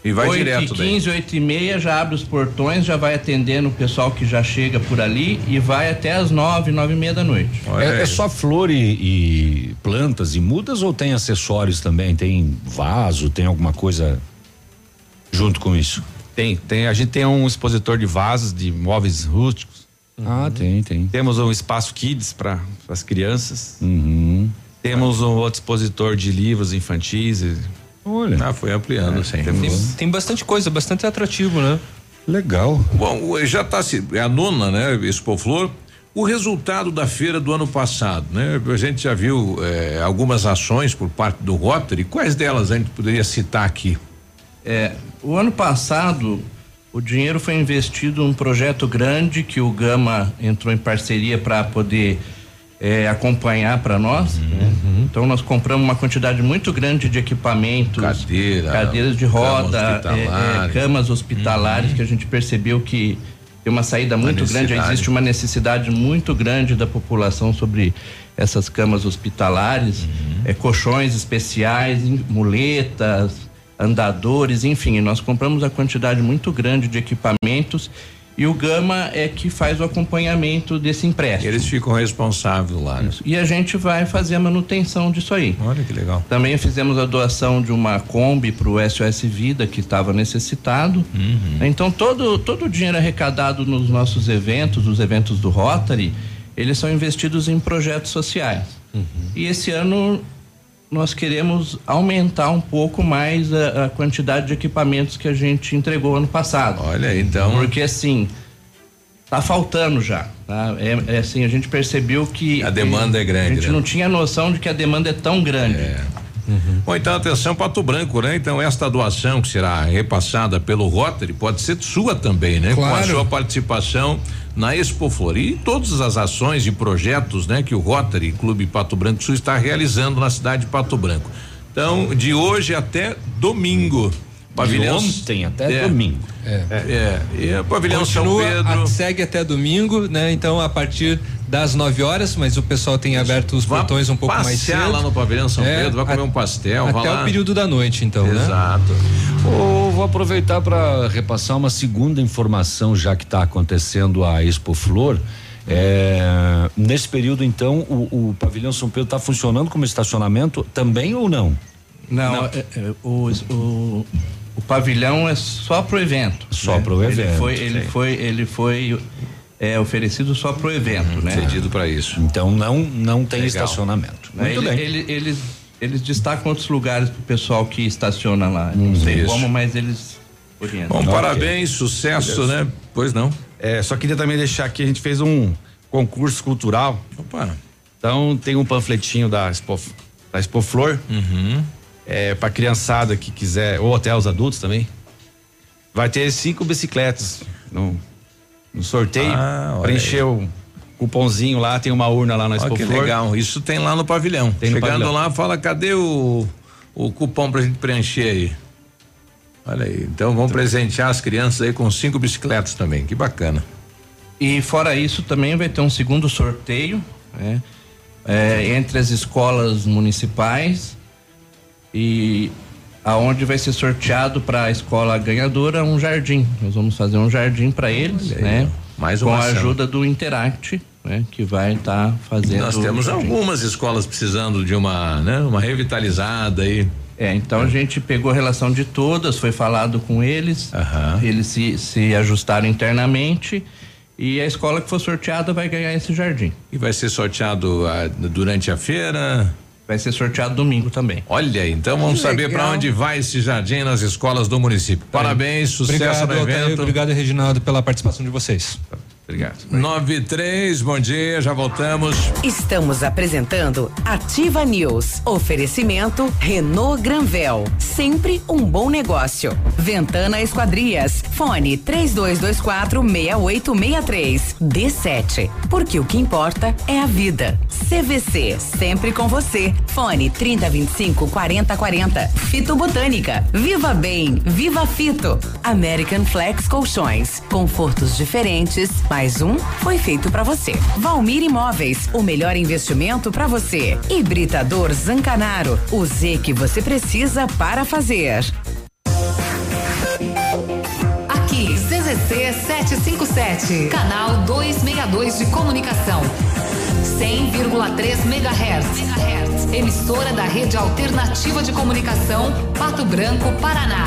e vai 8 direto e 15, daí. 8 e meia, já abre os portões, já vai atendendo o pessoal que já chega por ali e vai até as 9, 9 e meia da noite. É, é, só flor e, e, plantas e mudas ou tem acessórios também? Tem vaso, tem alguma coisa junto com isso? Tem, tem. A gente tem um expositor de vasos, de móveis rústicos. Ah, uhum. tem, tem. Temos um espaço kids para as crianças. Uhum. Temos um outro expositor de livros infantis. Olha. Ah, foi ampliando, é, sim. Tem, tem, bastante coisa, bastante atrativo, né? Legal. Bom, já está se. É a nona, né? Expo Flor. O resultado da feira do ano passado, né? A gente já viu eh, algumas ações por parte do Rotary. Quais delas a gente poderia citar aqui? É, o ano passado o dinheiro foi investido num projeto grande que o Gama entrou em parceria para poder é, acompanhar para nós. Uhum. Né? Então nós compramos uma quantidade muito grande de equipamentos, Cadeira, cadeiras de roda, cama hospitalar. é, é, camas hospitalares uhum. que a gente percebeu que tem uma saída muito grande, existe uma necessidade muito grande da população sobre essas camas hospitalares, uhum. é, colchões especiais, muletas, andadores, enfim, nós compramos a quantidade muito grande de equipamentos e o Gama é que faz o acompanhamento desse empréstimo. Eles ficam responsáveis lá. Né? E a gente vai fazer a manutenção disso aí. Olha que legal. Também fizemos a doação de uma Kombi para o SOS Vida que estava necessitado. Uhum. Então todo todo o dinheiro arrecadado nos nossos eventos, os eventos do Rotary, eles são investidos em projetos sociais. Uhum. E esse ano nós queremos aumentar um pouco mais a, a, quantidade de equipamentos que a gente entregou ano passado. Olha, então. Porque assim, tá faltando já. Tá? É, é assim, a gente percebeu que. A demanda é grande. A gente né? não tinha noção de que a demanda é tão grande. É. Uhum. Bom, então atenção Pato Branco, né? Então esta doação que será repassada pelo Rotary pode ser sua também, né? Claro. Com a sua participação na Expo Flor e todas as ações e projetos, né, que o Rotary Clube Pato Branco Sul está realizando na cidade de Pato Branco. Então, de hoje até domingo. Pavilhão de ontem até é, domingo. É. é. E o pavilhão Continua, São Pedro. A, segue até domingo, né? Então, a partir das 9 horas, mas o pessoal tem aberto os portões um pouco mais cedo. lá no pavilhão São é, Pedro, vai comer a, um pastel, até o período da noite, então, Exato. né? Exato. Oh, vou aproveitar para repassar uma segunda informação, já que está acontecendo a Expo Flor. É, nesse período, então, o, o pavilhão São Pedro está funcionando como estacionamento também ou não? Não, não. É, é, o, o, o, pavilhão é só pro evento. Só né? pro evento. Ele foi, ele foi, ele foi é, oferecido só pro evento, uhum, né? Cedido para isso. Então não não tem Legal. estacionamento. Muito ele, bem. Ele, eles eles destacam outros lugares pro pessoal que estaciona lá. Hum, não sei isso. como, mas eles orientam. Bom, parabéns, sucesso, né? Pois não. É, só queria também deixar aqui, a gente fez um concurso cultural. Opa. Então tem um panfletinho da Expo, da Expo Flor. Uhum. É, pra criançada que quiser, ou até os adultos também. Vai ter cinco bicicletas no, no sorteio. Ah, preencheu cupomzinho lá, tem uma urna lá na Expo que Flor. legal, isso tem lá no pavilhão. Tem Chegando no pavilhão. lá, fala, cadê o, o cupom pra gente preencher aí? Olha aí, então vamos presentear as crianças aí com cinco bicicletas também, que bacana. E fora isso também vai ter um segundo sorteio, né? É, entre as escolas municipais e aonde vai ser sorteado para a escola ganhadora um jardim. Nós vamos fazer um jardim para eles, né? Mais uma com a ajuda do Interact, né? Que vai estar tá fazendo. Nós temos algumas escolas precisando de uma, né? Uma revitalizada aí. É, então é. a gente pegou a relação de todas, foi falado com eles, eles se, se ajustaram internamente e a escola que for sorteada vai ganhar esse jardim. E vai ser sorteado a, ah, durante a feira? Vai ser sorteado domingo também. Olha, então vamos que saber para onde vai esse jardim nas escolas do município. Parabéns, sucesso obrigado, no evento. obrigado, Reginaldo, pela participação de vocês. Obrigado. 93, bom dia, já voltamos. Estamos apresentando Ativa News. Oferecimento Renault Granvel, sempre um bom negócio. Ventana Esquadrias, fone 3224 6863. D7, porque o que importa é a vida. CVC, sempre com você. Fone 3025 4040. Fito Botânica, Viva Bem, Viva Fito. American Flex Colchões, confortos diferentes, mais um foi feito para você. Valmir Imóveis, o melhor investimento para você. Hibridador Zancanaro, o Z que você precisa para fazer. Aqui, CZC 757, canal 262 de comunicação. 100,3 MHz. Emissora da Rede Alternativa de Comunicação, Pato Branco, Paraná.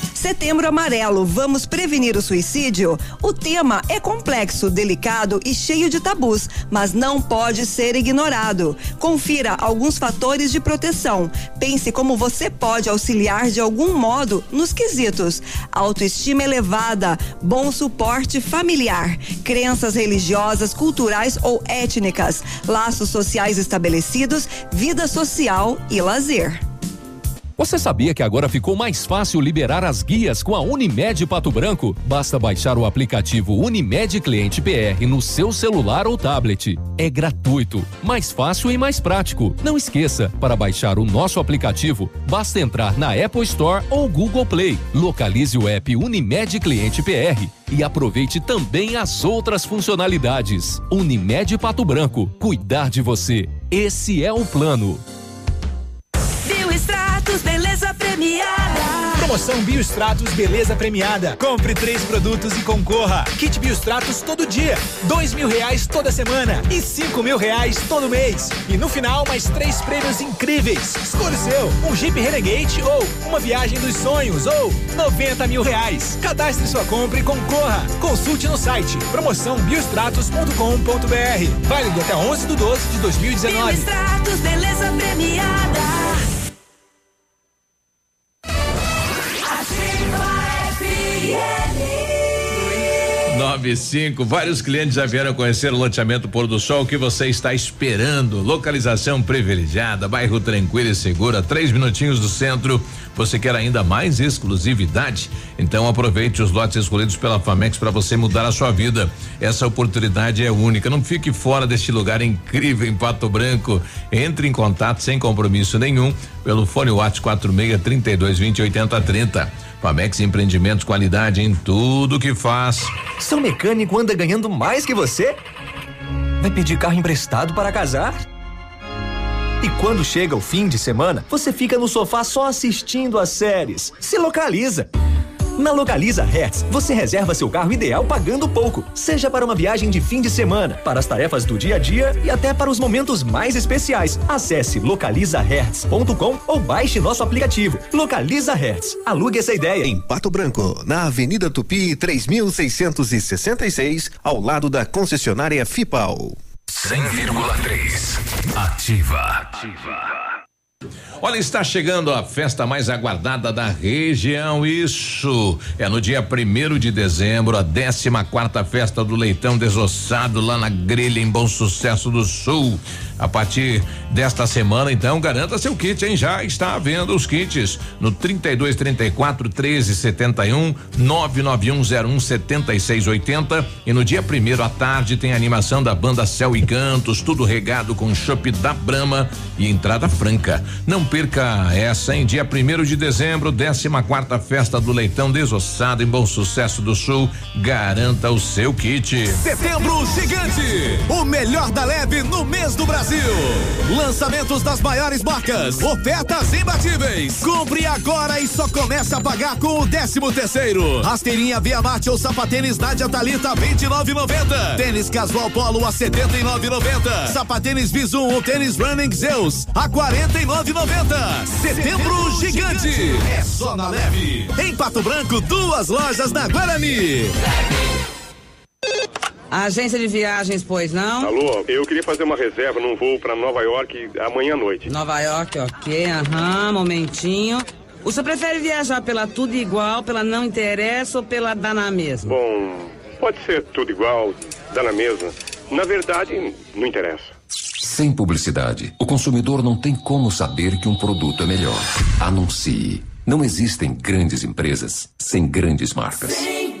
Setembro Amarelo, vamos prevenir o suicídio? O tema é complexo, delicado e cheio de tabus, mas não pode ser ignorado. Confira alguns fatores de proteção. Pense como você pode auxiliar de algum modo nos quesitos: autoestima elevada, bom suporte familiar, crenças religiosas, culturais ou étnicas, laços sociais estabelecidos, vida social e lazer. Você sabia que agora ficou mais fácil liberar as guias com a Unimed Pato Branco? Basta baixar o aplicativo Unimed Cliente PR no seu celular ou tablet. É gratuito, mais fácil e mais prático. Não esqueça, para baixar o nosso aplicativo, basta entrar na Apple Store ou Google Play. Localize o app Unimed Cliente PR e aproveite também as outras funcionalidades. Unimed Pato Branco, cuidar de você. Esse é o plano. Promoção Biostratos Beleza Premiada. Compre três produtos e concorra. Kit Biostratos todo dia. Dois mil reais toda semana. E cinco mil reais todo mês. E no final, mais três prêmios incríveis. Escolha o seu. Um Jeep Renegade ou uma viagem dos sonhos ou 90 mil reais. Cadastre sua compra e concorra. Consulte no site promoçãobiostratos.com.br. Válido até 11 de 12 de 2019. Biostratos, beleza premiada. 95. Vários clientes já vieram conhecer o loteamento Pôr do Sol. Que você está esperando? Localização privilegiada, bairro tranquilo e segura, três minutinhos do centro. Você quer ainda mais exclusividade? Então aproveite os lotes escolhidos pela Famex para você mudar a sua vida. Essa oportunidade é única. Não fique fora deste lugar incrível em Pato Branco. Entre em contato sem compromisso nenhum pelo fone WhatsApp 46 32 20 80 30. Famex Empreendimentos, qualidade em tudo que faz. Seu mecânico anda ganhando mais que você? Vai pedir carro emprestado para casar? E quando chega o fim de semana, você fica no sofá só assistindo as séries. Se localiza. Na Localiza Hertz, você reserva seu carro ideal pagando pouco, seja para uma viagem de fim de semana, para as tarefas do dia a dia e até para os momentos mais especiais. Acesse localizahertz.com ou baixe nosso aplicativo. Localiza Hertz. Alugue essa ideia. Em Pato Branco, na Avenida Tupi, 3666, ao lado da concessionária Fipal. 100,3. Ativa. Ativa. Olha, está chegando a festa mais aguardada da região. Isso é no dia primeiro de dezembro, a 14 quarta festa do leitão desossado lá na grelha em Bom Sucesso do Sul. A partir desta semana, então, garanta seu kit, hein? Já está vendo os kits no 32 34 13 71 99101 7680 e no dia primeiro à tarde tem a animação da banda Céu e Cantos, tudo regado com chopp da Brama e entrada franca. Não perca essa em dia primeiro de dezembro, 14 quarta festa do Leitão Desossado em Bom Sucesso do Sul. Garanta o seu kit. Setembro gigante, o melhor da leve no mês do Brasil. Lançamentos das maiores marcas, ofertas imbatíveis. Compre agora e só começa a pagar com o 13 terceiro. Rasteirinha Via Marte ou sapatênis Nádia Talita 29,90. Tênis Casual Polo a 79,90. Sapatênis Visum ou tênis Running Zeus a 49,90. Setembro gigante. É só na leve. Em Pato Branco, duas lojas na Guarani. Agência de viagens, pois não? Alô, eu queria fazer uma reserva num voo para Nova York amanhã à noite. Nova York, ok, aham, momentinho. O senhor prefere viajar pela tudo igual, pela não interessa ou pela dá na mesma? Bom, pode ser tudo igual, dá na mesma. Na verdade, não interessa. Sem publicidade, o consumidor não tem como saber que um produto é melhor. Anuncie. Não existem grandes empresas sem grandes marcas. 100,3.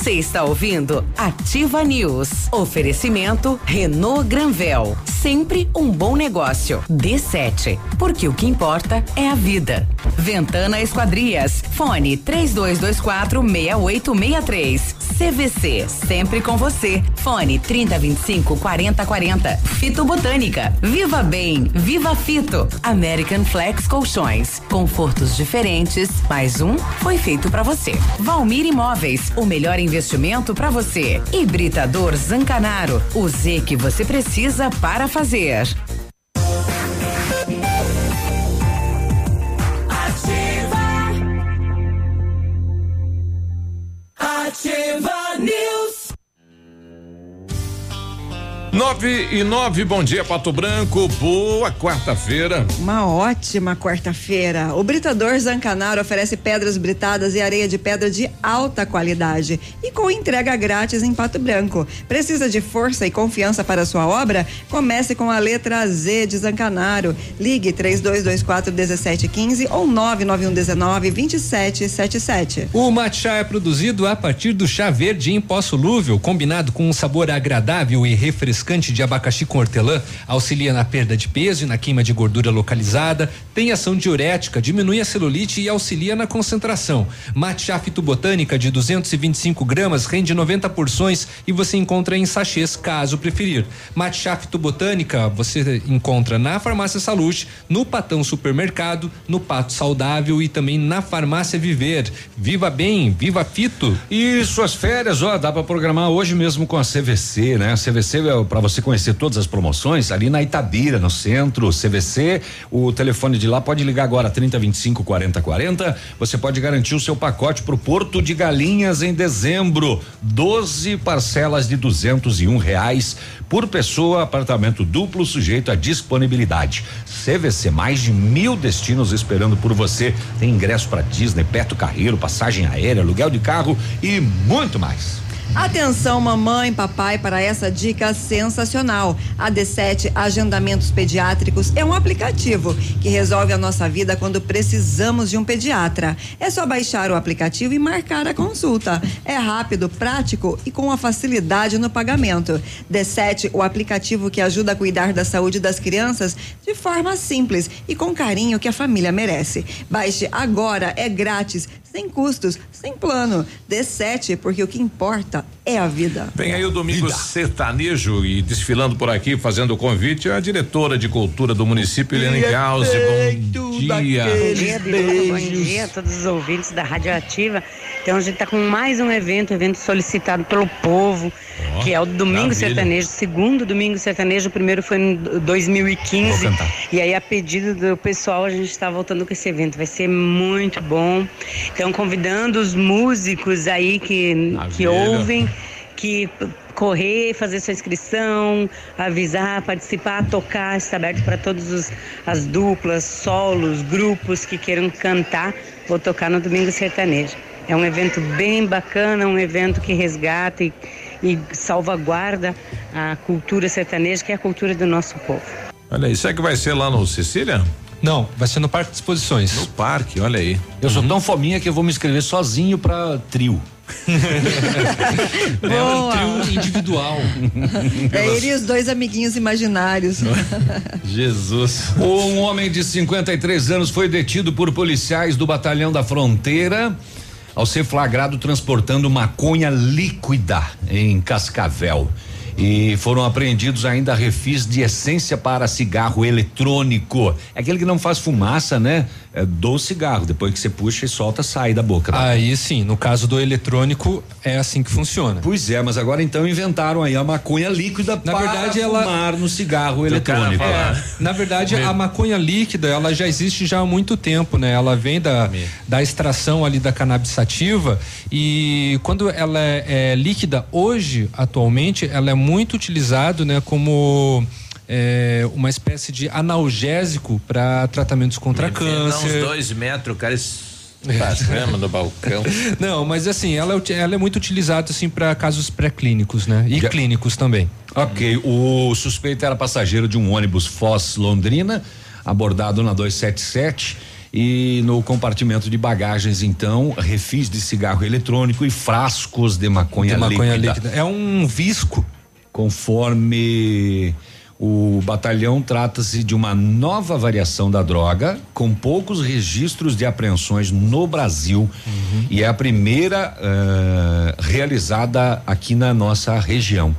Você está ouvindo Ativa News. Oferecimento Renault Granvel. Sempre um bom negócio. D7. Porque o que importa é a vida. Ventana Esquadrias. Fone 3224 6863. CVC. Sempre com você. Fone 3025 4040. Fito Botânica. Viva Bem. Viva Fito. American Flex Colchões. Confortos diferentes. Mais um foi feito para você. Valmir Imóveis. O melhor investimento para você. Hibridador Zancanaro, o Z que você precisa para fazer. Ativa. Ativa News. Nove e nove, bom dia, Pato Branco. Boa quarta-feira. Uma ótima quarta-feira. O Britador Zancanaro oferece pedras britadas e areia de pedra de alta qualidade e com entrega grátis em Pato Branco. Precisa de força e confiança para sua obra? Comece com a letra Z de Zancanaro. Ligue 3224 1715 ou 99119 2777. O matcha é produzido a partir do chá verde em pó solúvel, combinado com um sabor agradável e refrescante de abacaxi com hortelã, auxilia na perda de peso e na queima de gordura localizada, tem ação diurética, diminui a celulite e auxilia na concentração. Matcha fitobotânica de 225 gramas rende 90 porções e você encontra em sachês, caso preferir. Matcha fitobotânica você encontra na Farmácia Salute, no Patão Supermercado, no Pato Saudável e também na Farmácia Viver. Viva bem, viva fito. E suas férias, ó, dá para programar hoje mesmo com a CVC, né? A CVC é para você conhecer todas as promoções ali na Itabira, no centro, CVC. O telefone de lá pode ligar agora 30 25 40 40. Você pode garantir o seu pacote para o Porto de Galinhas em dezembro. 12 parcelas de duzentos e um reais por pessoa, apartamento duplo sujeito à disponibilidade. CVC, mais de mil destinos esperando por você. Tem ingresso para Disney, Peto Carreiro, passagem aérea, aluguel de carro e muito mais. Atenção, mamãe, papai, para essa dica sensacional. A D7 Agendamentos Pediátricos é um aplicativo que resolve a nossa vida quando precisamos de um pediatra. É só baixar o aplicativo e marcar a consulta. É rápido, prático e com a facilidade no pagamento. D7, o aplicativo que ajuda a cuidar da saúde das crianças de forma simples e com carinho que a família merece. Baixe agora, é grátis, sem custos, sem plano. D7, porque o que importa é a vida. Vem aí o domingo vida. sertanejo e desfilando por aqui, fazendo o convite, a diretora de cultura do município, Helena Gauze. Bom dia. Bom dia, Bom dia a todos os ouvintes da Radioativa. Então a gente está com mais um evento, evento solicitado pelo povo, oh, que é o Domingo maravilha. Sertanejo, segundo Domingo Sertanejo, o primeiro foi em 2015. E aí, a pedido do pessoal, a gente está voltando com esse evento. Vai ser muito bom. Então, convidando os músicos aí que, que ouvem, que correr, fazer sua inscrição, avisar, participar, tocar, está aberto para todas as duplas, solos, grupos que queiram cantar ou tocar no Domingo Sertanejo. É um evento bem bacana, um evento que resgata e, e salvaguarda a cultura sertaneja, que é a cultura do nosso povo. Olha aí, será que vai ser lá no Sicília? Não, vai ser no Parque de Exposições. No parque, olha aí. Eu uhum. sou tão fominha que eu vou me inscrever sozinho para trio. é um trio individual. É ele e os dois amiguinhos imaginários. Jesus. Um homem de 53 anos foi detido por policiais do Batalhão da Fronteira ao ser flagrado transportando maconha líquida em Cascavel. E foram apreendidos ainda refis de essência para cigarro eletrônico. É aquele que não faz fumaça, né? É do cigarro. Depois que você puxa e solta, sai da boca. Né? Aí sim, no caso do eletrônico, é assim que funciona. Pois é, mas agora então inventaram aí a maconha líquida na para verdade, fumar ela... no cigarro eletrônico. É, na verdade, a maconha líquida, ela já existe já há muito tempo, né? Ela vem da, da extração ali da cannabis sativa e quando ela é, é líquida, hoje, atualmente, ela é muito utilizado, né? Como é, uma espécie de analgésico para tratamentos contra Me câncer. Uns dois metros, cara. Passando no balcão. Não, mas assim, ela, é ela é muito utilizada assim para casos pré-clínicos, né? E Já. clínicos também. Ok, o suspeito era passageiro de um ônibus Foz Londrina, abordado na 277 e no compartimento de bagagens então refis de cigarro eletrônico e frascos de maconha, de maconha líquida. líquida. É um visco. Conforme o batalhão trata-se de uma nova variação da droga, com poucos registros de apreensões no Brasil uhum. e é a primeira uh, realizada aqui na nossa região.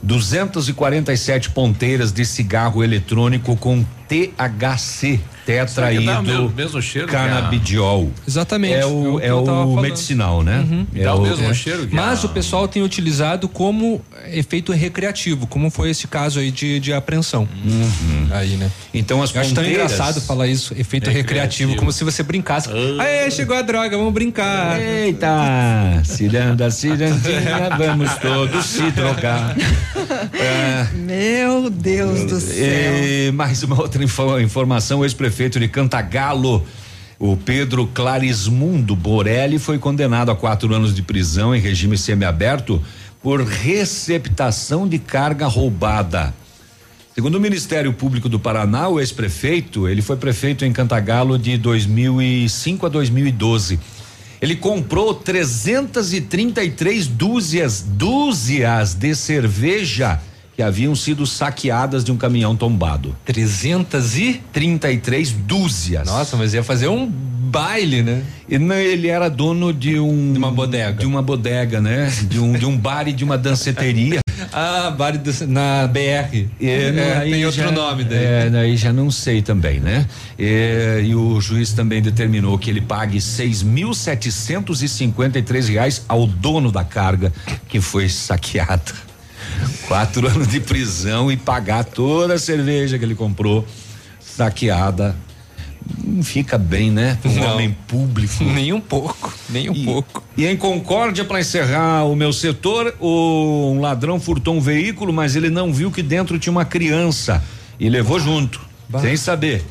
247 ponteiras de cigarro eletrônico com THC, tetraído Dá o mesmo- mesmo cheiro que a- canabidiol. Exatamente. É o, é eu tava o medicinal, né? Uhum. É Dá o mesmo cheiro que Mas a- o pessoal tem utilizado como efeito recreativo, como foi esse caso aí de, de apreensão. Aí, né? Então as Eu acho tão engraçado falar isso, efeito recreativo, como se você brincasse. Aê, chegou a droga, vamos brincar. Eita, ciranda, cirandinha, vamos todos se drogar. É, Meu Deus do céu. E mais uma outra info- informação: o ex-prefeito de Cantagalo, o Pedro Clarismundo Borelli, foi condenado a quatro anos de prisão em regime semiaberto por receptação de carga roubada. Segundo o Ministério Público do Paraná, o ex-prefeito, ele foi prefeito em Cantagalo de 2005 a 2012. Ele comprou 333 dúzias, dúzias de cerveja que haviam sido saqueadas de um caminhão tombado. 333 dúzias. Nossa, mas ia fazer um baile, né? E não, ele era dono de um de uma bodega, de uma bodega, né? De um de um bar e de uma danceteria. Ah, bar na BR. É, aí tem outro já- nome daí. É, daí já não sei também, né? É, e o juiz também determinou que ele pague seis mil setecentos e cinquenta e três reais ao dono da carga que foi saqueada. Quatro anos de prisão e pagar toda a cerveja que ele comprou saqueada. Não fica bem, né? Um Não. homem público. Nem um pouco, nem um pouco. E em Concórdia, para encerrar o meu setor, o, um ladrão furtou um veículo, mas ele não viu que dentro tinha uma criança e levou junto, sem saber.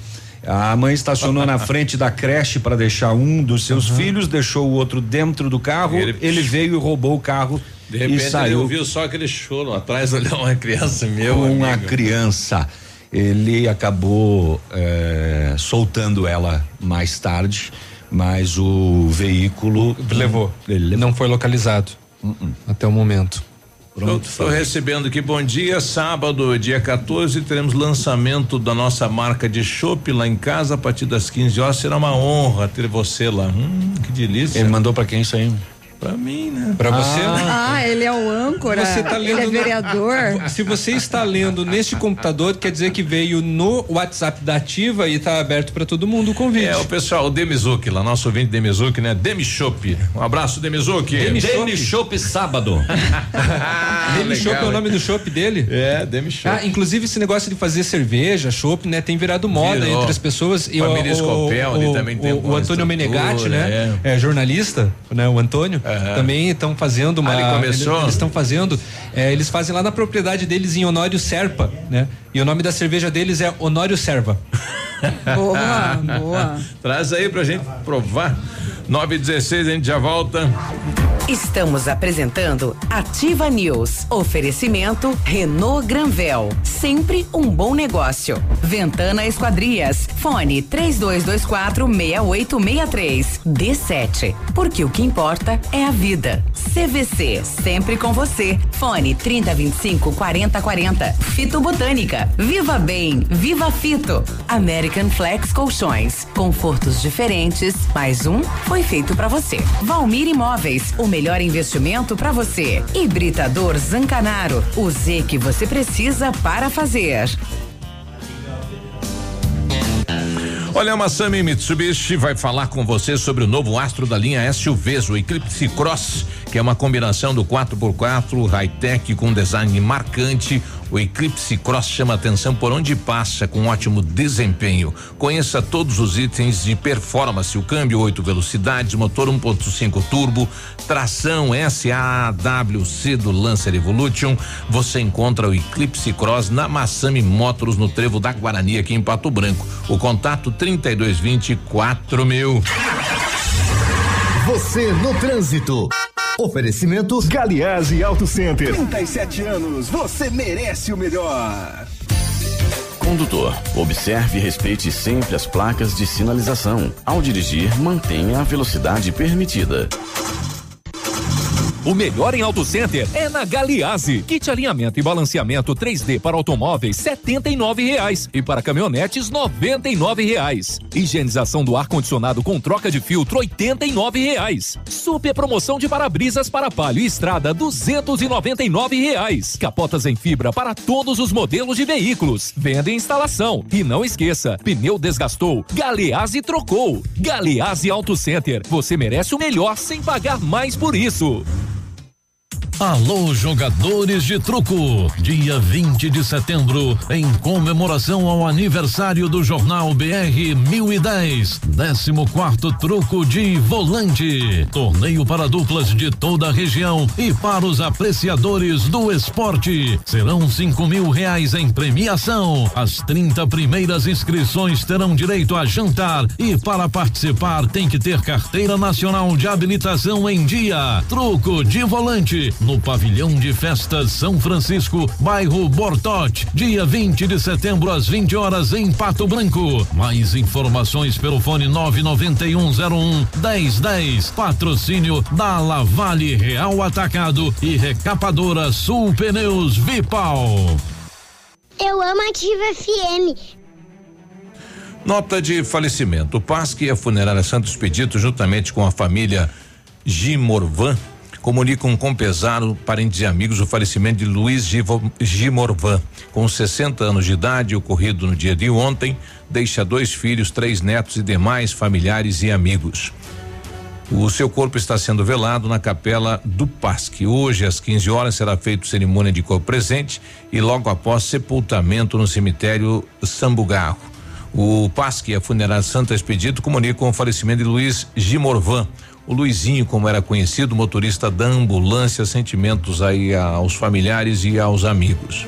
A mãe estacionou na frente da creche para deixar um dos seus filhos, deixou o outro dentro do carro. Ele, Ele- veio e roubou o carro De repente e ele saiu ouviu só aquele choro atrás, olhou uma criança meu. com uma amigo. criança. Ele acabou eh, soltando ela mais tarde, mas o veículo Levou. Ele Não foi localizado até o momento. Pronto, estou recebendo aqui, bom dia, sábado, dia 14, teremos lançamento da nossa marca de chopp lá em casa a partir das 15 horas, será uma honra ter você lá. Hum, que delícia. Ele mandou para quem isso aí? Pra mim, né? Pra você? Ah, ele é o âncora. Você tá lendo ele é no- vereador. Se você está lendo neste computador, quer dizer que veio no WhatsApp da Ativa e está aberto para todo mundo o convite. É, o pessoal, o Demizuki lá, nosso ouvinte Demizuki, né? Demi Chopp. Um abraço, Demizuki. Demi Demi Chopp sábado. Demi Chopp é o nome do chopp dele? É, Demi Chopp. Ah, inclusive esse negócio de fazer cerveja, chopp, né, tem virado moda Virou. entre as pessoas. E Família o, Scopel, ele o, também tem o, o Antônio Menegatti, né? É. jornalista, né? O Antônio também estão fazendo uma. Ah, ele começou? Eles estão fazendo. é, eles fazem lá na propriedade deles em Honório Serpa, né? E o nome da cerveja deles é Honório Serva. Boa, boa. Traz aí pra gente provar. 9 e 16 a gente já volta. Estamos apresentando Ativa News. Oferecimento Renault Granvel. Sempre um bom negócio. Ventana Esquadrias. Fone 3224 6863. D7. Porque o que importa é a vida. CVC. Sempre com você. Fone 3025 4040. Fito Botânica. Viva Bem. Viva Fito. American Flex Colchões. Confortos diferentes. Mais um foi feito para você. Valmir Imóveis. O melhor investimento para você. Hibridador Zancanaro. O Z que você precisa para fazer. Olha, a Massami Mitsubishi vai falar com você sobre o novo astro da linha SUVs, o Eclipse Cross, que é uma combinação do 4x4 high-tech com design marcante. O Eclipse Cross chama atenção por onde passa, com ótimo desempenho. Conheça todos os itens de performance: o câmbio 8 velocidades, motor 1.5 turbo, tração SAWC do Lancer Evolution. Você encontra o Eclipse Cross na Massami Motors, no Trevo da Guarani, aqui em Pato Branco. O contato 3220 4000. Você no trânsito. Oferecimento Galiase Auto Center. 37 anos, você merece o melhor. Condutor, observe e respeite sempre as placas de sinalização. Ao dirigir, mantenha a velocidade permitida. O melhor em Auto Center é na Galiase. Kit alinhamento e balanceamento 3D para automóveis nove reais e para caminhonetes nove reais. Higienização do ar condicionado com troca de filtro nove reais. Super promoção de para-brisas para palio e estrada nove reais. Capotas em fibra para todos os modelos de veículos. Venda e instalação. E não esqueça, pneu desgastou, Galeazzi trocou. Galeazzi Auto Center. Você merece o melhor sem pagar mais por isso. Alô, jogadores de truco! Dia 20 de setembro, em comemoração ao aniversário do jornal BR 1010, 14 truco de volante. Torneio para duplas de toda a região e para os apreciadores do esporte. Serão cinco mil reais em premiação. As 30 primeiras inscrições terão direito a jantar e para participar tem que ter carteira nacional de habilitação em dia. Truco de volante no Pavilhão de Festas São Francisco, bairro Bortote, dia 20 de setembro às 20 horas em Pato Branco. Mais informações pelo fone 99101 1010. Patrocínio da Lavale Real Atacado e Recapadora Sul Pneus Vipal. Eu amo Ativa FM. Nota de falecimento. O PASC e a funerária Santos Expedito, juntamente com a família Gimorvan, comunicam com pesar parentes e amigos o falecimento de Luiz Gimorvan, com 60 anos de idade, ocorrido no dia de ontem, deixa dois filhos, três netos e demais familiares e amigos. O seu corpo está sendo velado na capela do Pasque. Hoje, às 15 horas, será feita cerimônia de corpo presente e logo após sepultamento no cemitério Sambugarro. O Pasque e a funerária Santa Expedito comunicam o falecimento de Luiz Gimorvan, o Luizinho, como era conhecido, motorista da ambulância, sentimentos aí aos familiares e aos amigos.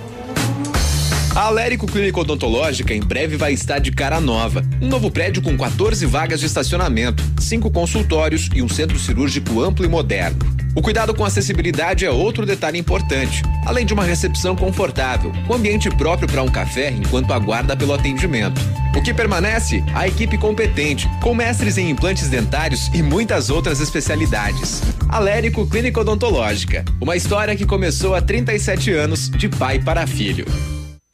A Alérico Clínica Odontológica em breve vai estar de cara nova. Um novo prédio com 14 vagas de estacionamento, cinco consultórios e um centro cirúrgico amplo e moderno. O cuidado com acessibilidade é outro detalhe importante, além de uma recepção confortável, com ambiente próprio para um café enquanto aguarda pelo atendimento. O que permanece? A equipe competente, com mestres em implantes dentários e muitas outras especialidades. Alérico Clínica Odontológica, uma história que começou há 37 anos, de pai para filho.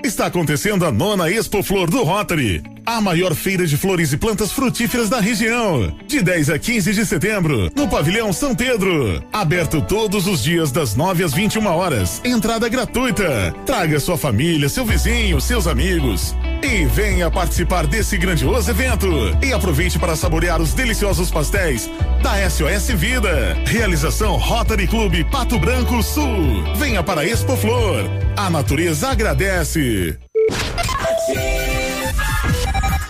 Está acontecendo a nona Expo Flor do Rotary, a maior feira de flores e plantas frutíferas da região. De 10 a 15 de setembro, no Pavilhão São Pedro. Aberto todos os dias das 9 às 21 horas. Entrada gratuita. Traga sua família, seu vizinho, seus amigos. E venha participar desse grandioso evento. E aproveite para saborear os deliciosos pastéis da SOS Vida. Realização Rotary Clube Pato Branco Sul. Venha para a Expo Flor. A natureza agradece.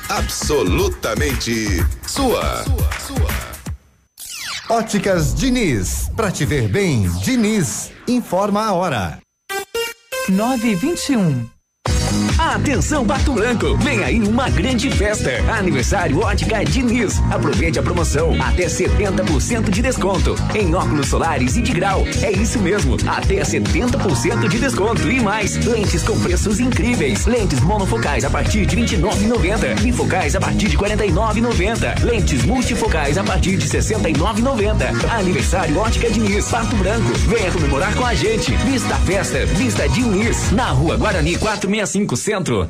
Absolutamente sua. Óticas Diniz. Pra te ver bem, Diniz. Informa a hora. 9 e 21 Atenção Pato Branco, vem aí uma grande festa. Aniversário Ótica Diniz. Aproveite a promoção, até 70% de desconto em óculos solares e de grau. É isso mesmo, até 70% de desconto e mais. Lentes com preços incríveis. Lentes monofocais a partir de 29,90 e focais a partir de 49,90. Lentes multifocais a partir de 69,90. Aniversário Ótica Diniz, Pato Branco. Venha comemorar com a gente. Vista festa, Vista Diniz, na Rua Guarani 465 Centro.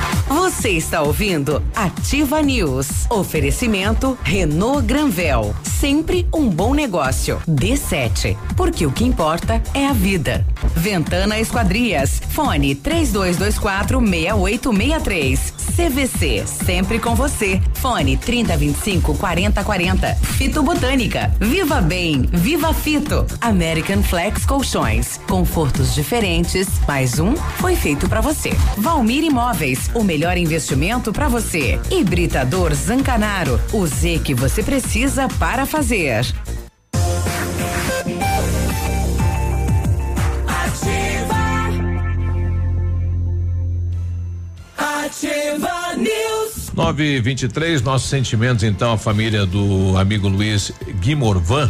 Você está ouvindo Ativa News. Oferecimento Renault Granvel. Sempre um bom negócio. D7. Porque o que importa é a vida. Ventana Esquadrias. Fone 3224 6863. CVC. Sempre com você. Fone 3025 4040. Fito Botânica. Viva Bem. Viva Fito. American Flex Colchões. Confortos diferentes. Mais um foi feito para você. Valmir Imóveis. O melhor investimento para você. Hibridador Zancanaro. O Z que você precisa para fazer. News. 9 e 23 nossos sentimentos então à família do amigo Luiz Guimorvan.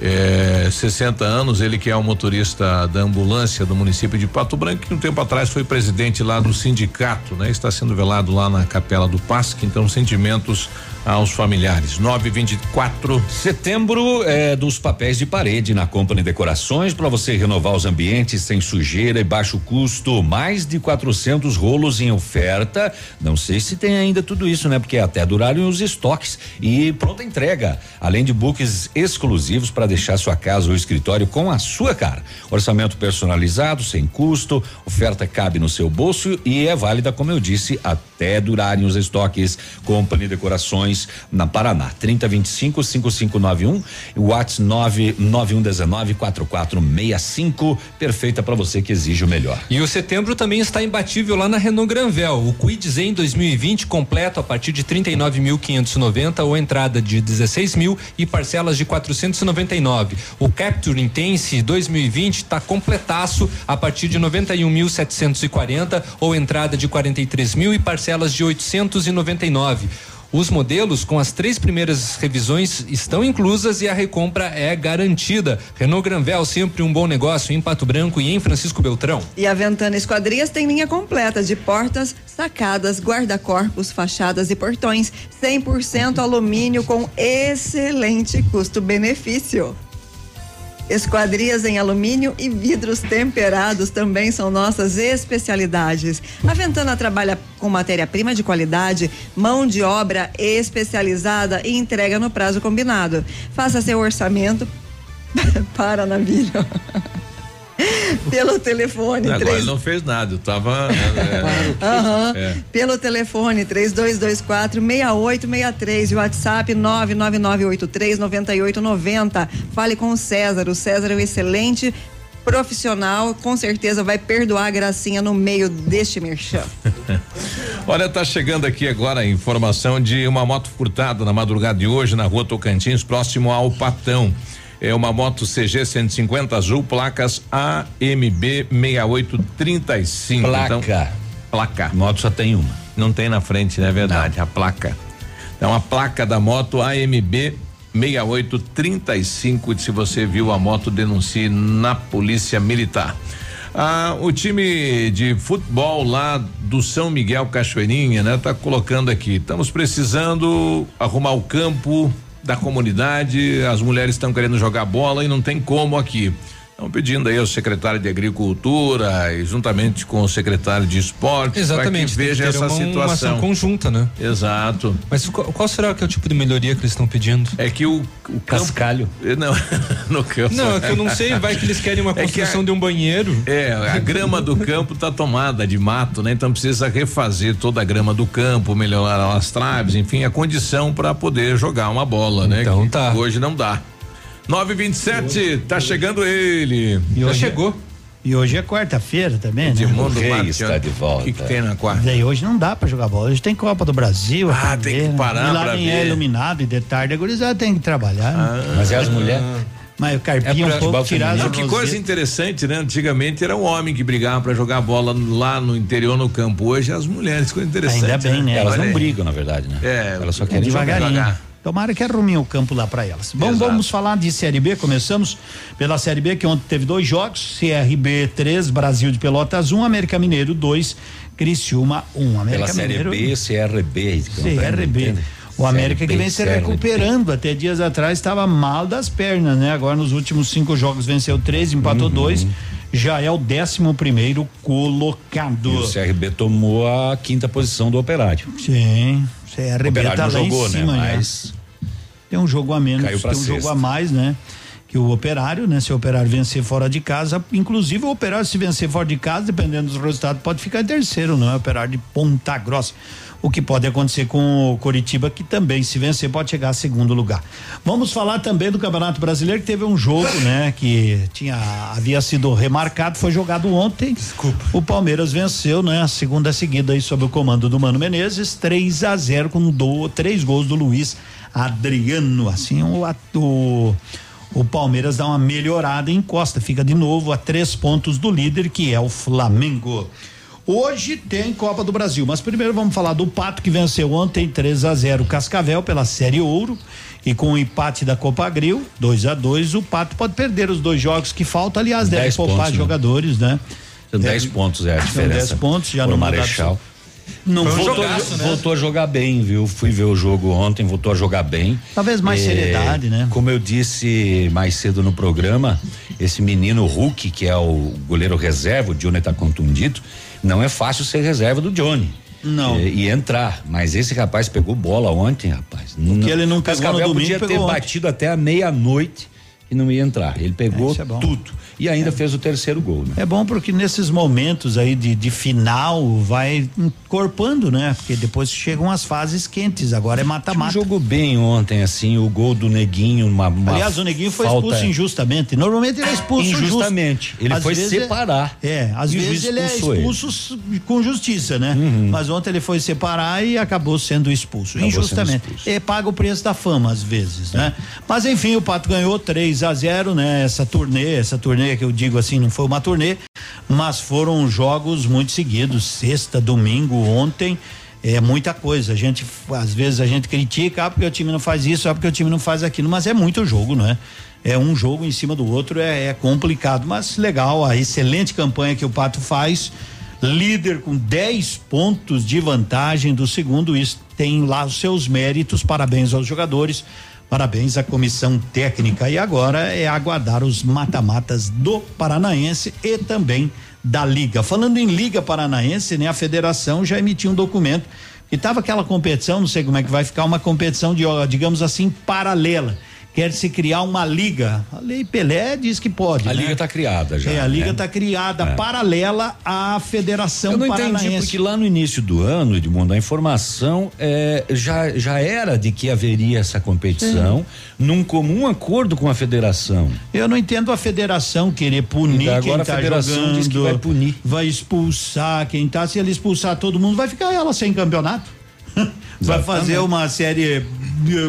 É, 60 anos, ele que é o motorista da ambulância do município de Pato Branco, que um tempo atrás foi presidente lá do sindicato, né? Está sendo velado lá na Capela do Pasque, então sentimentos aos familiares. 924. Setembro é dos papéis de parede na Company Decorações para você renovar os ambientes sem sujeira e baixo custo. Mais de 400 rolos em oferta. Não sei se tem ainda tudo isso, né? Porque até duraram os estoques e pronta entrega. Além de books exclusivos para deixar sua casa ou escritório com a sua cara. Orçamento personalizado, sem custo. Oferta cabe no seu bolso e é válida, como eu disse, até durarem os estoques. Company Decorações na Paraná. 3025 5591 e WhatsApp 99119 4465. Perfeita para você que exige o melhor. E o setembro também está imbatível lá na Renault Granvel. O Quid Zen 2020 completo a partir de 39.590 ou entrada de 16 mil e parcelas de 499. O Capture Intense 2020 está completaço a partir de 91.740 ou entrada de 43 mil e parcelas de 899. Os modelos com as três primeiras revisões estão inclusas e a recompra é garantida. Renault Granvel, sempre um bom negócio em Pato Branco e em Francisco Beltrão. E a Ventana Esquadrias tem linha completa de portas, sacadas, guarda-corpos, fachadas e portões. 100% alumínio com excelente custo-benefício. Esquadrias em alumínio e vidros temperados também são nossas especialidades. A Ventana trabalha com matéria-prima de qualidade, mão de obra especializada e entrega no prazo combinado. Faça seu orçamento para navilho. Pelo telefone. Agora 3... ele não fez nada, eu tava. É, Aham. é. Pelo telefone 3224 6863 e WhatsApp 99983 9890. Fale com o César. O César é um excelente profissional, com certeza vai perdoar a gracinha no meio deste merchan. Olha, tá chegando aqui agora a informação de uma moto furtada na madrugada de hoje na rua Tocantins, próximo ao Patão. É uma moto CG 150 azul, placas AMB 6835. Placa. Então, placa. Moto só tem uma. Não tem na frente, não é verdade? A placa. Então a placa da moto AMB 6835. Se você viu a moto, denuncie na Polícia Militar. Ah, o time de futebol lá do São Miguel Cachoeirinha, né? Tá colocando aqui. Estamos precisando arrumar o campo da comunidade. As mulheres estão querendo jogar bola e não tem como aqui. Estão pedindo aí ao secretário de Agricultura e juntamente com o secretário de Esportes Exatamente. para que veja que essa uma, Uma situação. ação conjunta, né? Exato. Mas qual, qual será que é o tipo de melhoria que eles estão pedindo? É que o, o cascalho. Não, no campo. Não, é que eu não sei, vai que eles querem uma É construção a- de um banheiro. É, a grama do campo tá tomada de mato, né? Então precisa refazer toda a grama do campo, melhorar as traves, enfim, a condição para poder jogar uma bola, né? Então Que tá. Hoje não dá. 927, tá chegando ele. E Já hoje- chegou. E hoje é quarta-feira também, né? Edmundo Rei está de volta. O que, que tem na quarta? Daí hoje não dá pra jogar bola. Hoje tem Copa do Brasil. Ah, tem ver, que né? parar E lá pra nem é ver. iluminado e de tarde a gurizada tem que trabalhar. né? Mas é as mulheres. Mas o carpinho É um pouco feminino. Não, que coisa interessante, né? Antigamente era o homem que brigava para jogar bola lá no interior, no campo. Hoje é as mulheres, coisa interessante. Ainda bem, né? Elas Olha não aí. brigam, na verdade, né? É, Elas só É querem jogar. devagarinho. devagar. Tomara que arrumem o campo lá para elas. Bom, Exato. vamos falar de Série B. Começamos pela Série B, que ontem teve dois jogos: CRB 3, Brasil de Pelotas 1, América Mineiro 2, Criciúma 1. América Pela série Mineiro, B, CRB. CRB. O América Série que vem se recuperando. Até dias atrás estava mal das pernas, né? Agora nos últimos cinco jogos venceu três, empatou Uhum. dois. Já é o décimo primeiro E colocado. o CRB tomou a quinta posição do Operário. Sim, O CRB Operário tá não jogou, né? Mas Tem um jogo a menos, Caiu tem um jogo a mais, né? que o operário, né? Se o operário vencer fora de casa, inclusive o operário se vencer fora de casa, dependendo dos resultados, pode ficar em terceiro, não é? O operário de Ponta Grossa. O que pode acontecer com o Coritiba, que também, se vencer, pode chegar a segundo lugar. Vamos falar também do Campeonato Brasileiro, que teve um jogo, né? Que tinha, havia sido remarcado, foi jogado ontem. Desculpa. O Palmeiras venceu, né? A segunda seguida aí sob o comando do Mano Menezes, 3 a 0 com do, três gols do Luiz Adriano. Assim, o, o o Palmeiras dá uma melhorada e encosta, fica de novo a três pontos do líder, que é o Flamengo. Hoje tem Copa do Brasil, mas primeiro vamos falar do Pato que venceu ontem 3 a 0 Cascavel pela Série Ouro e com o empate da Copa Agril, 2 a 2 o Pato pode perder os dois jogos que faltam, aliás, deve poupar pontos, né? jogadores, né? São 10 pontos é a diferença. São 10 pontos já no Marechal. Não um voltou, jogaço, né? voltou a jogar bem, viu? Fui ver o jogo ontem, voltou a jogar bem. Talvez mais é, seriedade, né? Como eu disse mais cedo no programa, esse menino Hulk, que é o goleiro reserva, o Johnny tá contundido, não é fácil ser reserva do Johnny. Não. E, e, entrar. Mas esse rapaz pegou bola ontem, rapaz. Porque ele não pegou no domingo, podia ter ontem. batido até a meia-noite e não ia entrar. Ele pegou é, é tudo e ainda é. fez o terceiro gol. Né? É bom porque nesses momentos aí de, de final vai encorpando, né? Porque depois chegam as fases quentes, agora é mata-mata. Jogou bem ontem, assim, o gol do Neguinho, uma, uma Aliás, o Neguinho foi falta... expulso injustamente. Normalmente ele é expulso injustamente. Just... Ele às foi separar. É, é às vezes ele é expulso ele. com justiça, né? Uhum. Mas ontem ele foi separar e acabou sendo expulso, acabou injustamente. Sendo expulso. É paga o preço da fama às vezes, né? Mas enfim, o Pato ganhou 3 a 0, né? Essa turnê, essa turnê turnê que eu digo assim, não foi uma turnê, mas foram jogos muito seguidos, sexta, domingo, ontem, é muita coisa. A gente às vezes a gente critica, ah, porque o time não faz isso, ah, porque o time não faz aquilo, mas é muito jogo, não é? É um jogo em cima do outro, é, é complicado, mas legal, a excelente campanha que o Pato faz, líder com 10 pontos de vantagem do segundo, isso tem lá os seus méritos, parabéns aos jogadores. Parabéns à comissão técnica. E agora é aguardar os mata-matas do Paranaense e também da Liga. Falando em Liga Paranaense, né? A federação já emitiu um documento e tava aquela competição, não sei como é que vai ficar, uma competição de, digamos assim, paralela quer se criar uma liga. A Lei Pelé diz que pode. A né? liga está criada já. É, a liga está né? criada é. paralela à Federação Eu não Paranaense. entendi porque lá no início do ano, Edmundo, a informação é, já, já era de que haveria essa competição é. num comum acordo com a federação. Eu não entendo a federação querer punir agora quem está a federação jogando, diz que vai punir. Vai expulsar quem está. Se ele expulsar todo mundo, vai ficar ela sem campeonato. vai fazer uma série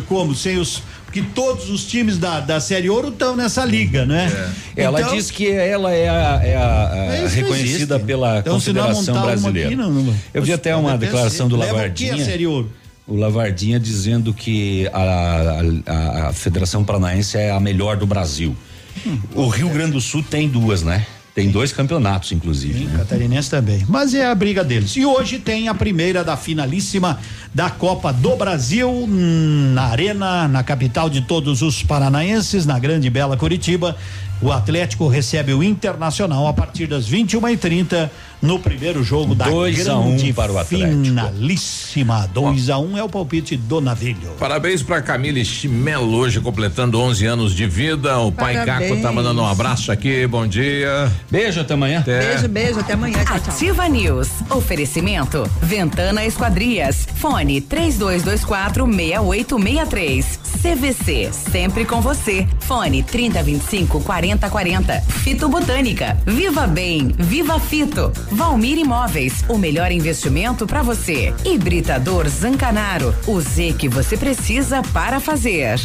como sem os porque todos os times da, da Série Ouro estão nessa liga, né? É. Ela então, diz que ela é a, é a, a é reconhecida existe. pela então, Confederação Brasileira. Aqui, não, Eu vi até uma declaração ser. do Lavardinha. A Série Ouro? o Lavardinha dizendo que a, a, a Federação Paranaense é a melhor do Brasil. Hum, o Rio Grande do Sul tem duas, né? Tem dois campeonatos, inclusive. Sim, né? Catarinense também. Mas é a briga deles. E hoje tem a primeira da finalíssima da Copa do Brasil hum, na Arena, na capital de todos os paranaenses, na Grande Bela Curitiba. O Atlético recebe o Internacional a partir das 21h30 no primeiro jogo da dois grande a um para o Atlético. finalíssima. 2 a 1 um é o palpite do Navilho. Parabéns para Camille Chimelo hoje completando 11 anos de vida. O Parabéns. pai Caco tá mandando um abraço aqui. Bom dia. Beijo até amanhã. Até. Beijo, beijo até amanhã. Tchau, tchau. Ativa News. Oferecimento Ventana Esquadrias. Fone 3224 6863. CVC sempre com você. Fone 3025 4040. Fito Botânica. Viva Bem. Viva Fito. Valmir Imóveis, o melhor investimento para você. Hibridador Zancanaro, o Z que você precisa para fazer.